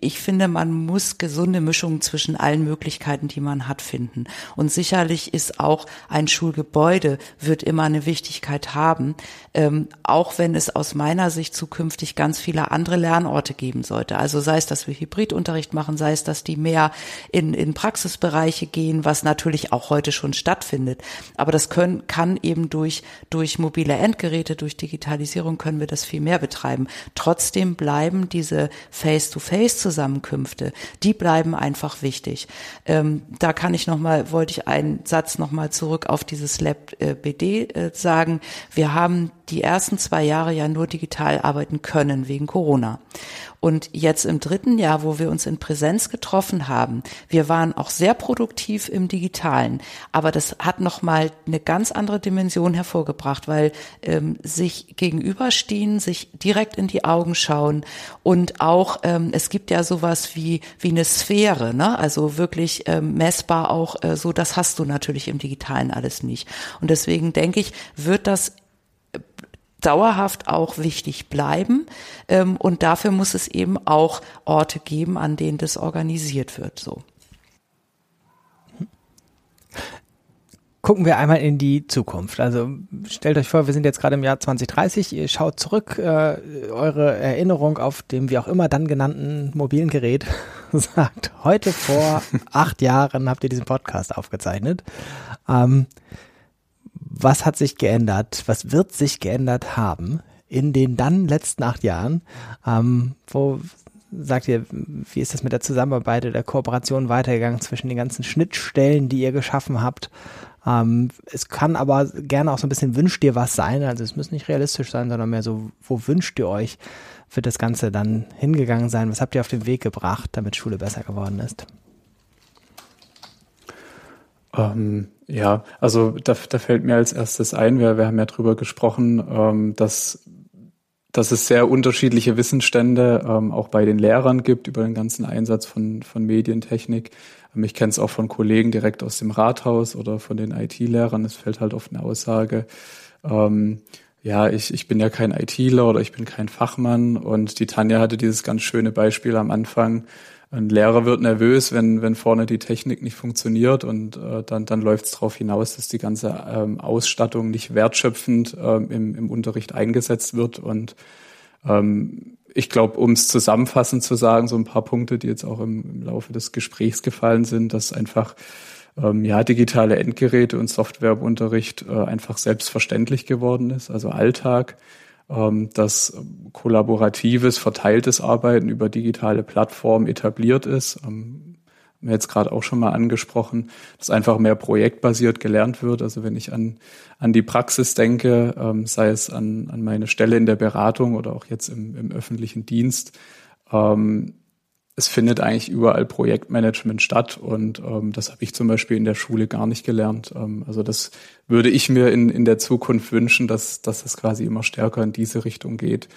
ich finde, man muss gesunde Mischungen zwischen allen Möglichkeiten, die man hat, finden. Und sicherlich ist auch ein Schulgebäude wird immer eine Wichtigkeit haben, ähm, auch wenn es aus meiner Sicht zukünftig ganz viele andere Lernorte geben sollte. Also sei es, dass wir Hybridunterricht machen, sei es, dass die mehr in, in Praxisbereiche gehen, was natürlich auch heute schon stattfindet. Aber das können, kann eben durch, durch mobile Endgeräte, durch Digitalisierung können wir das viel mehr betreiben. Trotzdem bleiben diese Face-to-Face-Zusammenkünfte, die bleiben einfach wichtig. Ähm, da kann ich nochmal, wollte ich einen Satz nochmal zurück auf dieses Lab äh, BD äh, sagen. Wir haben die ersten zwei Jahre ja nur digital arbeiten können wegen Corona. Und jetzt im dritten Jahr, wo wir uns in Präsenz getroffen haben, wir waren auch sehr produktiv im Digitalen, aber das hat nochmal eine ganz andere Dimension hervorgebracht, weil ähm, sich gegenüberstehen, sich direkt in die Augen schauen und auch ähm, es gibt ja sowas wie wie eine Sphäre, ne? Also wirklich ähm, messbar auch äh, so. Das hast du natürlich im Digitalen alles nicht. Und deswegen denke ich, wird das dauerhaft auch wichtig bleiben. Ähm, und dafür muss es eben auch Orte geben, an denen das organisiert wird. So. Gucken wir einmal in die Zukunft. Also stellt euch vor, wir sind jetzt gerade im Jahr 2030. Ihr schaut zurück, äh, eure Erinnerung auf dem wie auch immer dann genannten mobilen Gerät sagt, heute vor acht Jahren habt ihr diesen Podcast aufgezeichnet. Ähm, was hat sich geändert? Was wird sich geändert haben in den dann letzten acht Jahren? Ähm, wo sagt ihr, wie ist das mit der Zusammenarbeit, der Kooperation weitergegangen zwischen den ganzen Schnittstellen, die ihr geschaffen habt? Ähm, es kann aber gerne auch so ein bisschen wünscht ihr was sein. Also es muss nicht realistisch sein, sondern mehr so, wo wünscht ihr euch, wird das Ganze dann hingegangen sein? Was habt ihr auf den Weg gebracht, damit Schule besser geworden ist? Ähm, ja, also da, da fällt mir als erstes ein, wir, wir haben ja drüber gesprochen, ähm, dass, dass es sehr unterschiedliche Wissensstände ähm, auch bei den Lehrern gibt über den ganzen Einsatz von, von Medientechnik. Ähm, ich kenne es auch von Kollegen direkt aus dem Rathaus oder von den IT-Lehrern. Es fällt halt oft eine Aussage, ähm, ja, ich, ich bin ja kein ITler oder ich bin kein Fachmann. Und die Tanja hatte dieses ganz schöne Beispiel am Anfang, ein Lehrer wird nervös, wenn, wenn vorne die Technik nicht funktioniert und äh, dann, dann läuft es darauf hinaus, dass die ganze ähm, Ausstattung nicht wertschöpfend ähm, im, im Unterricht eingesetzt wird. Und ähm, ich glaube, um es zusammenfassend zu sagen, so ein paar Punkte, die jetzt auch im, im Laufe des Gesprächs gefallen sind, dass einfach ähm, ja digitale Endgeräte und Software im Unterricht äh, einfach selbstverständlich geworden ist, also Alltag dass kollaboratives, verteiltes Arbeiten über digitale Plattformen etabliert ist. Ähm, haben wir jetzt gerade auch schon mal angesprochen, dass einfach mehr projektbasiert gelernt wird. Also wenn ich an, an die Praxis denke, ähm, sei es an, an meine Stelle in der Beratung oder auch jetzt im, im öffentlichen Dienst, ähm, es findet eigentlich überall Projektmanagement statt und ähm, das habe ich zum Beispiel in der Schule gar nicht gelernt. Ähm, also das würde ich mir in, in der Zukunft wünschen, dass, dass es quasi immer stärker in diese Richtung geht.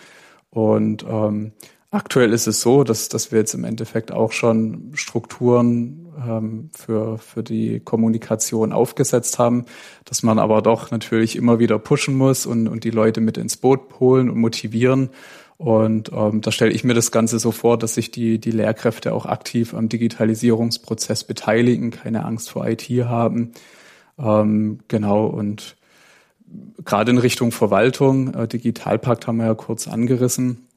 Und ähm, aktuell ist es so, dass, dass wir jetzt im Endeffekt auch schon Strukturen ähm, für, für die Kommunikation aufgesetzt haben, dass man aber doch natürlich immer wieder pushen muss und, und die Leute mit ins Boot holen und motivieren. Und ähm, da stelle ich mir das Ganze so vor, dass sich die, die Lehrkräfte auch aktiv am Digitalisierungsprozess beteiligen, keine Angst vor IT haben. Ähm, genau, und gerade in Richtung Verwaltung, äh, Digitalpakt haben wir ja kurz angerissen.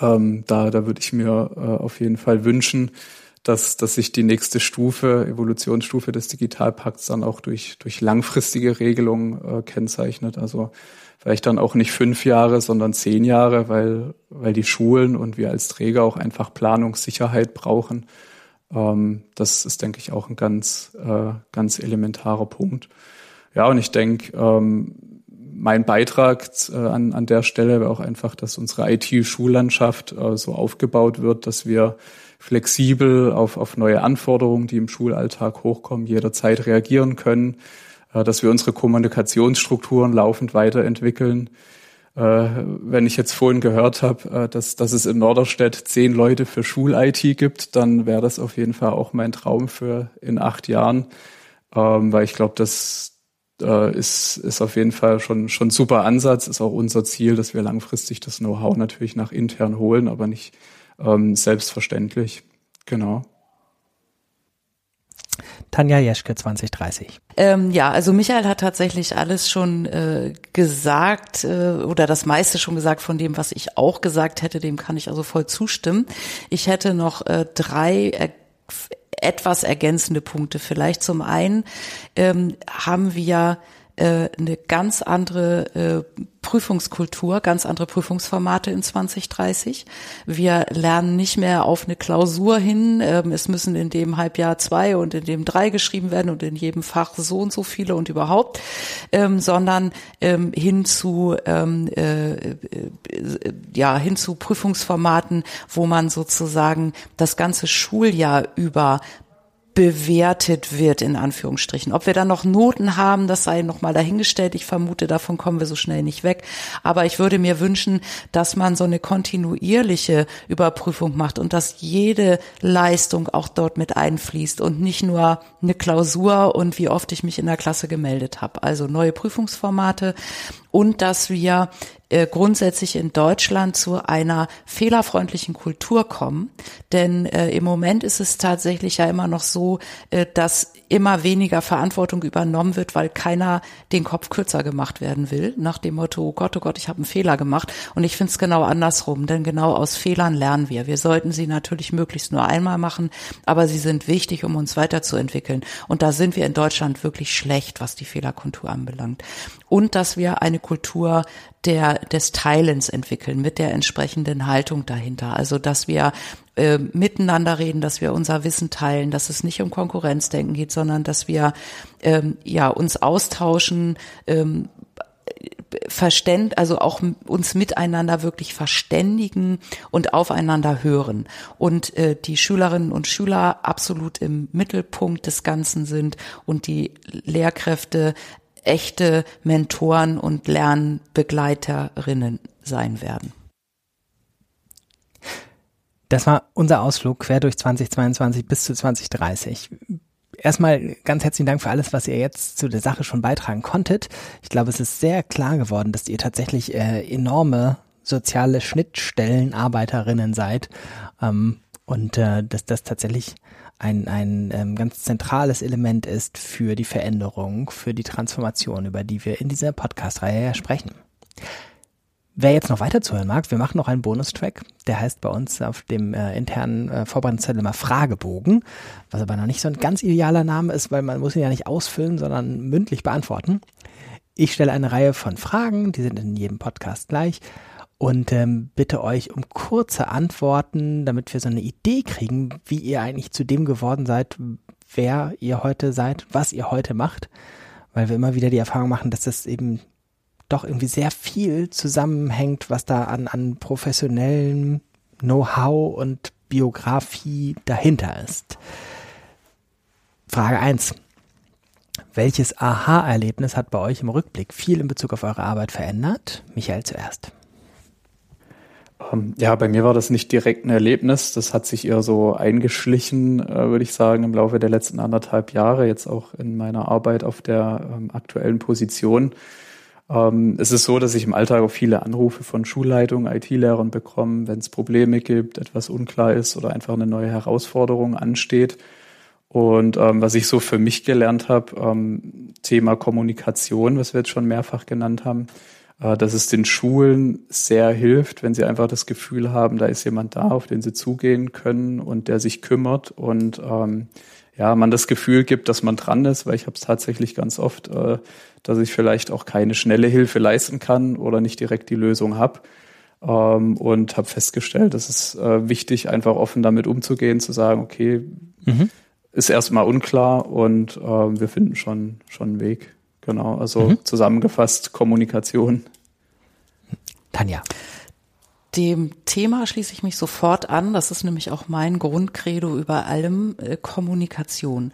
Ähm, da, da würde ich mir äh, auf jeden Fall wünschen, dass, dass sich die nächste Stufe, Evolutionsstufe des Digitalpakts dann auch durch, durch langfristige Regelungen äh, kennzeichnet. Also vielleicht dann auch nicht fünf Jahre, sondern zehn Jahre, weil, weil die Schulen und wir als Träger auch einfach Planungssicherheit brauchen. Ähm, das ist, denke ich, auch ein ganz, äh, ganz elementarer Punkt. Ja, und ich denke, ähm, mein Beitrag äh, an, an der Stelle wäre auch einfach, dass unsere IT-Schullandschaft äh, so aufgebaut wird, dass wir flexibel auf, auf neue Anforderungen, die im Schulalltag hochkommen, jederzeit reagieren können, dass wir unsere Kommunikationsstrukturen laufend weiterentwickeln. Äh, wenn ich jetzt vorhin gehört habe, äh, dass, dass es in Norderstedt zehn Leute für Schul-IT gibt, dann wäre das auf jeden Fall auch mein Traum für in acht Jahren, ähm, weil ich glaube, das ist, ist auf jeden Fall schon, schon super Ansatz, ist auch unser Ziel, dass wir langfristig das Know-how natürlich nach intern holen, aber nicht ähm, selbstverständlich. Genau. Tanja Jeschke 2030. Ähm, ja, also Michael hat tatsächlich alles schon äh, gesagt äh, oder das meiste schon gesagt von dem, was ich auch gesagt hätte. Dem kann ich also voll zustimmen. Ich hätte noch äh, drei er etwas ergänzende Punkte. Vielleicht zum einen ähm, haben wir äh, eine ganz andere äh, Prüfungskultur, ganz andere Prüfungsformate in 2030. Wir lernen nicht mehr auf eine Klausur hin. Ähm, es müssen in dem Halbjahr zwei und in dem drei geschrieben werden und in jedem Fach so und so viele und überhaupt, ähm, sondern ähm, hin zu ähm, äh, äh, ja hin zu Prüfungsformaten, wo man sozusagen das ganze Schuljahr über bewertet wird, in Anführungsstrichen. Ob wir dann noch Noten haben, das sei noch mal dahingestellt. Ich vermute, davon kommen wir so schnell nicht weg. Aber ich würde mir wünschen, dass man so eine kontinuierliche Überprüfung macht und dass jede Leistung auch dort mit einfließt und nicht nur eine Klausur und wie oft ich mich in der Klasse gemeldet habe. Also neue Prüfungsformate und dass wir grundsätzlich in Deutschland zu einer fehlerfreundlichen Kultur kommen. Denn äh, im Moment ist es tatsächlich ja immer noch so, äh, dass immer weniger Verantwortung übernommen wird, weil keiner den Kopf kürzer gemacht werden will, nach dem Motto, oh Gott, oh Gott, ich habe einen Fehler gemacht. Und ich finde es genau andersrum, denn genau aus Fehlern lernen wir. Wir sollten sie natürlich möglichst nur einmal machen, aber sie sind wichtig, um uns weiterzuentwickeln. Und da sind wir in Deutschland wirklich schlecht, was die Fehlerkultur anbelangt. Und dass wir eine Kultur der, des Teilens entwickeln mit der entsprechenden Haltung dahinter. Also, dass wir äh, miteinander reden, dass wir unser Wissen teilen, dass es nicht um Konkurrenzdenken geht, sondern dass wir ähm, ja uns austauschen, ähm, verständ, also auch uns miteinander wirklich verständigen und aufeinander hören. Und äh, die Schülerinnen und Schüler absolut im Mittelpunkt des Ganzen sind und die Lehrkräfte echte Mentoren und Lernbegleiterinnen sein werden. Das war unser Ausflug quer durch 2022 bis zu 2030 erstmal ganz herzlichen Dank für alles, was ihr jetzt zu der Sache schon beitragen konntet. Ich glaube, es ist sehr klar geworden, dass ihr tatsächlich äh, enorme soziale Schnittstellenarbeiterinnen seid ähm, und äh, dass das tatsächlich ein, ein ähm, ganz zentrales Element ist für die Veränderung, für die Transformation, über die wir in dieser Podcast-Reihe ja sprechen. Wer jetzt noch weiter zuhören mag, wir machen noch einen Bonustrack, der heißt bei uns auf dem äh, internen äh, Vorbereitungszettel immer Fragebogen, was aber noch nicht so ein ganz idealer Name ist, weil man muss ihn ja nicht ausfüllen, sondern mündlich beantworten. Ich stelle eine Reihe von Fragen, die sind in jedem Podcast gleich. Und ähm, bitte euch um kurze Antworten, damit wir so eine Idee kriegen, wie ihr eigentlich zu dem geworden seid, wer ihr heute seid, was ihr heute macht, weil wir immer wieder die Erfahrung machen, dass das eben doch irgendwie sehr viel zusammenhängt, was da an, an professionellem Know-how und Biografie dahinter ist. Frage eins: Welches Aha-Erlebnis hat bei euch im Rückblick viel in Bezug auf eure Arbeit verändert? Michael zuerst. Ähm, ja, bei mir war das nicht direkt ein Erlebnis. Das hat sich eher so eingeschlichen, äh, würde ich sagen, im Laufe der letzten anderthalb Jahre, jetzt auch in meiner Arbeit auf der ähm, aktuellen Position. Ähm, es ist so, dass ich im Alltag auch viele Anrufe von Schulleitungen, IT-Lehrern bekomme, wenn es Probleme gibt, etwas unklar ist oder einfach eine neue Herausforderung ansteht. Und ähm, was ich so für mich gelernt habe, ähm, Thema Kommunikation, was wir jetzt schon mehrfach genannt haben, äh, dass es den Schulen sehr hilft, wenn sie einfach das Gefühl haben, da ist jemand da, auf den sie zugehen können und der sich kümmert und ähm, ja, man das Gefühl gibt, dass man dran ist, weil ich habe es tatsächlich ganz oft, äh, dass ich vielleicht auch keine schnelle Hilfe leisten kann oder nicht direkt die Lösung habe. Ähm, und habe festgestellt, es ist äh, wichtig, einfach offen damit umzugehen, zu sagen, okay, mhm. ist erstmal unklar und äh, wir finden schon, schon einen Weg. Genau, also mhm. zusammengefasst Kommunikation. Tanja. Dem Thema schließe ich mich sofort an. Das ist nämlich auch mein Grundcredo über allem äh, Kommunikation.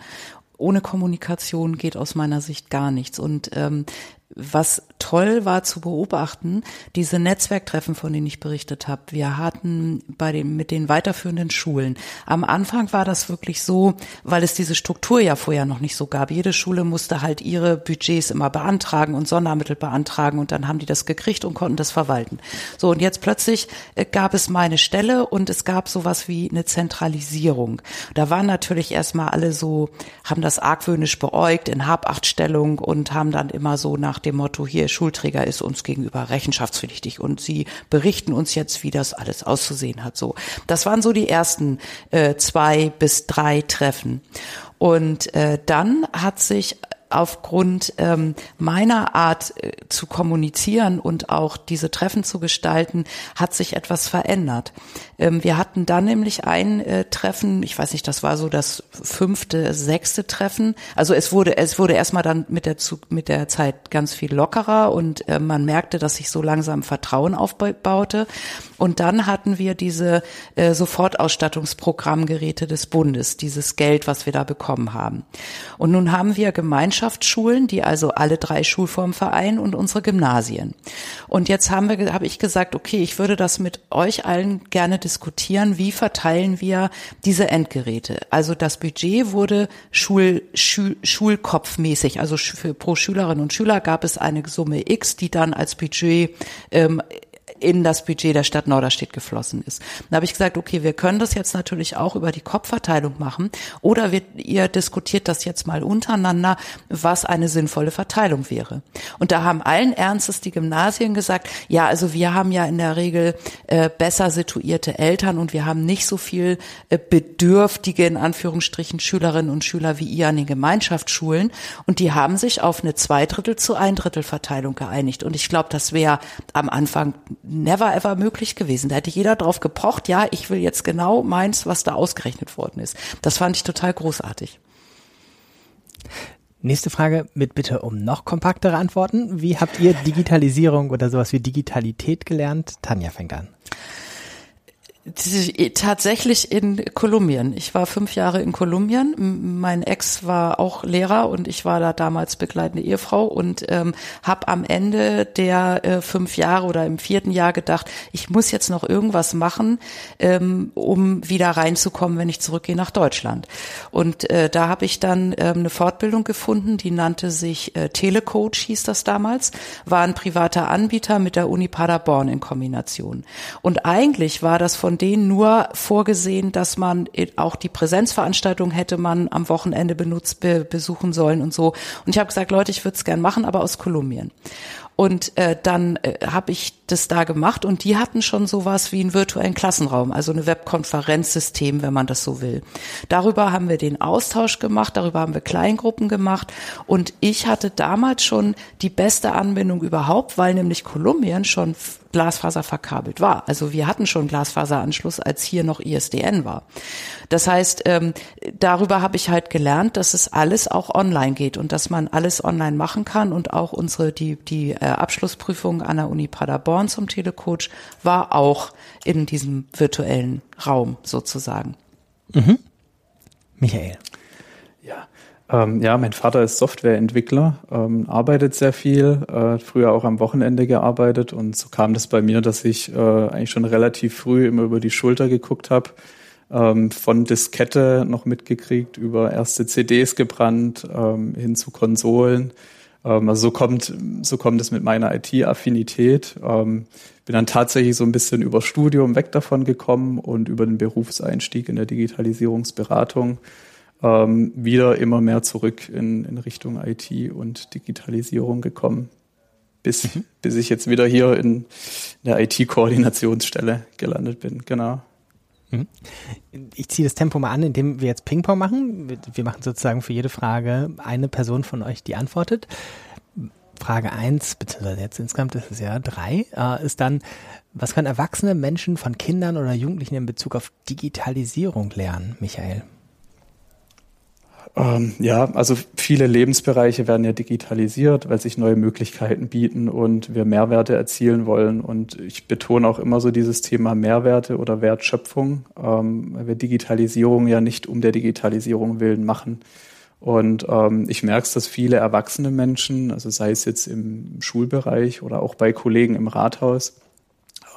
Ohne Kommunikation geht aus meiner Sicht gar nichts. Und ähm, was toll war zu beobachten, diese Netzwerktreffen, von denen ich berichtet habe. Wir hatten bei den, mit den weiterführenden Schulen. Am Anfang war das wirklich so, weil es diese Struktur ja vorher noch nicht so gab. Jede Schule musste halt ihre Budgets immer beantragen und Sondermittel beantragen und dann haben die das gekriegt und konnten das verwalten. So, und jetzt plötzlich äh, gab es meine Stelle und es gab sowas wie eine Zentralisierung. Da waren natürlich erstmal alle so, haben das argwöhnisch beäugt in Habachtstellung und haben dann immer so nach dem Motto, hier Schulträger ist uns gegenüber rechenschaftspflichtig und sie berichten uns jetzt, wie das alles auszusehen hat. So, das waren so die ersten äh, zwei bis drei Treffen. Und äh, dann hat sich aufgrund ähm, meiner Art äh, zu kommunizieren und auch diese Treffen zu gestalten, hat sich etwas verändert. Ähm, wir hatten dann nämlich ein äh, Treffen, ich weiß nicht, das war so das fünfte, sechste Treffen. Also es wurde, es wurde erstmal dann mit der, mit der Zeit ganz viel lockerer und äh, man merkte, dass sich so langsam Vertrauen aufbaute. Und dann hatten wir diese äh, Sofortausstattungsprogrammgeräte des Bundes, dieses Geld, was wir da bekommen haben. Und nun haben wir Gemeinschaftsschulen, die also alle drei Schulformen vereinen und unsere Gymnasien. Und jetzt haben wir, habe ich gesagt, okay, ich würde das mit euch allen gerne diskutieren, wie verteilen wir diese Endgeräte. Also das Budget wurde Schul, Schul, Schulkopfmäßig, also für, pro Schülerinnen und Schüler gab es eine Summe X, die dann als Budget ähm, in das Budget der Stadt Norderstedt geflossen ist. Da habe ich gesagt, okay, wir können das jetzt natürlich auch über die Kopfverteilung machen oder wir, ihr diskutiert das jetzt mal untereinander, was eine sinnvolle Verteilung wäre. Und da haben allen Ernstes die Gymnasien gesagt, ja, also wir haben ja in der Regel äh, besser situierte Eltern und wir haben nicht so viel äh, bedürftige, in Anführungsstrichen, Schülerinnen und Schüler wie ihr an den Gemeinschaftsschulen. Und die haben sich auf eine Zweidrittel zu Eindrittel Verteilung geeinigt. Und ich glaube, das wäre am Anfang never ever möglich gewesen. Da hätte jeder drauf gepocht, ja, ich will jetzt genau meins, was da ausgerechnet worden ist. Das fand ich total großartig. Nächste Frage mit Bitte um noch kompaktere Antworten. Wie habt ihr Digitalisierung oder sowas wie Digitalität gelernt? Tanja fängt an. Tatsächlich in Kolumbien. Ich war fünf Jahre in Kolumbien. Mein Ex war auch Lehrer und ich war da damals begleitende Ehefrau und ähm, habe am Ende der äh, fünf Jahre oder im vierten Jahr gedacht, ich muss jetzt noch irgendwas machen, ähm, um wieder reinzukommen, wenn ich zurückgehe nach Deutschland. Und äh, da habe ich dann ähm, eine Fortbildung gefunden, die nannte sich äh, Telecoach, hieß das damals, war ein privater Anbieter mit der Uni Paderborn in Kombination. Und eigentlich war das von denen nur vorgesehen, dass man auch die Präsenzveranstaltung hätte man am Wochenende benutzt, be, besuchen sollen und so. Und ich habe gesagt, Leute, ich würde es gern machen, aber aus Kolumbien. Und äh, dann äh, habe ich das da gemacht und die hatten schon sowas wie einen virtuellen Klassenraum, also eine Webkonferenzsystem, wenn man das so will. Darüber haben wir den Austausch gemacht, darüber haben wir Kleingruppen gemacht und ich hatte damals schon die beste Anbindung überhaupt, weil nämlich Kolumbien schon Glasfaser verkabelt war. Also wir hatten schon Glasfaseranschluss, als hier noch ISDN war. Das heißt, ähm, darüber habe ich halt gelernt, dass es alles auch online geht und dass man alles online machen kann und auch unsere die die äh, Abschlussprüfung an der Uni Paderborn zum Telecoach war auch in diesem virtuellen Raum sozusagen. Mhm. Michael. Ja, ähm, ja, mein Vater ist Softwareentwickler, ähm, arbeitet sehr viel, äh, früher auch am Wochenende gearbeitet und so kam das bei mir, dass ich äh, eigentlich schon relativ früh immer über die Schulter geguckt habe, ähm, von Diskette noch mitgekriegt, über erste CDs gebrannt, ähm, hin zu Konsolen. Ähm, also so kommt, so kommt es mit meiner IT-Affinität. Ähm, bin dann tatsächlich so ein bisschen über Studium weg davon gekommen und über den Berufseinstieg in der Digitalisierungsberatung ähm, wieder immer mehr zurück in, in Richtung IT und Digitalisierung gekommen, bis, mhm. bis ich jetzt wieder hier in der IT-Koordinationsstelle gelandet bin. Genau. Mhm. Ich ziehe das Tempo mal an, indem wir jetzt Ping-Pong machen. Wir machen sozusagen für jede Frage eine Person von euch, die antwortet. Frage eins beziehungsweise jetzt insgesamt ist es ja drei, äh, ist dann, was können erwachsene Menschen von Kindern oder Jugendlichen in Bezug auf Digitalisierung lernen, Michael? Ähm, ja, also viele Lebensbereiche werden ja digitalisiert, weil sich neue Möglichkeiten bieten und wir Mehrwerte erzielen wollen. Und ich betone auch immer so dieses Thema Mehrwerte oder Wertschöpfung, ähm, weil wir Digitalisierung ja nicht um der Digitalisierung willen machen. Und ähm, ich merke es, dass viele erwachsene Menschen, also sei es jetzt im Schulbereich oder auch bei Kollegen im Rathaus,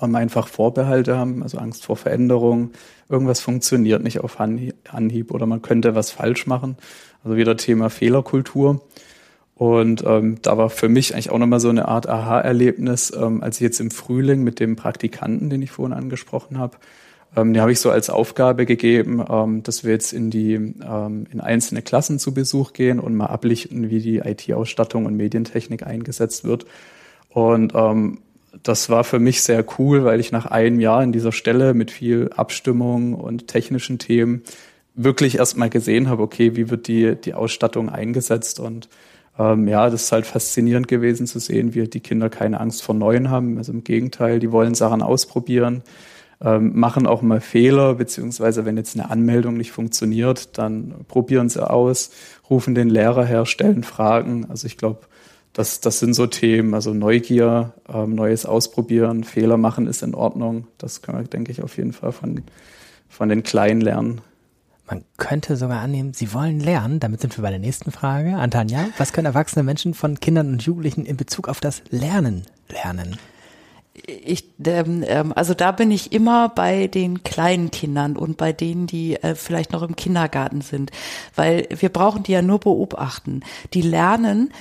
ähm, einfach Vorbehalte haben, also Angst vor Veränderung, irgendwas funktioniert nicht auf Anhieb oder man könnte was falsch machen. Also wieder Thema Fehlerkultur. Und ähm, da war für mich eigentlich auch nochmal so eine Art Aha-Erlebnis, ähm, als ich jetzt im Frühling mit dem Praktikanten, den ich vorhin angesprochen habe, ähm, den habe ich so als Aufgabe gegeben, ähm, dass wir jetzt in die ähm, in einzelne Klassen zu Besuch gehen und mal ablichten, wie die IT-Ausstattung und Medientechnik eingesetzt wird. Und ähm, das war für mich sehr cool, weil ich nach einem Jahr in dieser Stelle mit viel Abstimmung und technischen Themen wirklich erstmal gesehen habe, okay, wie wird die, die Ausstattung eingesetzt und ähm, ja, das ist halt faszinierend gewesen zu sehen, wie die Kinder keine Angst vor Neuen haben. Also im Gegenteil, die wollen Sachen ausprobieren, ähm, machen auch mal Fehler, beziehungsweise wenn jetzt eine Anmeldung nicht funktioniert, dann probieren sie aus, rufen den Lehrer her, stellen Fragen. Also ich glaube, das, das sind so Themen, also Neugier, ähm, Neues ausprobieren, Fehler machen ist in Ordnung. Das können wir, denke ich, auf jeden Fall von, von den Kleinen lernen. Man könnte sogar annehmen, sie wollen lernen. Damit sind wir bei der nächsten Frage. Antanja, was können erwachsene Menschen von Kindern und Jugendlichen in Bezug auf das Lernen lernen? Ich, ähm, ähm, also da bin ich immer bei den kleinen Kindern und bei denen, die äh, vielleicht noch im Kindergarten sind, weil wir brauchen die ja nur beobachten. Die lernen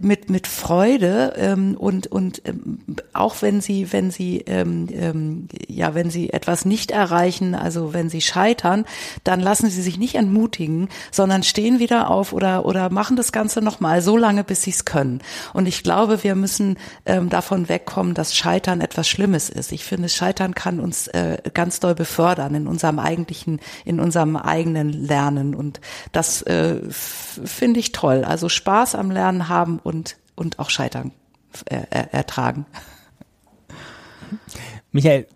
mit mit Freude ähm, und und ähm, auch wenn sie wenn sie ähm, ähm, ja wenn sie etwas nicht erreichen, also wenn sie scheitern, dann lassen sie sich nicht entmutigen, sondern stehen wieder auf oder oder machen das Ganze noch mal so lange, bis sie es können. Und ich glaube, wir müssen ähm, davon wegkommen, dass Scheitern Scheitern etwas Schlimmes ist. Ich finde, Scheitern kann uns äh, ganz doll befördern in unserem eigentlichen, in unserem eigenen Lernen. Und das äh, finde ich toll. Also Spaß am Lernen haben und, und auch Scheitern äh, ertragen. Michael,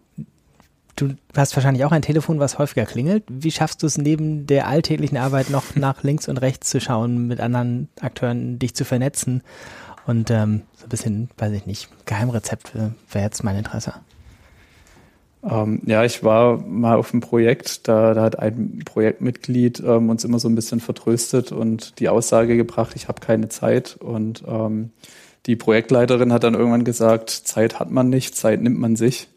du hast wahrscheinlich auch ein Telefon, was häufiger klingelt. Wie schaffst du es neben der alltäglichen Arbeit noch nach links und rechts zu schauen, mit anderen Akteuren dich zu vernetzen? Und ähm, so ein bisschen, weiß ich nicht, Geheimrezept wäre jetzt mein Interesse. Ähm, ja, ich war mal auf einem Projekt, da, da hat ein Projektmitglied ähm, uns immer so ein bisschen vertröstet und die Aussage gebracht, ich habe keine Zeit. Und ähm, die Projektleiterin hat dann irgendwann gesagt, Zeit hat man nicht, Zeit nimmt man sich.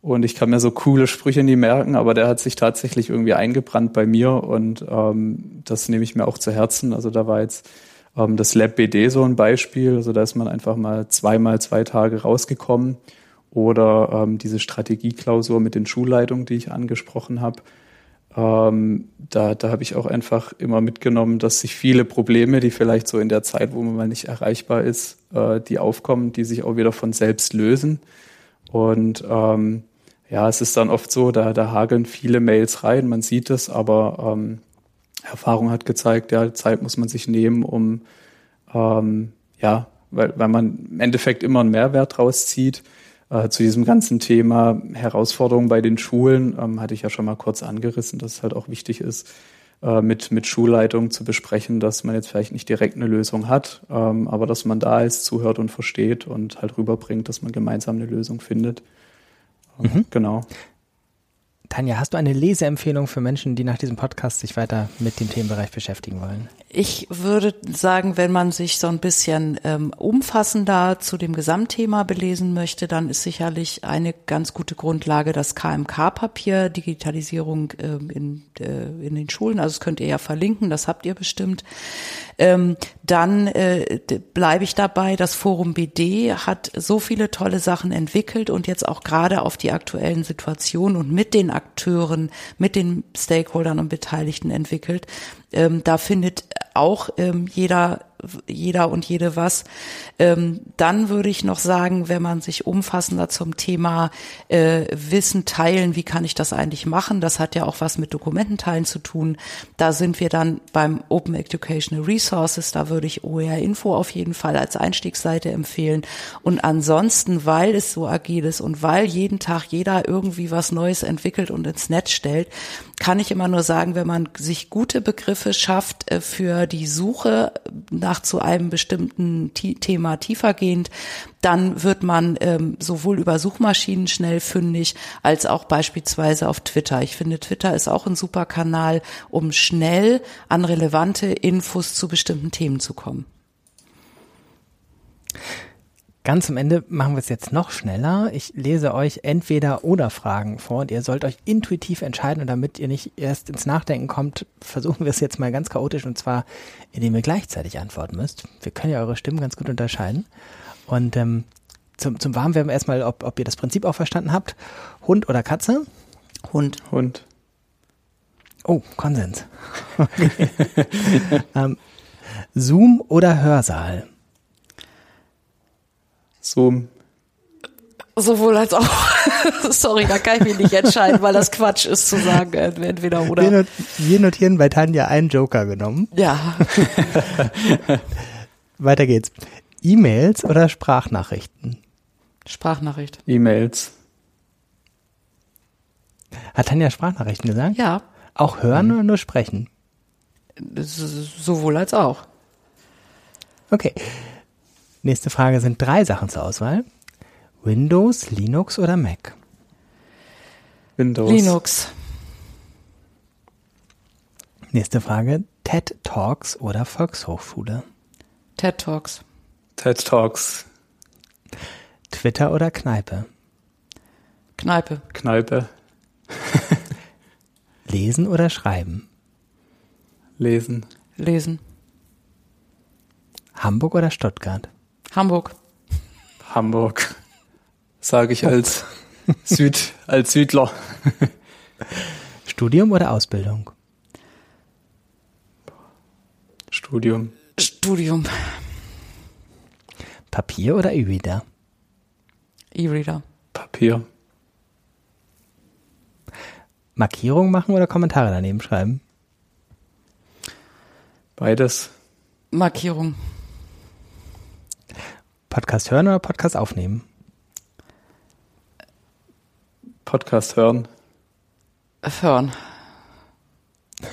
Und ich kann mir so coole Sprüche nie merken, aber der hat sich tatsächlich irgendwie eingebrannt bei mir und ähm, das nehme ich mir auch zu Herzen. Also da war jetzt das Lab BD so ein Beispiel. Also da ist man einfach mal zweimal zwei Tage rausgekommen oder ähm, diese Strategieklausur mit den Schulleitungen, die ich angesprochen habe. Ähm, da da habe ich auch einfach immer mitgenommen, dass sich viele Probleme, die vielleicht so in der Zeit, wo man mal nicht erreichbar ist, äh, die aufkommen, die sich auch wieder von selbst lösen. Und ähm, ja, es ist dann oft so, da, da hageln viele Mails rein, man sieht es, aber ähm, Erfahrung hat gezeigt, ja, Zeit muss man sich nehmen, um ähm, ja, weil, weil man im Endeffekt immer einen Mehrwert rauszieht äh, zu diesem ganzen Thema Herausforderungen bei den Schulen ähm, hatte ich ja schon mal kurz angerissen, dass es halt auch wichtig ist, äh, mit, mit Schulleitung zu besprechen, dass man jetzt vielleicht nicht direkt eine Lösung hat, ähm, aber dass man da ist, zuhört und versteht und halt rüberbringt, dass man gemeinsam eine Lösung findet. Mhm. Genau. Tanja, hast du eine Leseempfehlung für Menschen, die nach diesem Podcast sich weiter mit dem Themenbereich beschäftigen wollen? Ich würde sagen, wenn man sich so ein bisschen ähm, umfassender zu dem Gesamtthema belesen möchte, dann ist sicherlich eine ganz gute Grundlage das KMK-Papier, Digitalisierung äh, in, äh, in den Schulen. Also das könnt ihr ja verlinken, das habt ihr bestimmt. Ähm, dann äh, bleibe ich dabei, das Forum BD hat so viele tolle Sachen entwickelt und jetzt auch gerade auf die aktuellen Situationen und mit den Akteuren, mit den Stakeholdern und Beteiligten entwickelt. Ähm, da findet auch ähm, jeder jeder und jede was. Ähm, dann würde ich noch sagen, wenn man sich umfassender zum Thema äh, Wissen teilen, wie kann ich das eigentlich machen? Das hat ja auch was mit Dokumententeilen zu tun. Da sind wir dann beim Open Educational Resources. Da würde ich OER Info auf jeden Fall als Einstiegsseite empfehlen. Und ansonsten, weil es so agil ist und weil jeden Tag jeder irgendwie was Neues entwickelt und ins Netz stellt, kann ich immer nur sagen, wenn man sich gute Begriffe schafft äh, für die Suche nach zu einem bestimmten Thema tiefergehend, dann wird man ähm, sowohl über Suchmaschinen schnell fündig, als auch beispielsweise auf Twitter. Ich finde, Twitter ist auch ein super Kanal, um schnell an relevante Infos zu bestimmten Themen zu kommen. Ganz am Ende machen wir es jetzt noch schneller. Ich lese euch entweder oder Fragen vor und ihr sollt euch intuitiv entscheiden und damit ihr nicht erst ins Nachdenken kommt, versuchen wir es jetzt mal ganz chaotisch und zwar, indem ihr gleichzeitig antworten müsst. Wir können ja eure Stimmen ganz gut unterscheiden. Und ähm, zum, zum Warmwerden erstmal, ob, ob ihr das Prinzip auch verstanden habt. Hund oder Katze? Hund. Hund. Oh, Konsens. Okay. ähm, Zoom oder Hörsaal? Zoom. Sowohl als auch. Sorry, da kann ich mich nicht entscheiden, weil das Quatsch ist zu sagen, entweder oder. Wir, not wir notieren bei Tanja einen Joker genommen. Ja. Weiter geht's. E-Mails oder Sprachnachrichten? Sprachnachricht. E-Mails. Hat Tanja Sprachnachrichten gesagt? Ja. Auch hören mhm. oder nur sprechen? Sowohl als auch. Okay. Nächste Frage sind drei Sachen zur Auswahl. Windows, Linux oder Mac? Windows. Linux. Nächste Frage. TED Talks oder Volkshochschule? TED Talks. TED Talks. Twitter oder Kneipe? Kneipe. Kneipe. Lesen oder schreiben? Lesen. Lesen. Hamburg oder Stuttgart? Hamburg. Hamburg. Sage ich als Süd, als Südler. Studium oder Ausbildung? Studium. Studium. Papier oder E-Reader? E-Reader. Papier. Markierung machen oder Kommentare daneben schreiben? Beides. Markierung. Podcast hören oder Podcast aufnehmen? Podcast hören. hören.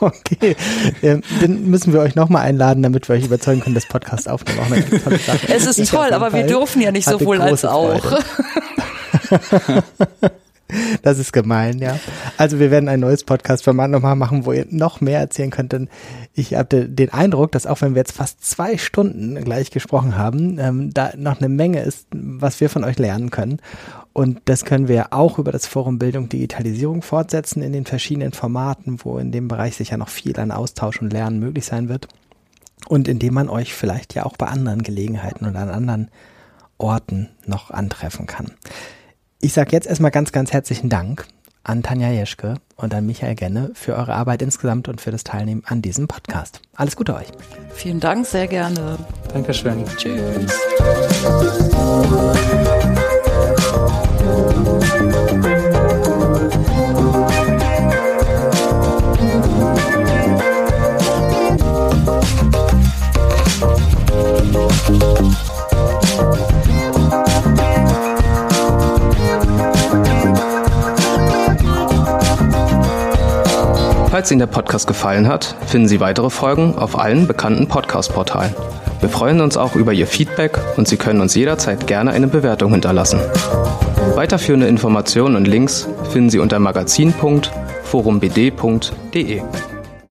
Okay, ähm, dann müssen wir euch nochmal einladen, damit wir euch überzeugen können, das Podcast aufnehmen. Auch eine tolle Sache. Es ist Ich toll, aber wir Fall dürfen ja nicht sowohl als auch. Das ist gemein, ja. Also wir werden ein neues Podcast-Format nochmal machen, wo ihr noch mehr erzählen könnt, denn ich habe den Eindruck, dass auch wenn wir jetzt fast zwei Stunden gleich gesprochen haben, ähm, da noch eine Menge ist, was wir von euch lernen können. Und das können wir auch über das Forum Bildung Digitalisierung fortsetzen in den verschiedenen Formaten, wo in dem Bereich sicher noch viel an Austausch und Lernen möglich sein wird. Und indem man euch vielleicht ja auch bei anderen Gelegenheiten und an anderen Orten noch antreffen kann. Ich sage jetzt erstmal ganz, ganz herzlichen Dank an Tanja Jeschke und an Michael Genne für eure Arbeit insgesamt und für das Teilnehmen an diesem Podcast. Alles Gute euch. Vielen Dank, sehr gerne. Dankeschön. Tschüss. Falls Ihnen der Podcast gefallen hat, finden Sie weitere Folgen auf allen bekannten Podcast-Portalen. Wir freuen uns auch über Ihr Feedback und Sie können uns jederzeit gerne eine Bewertung hinterlassen. Weiterführende Informationen und Links finden Sie unter magazin.forumbd.de.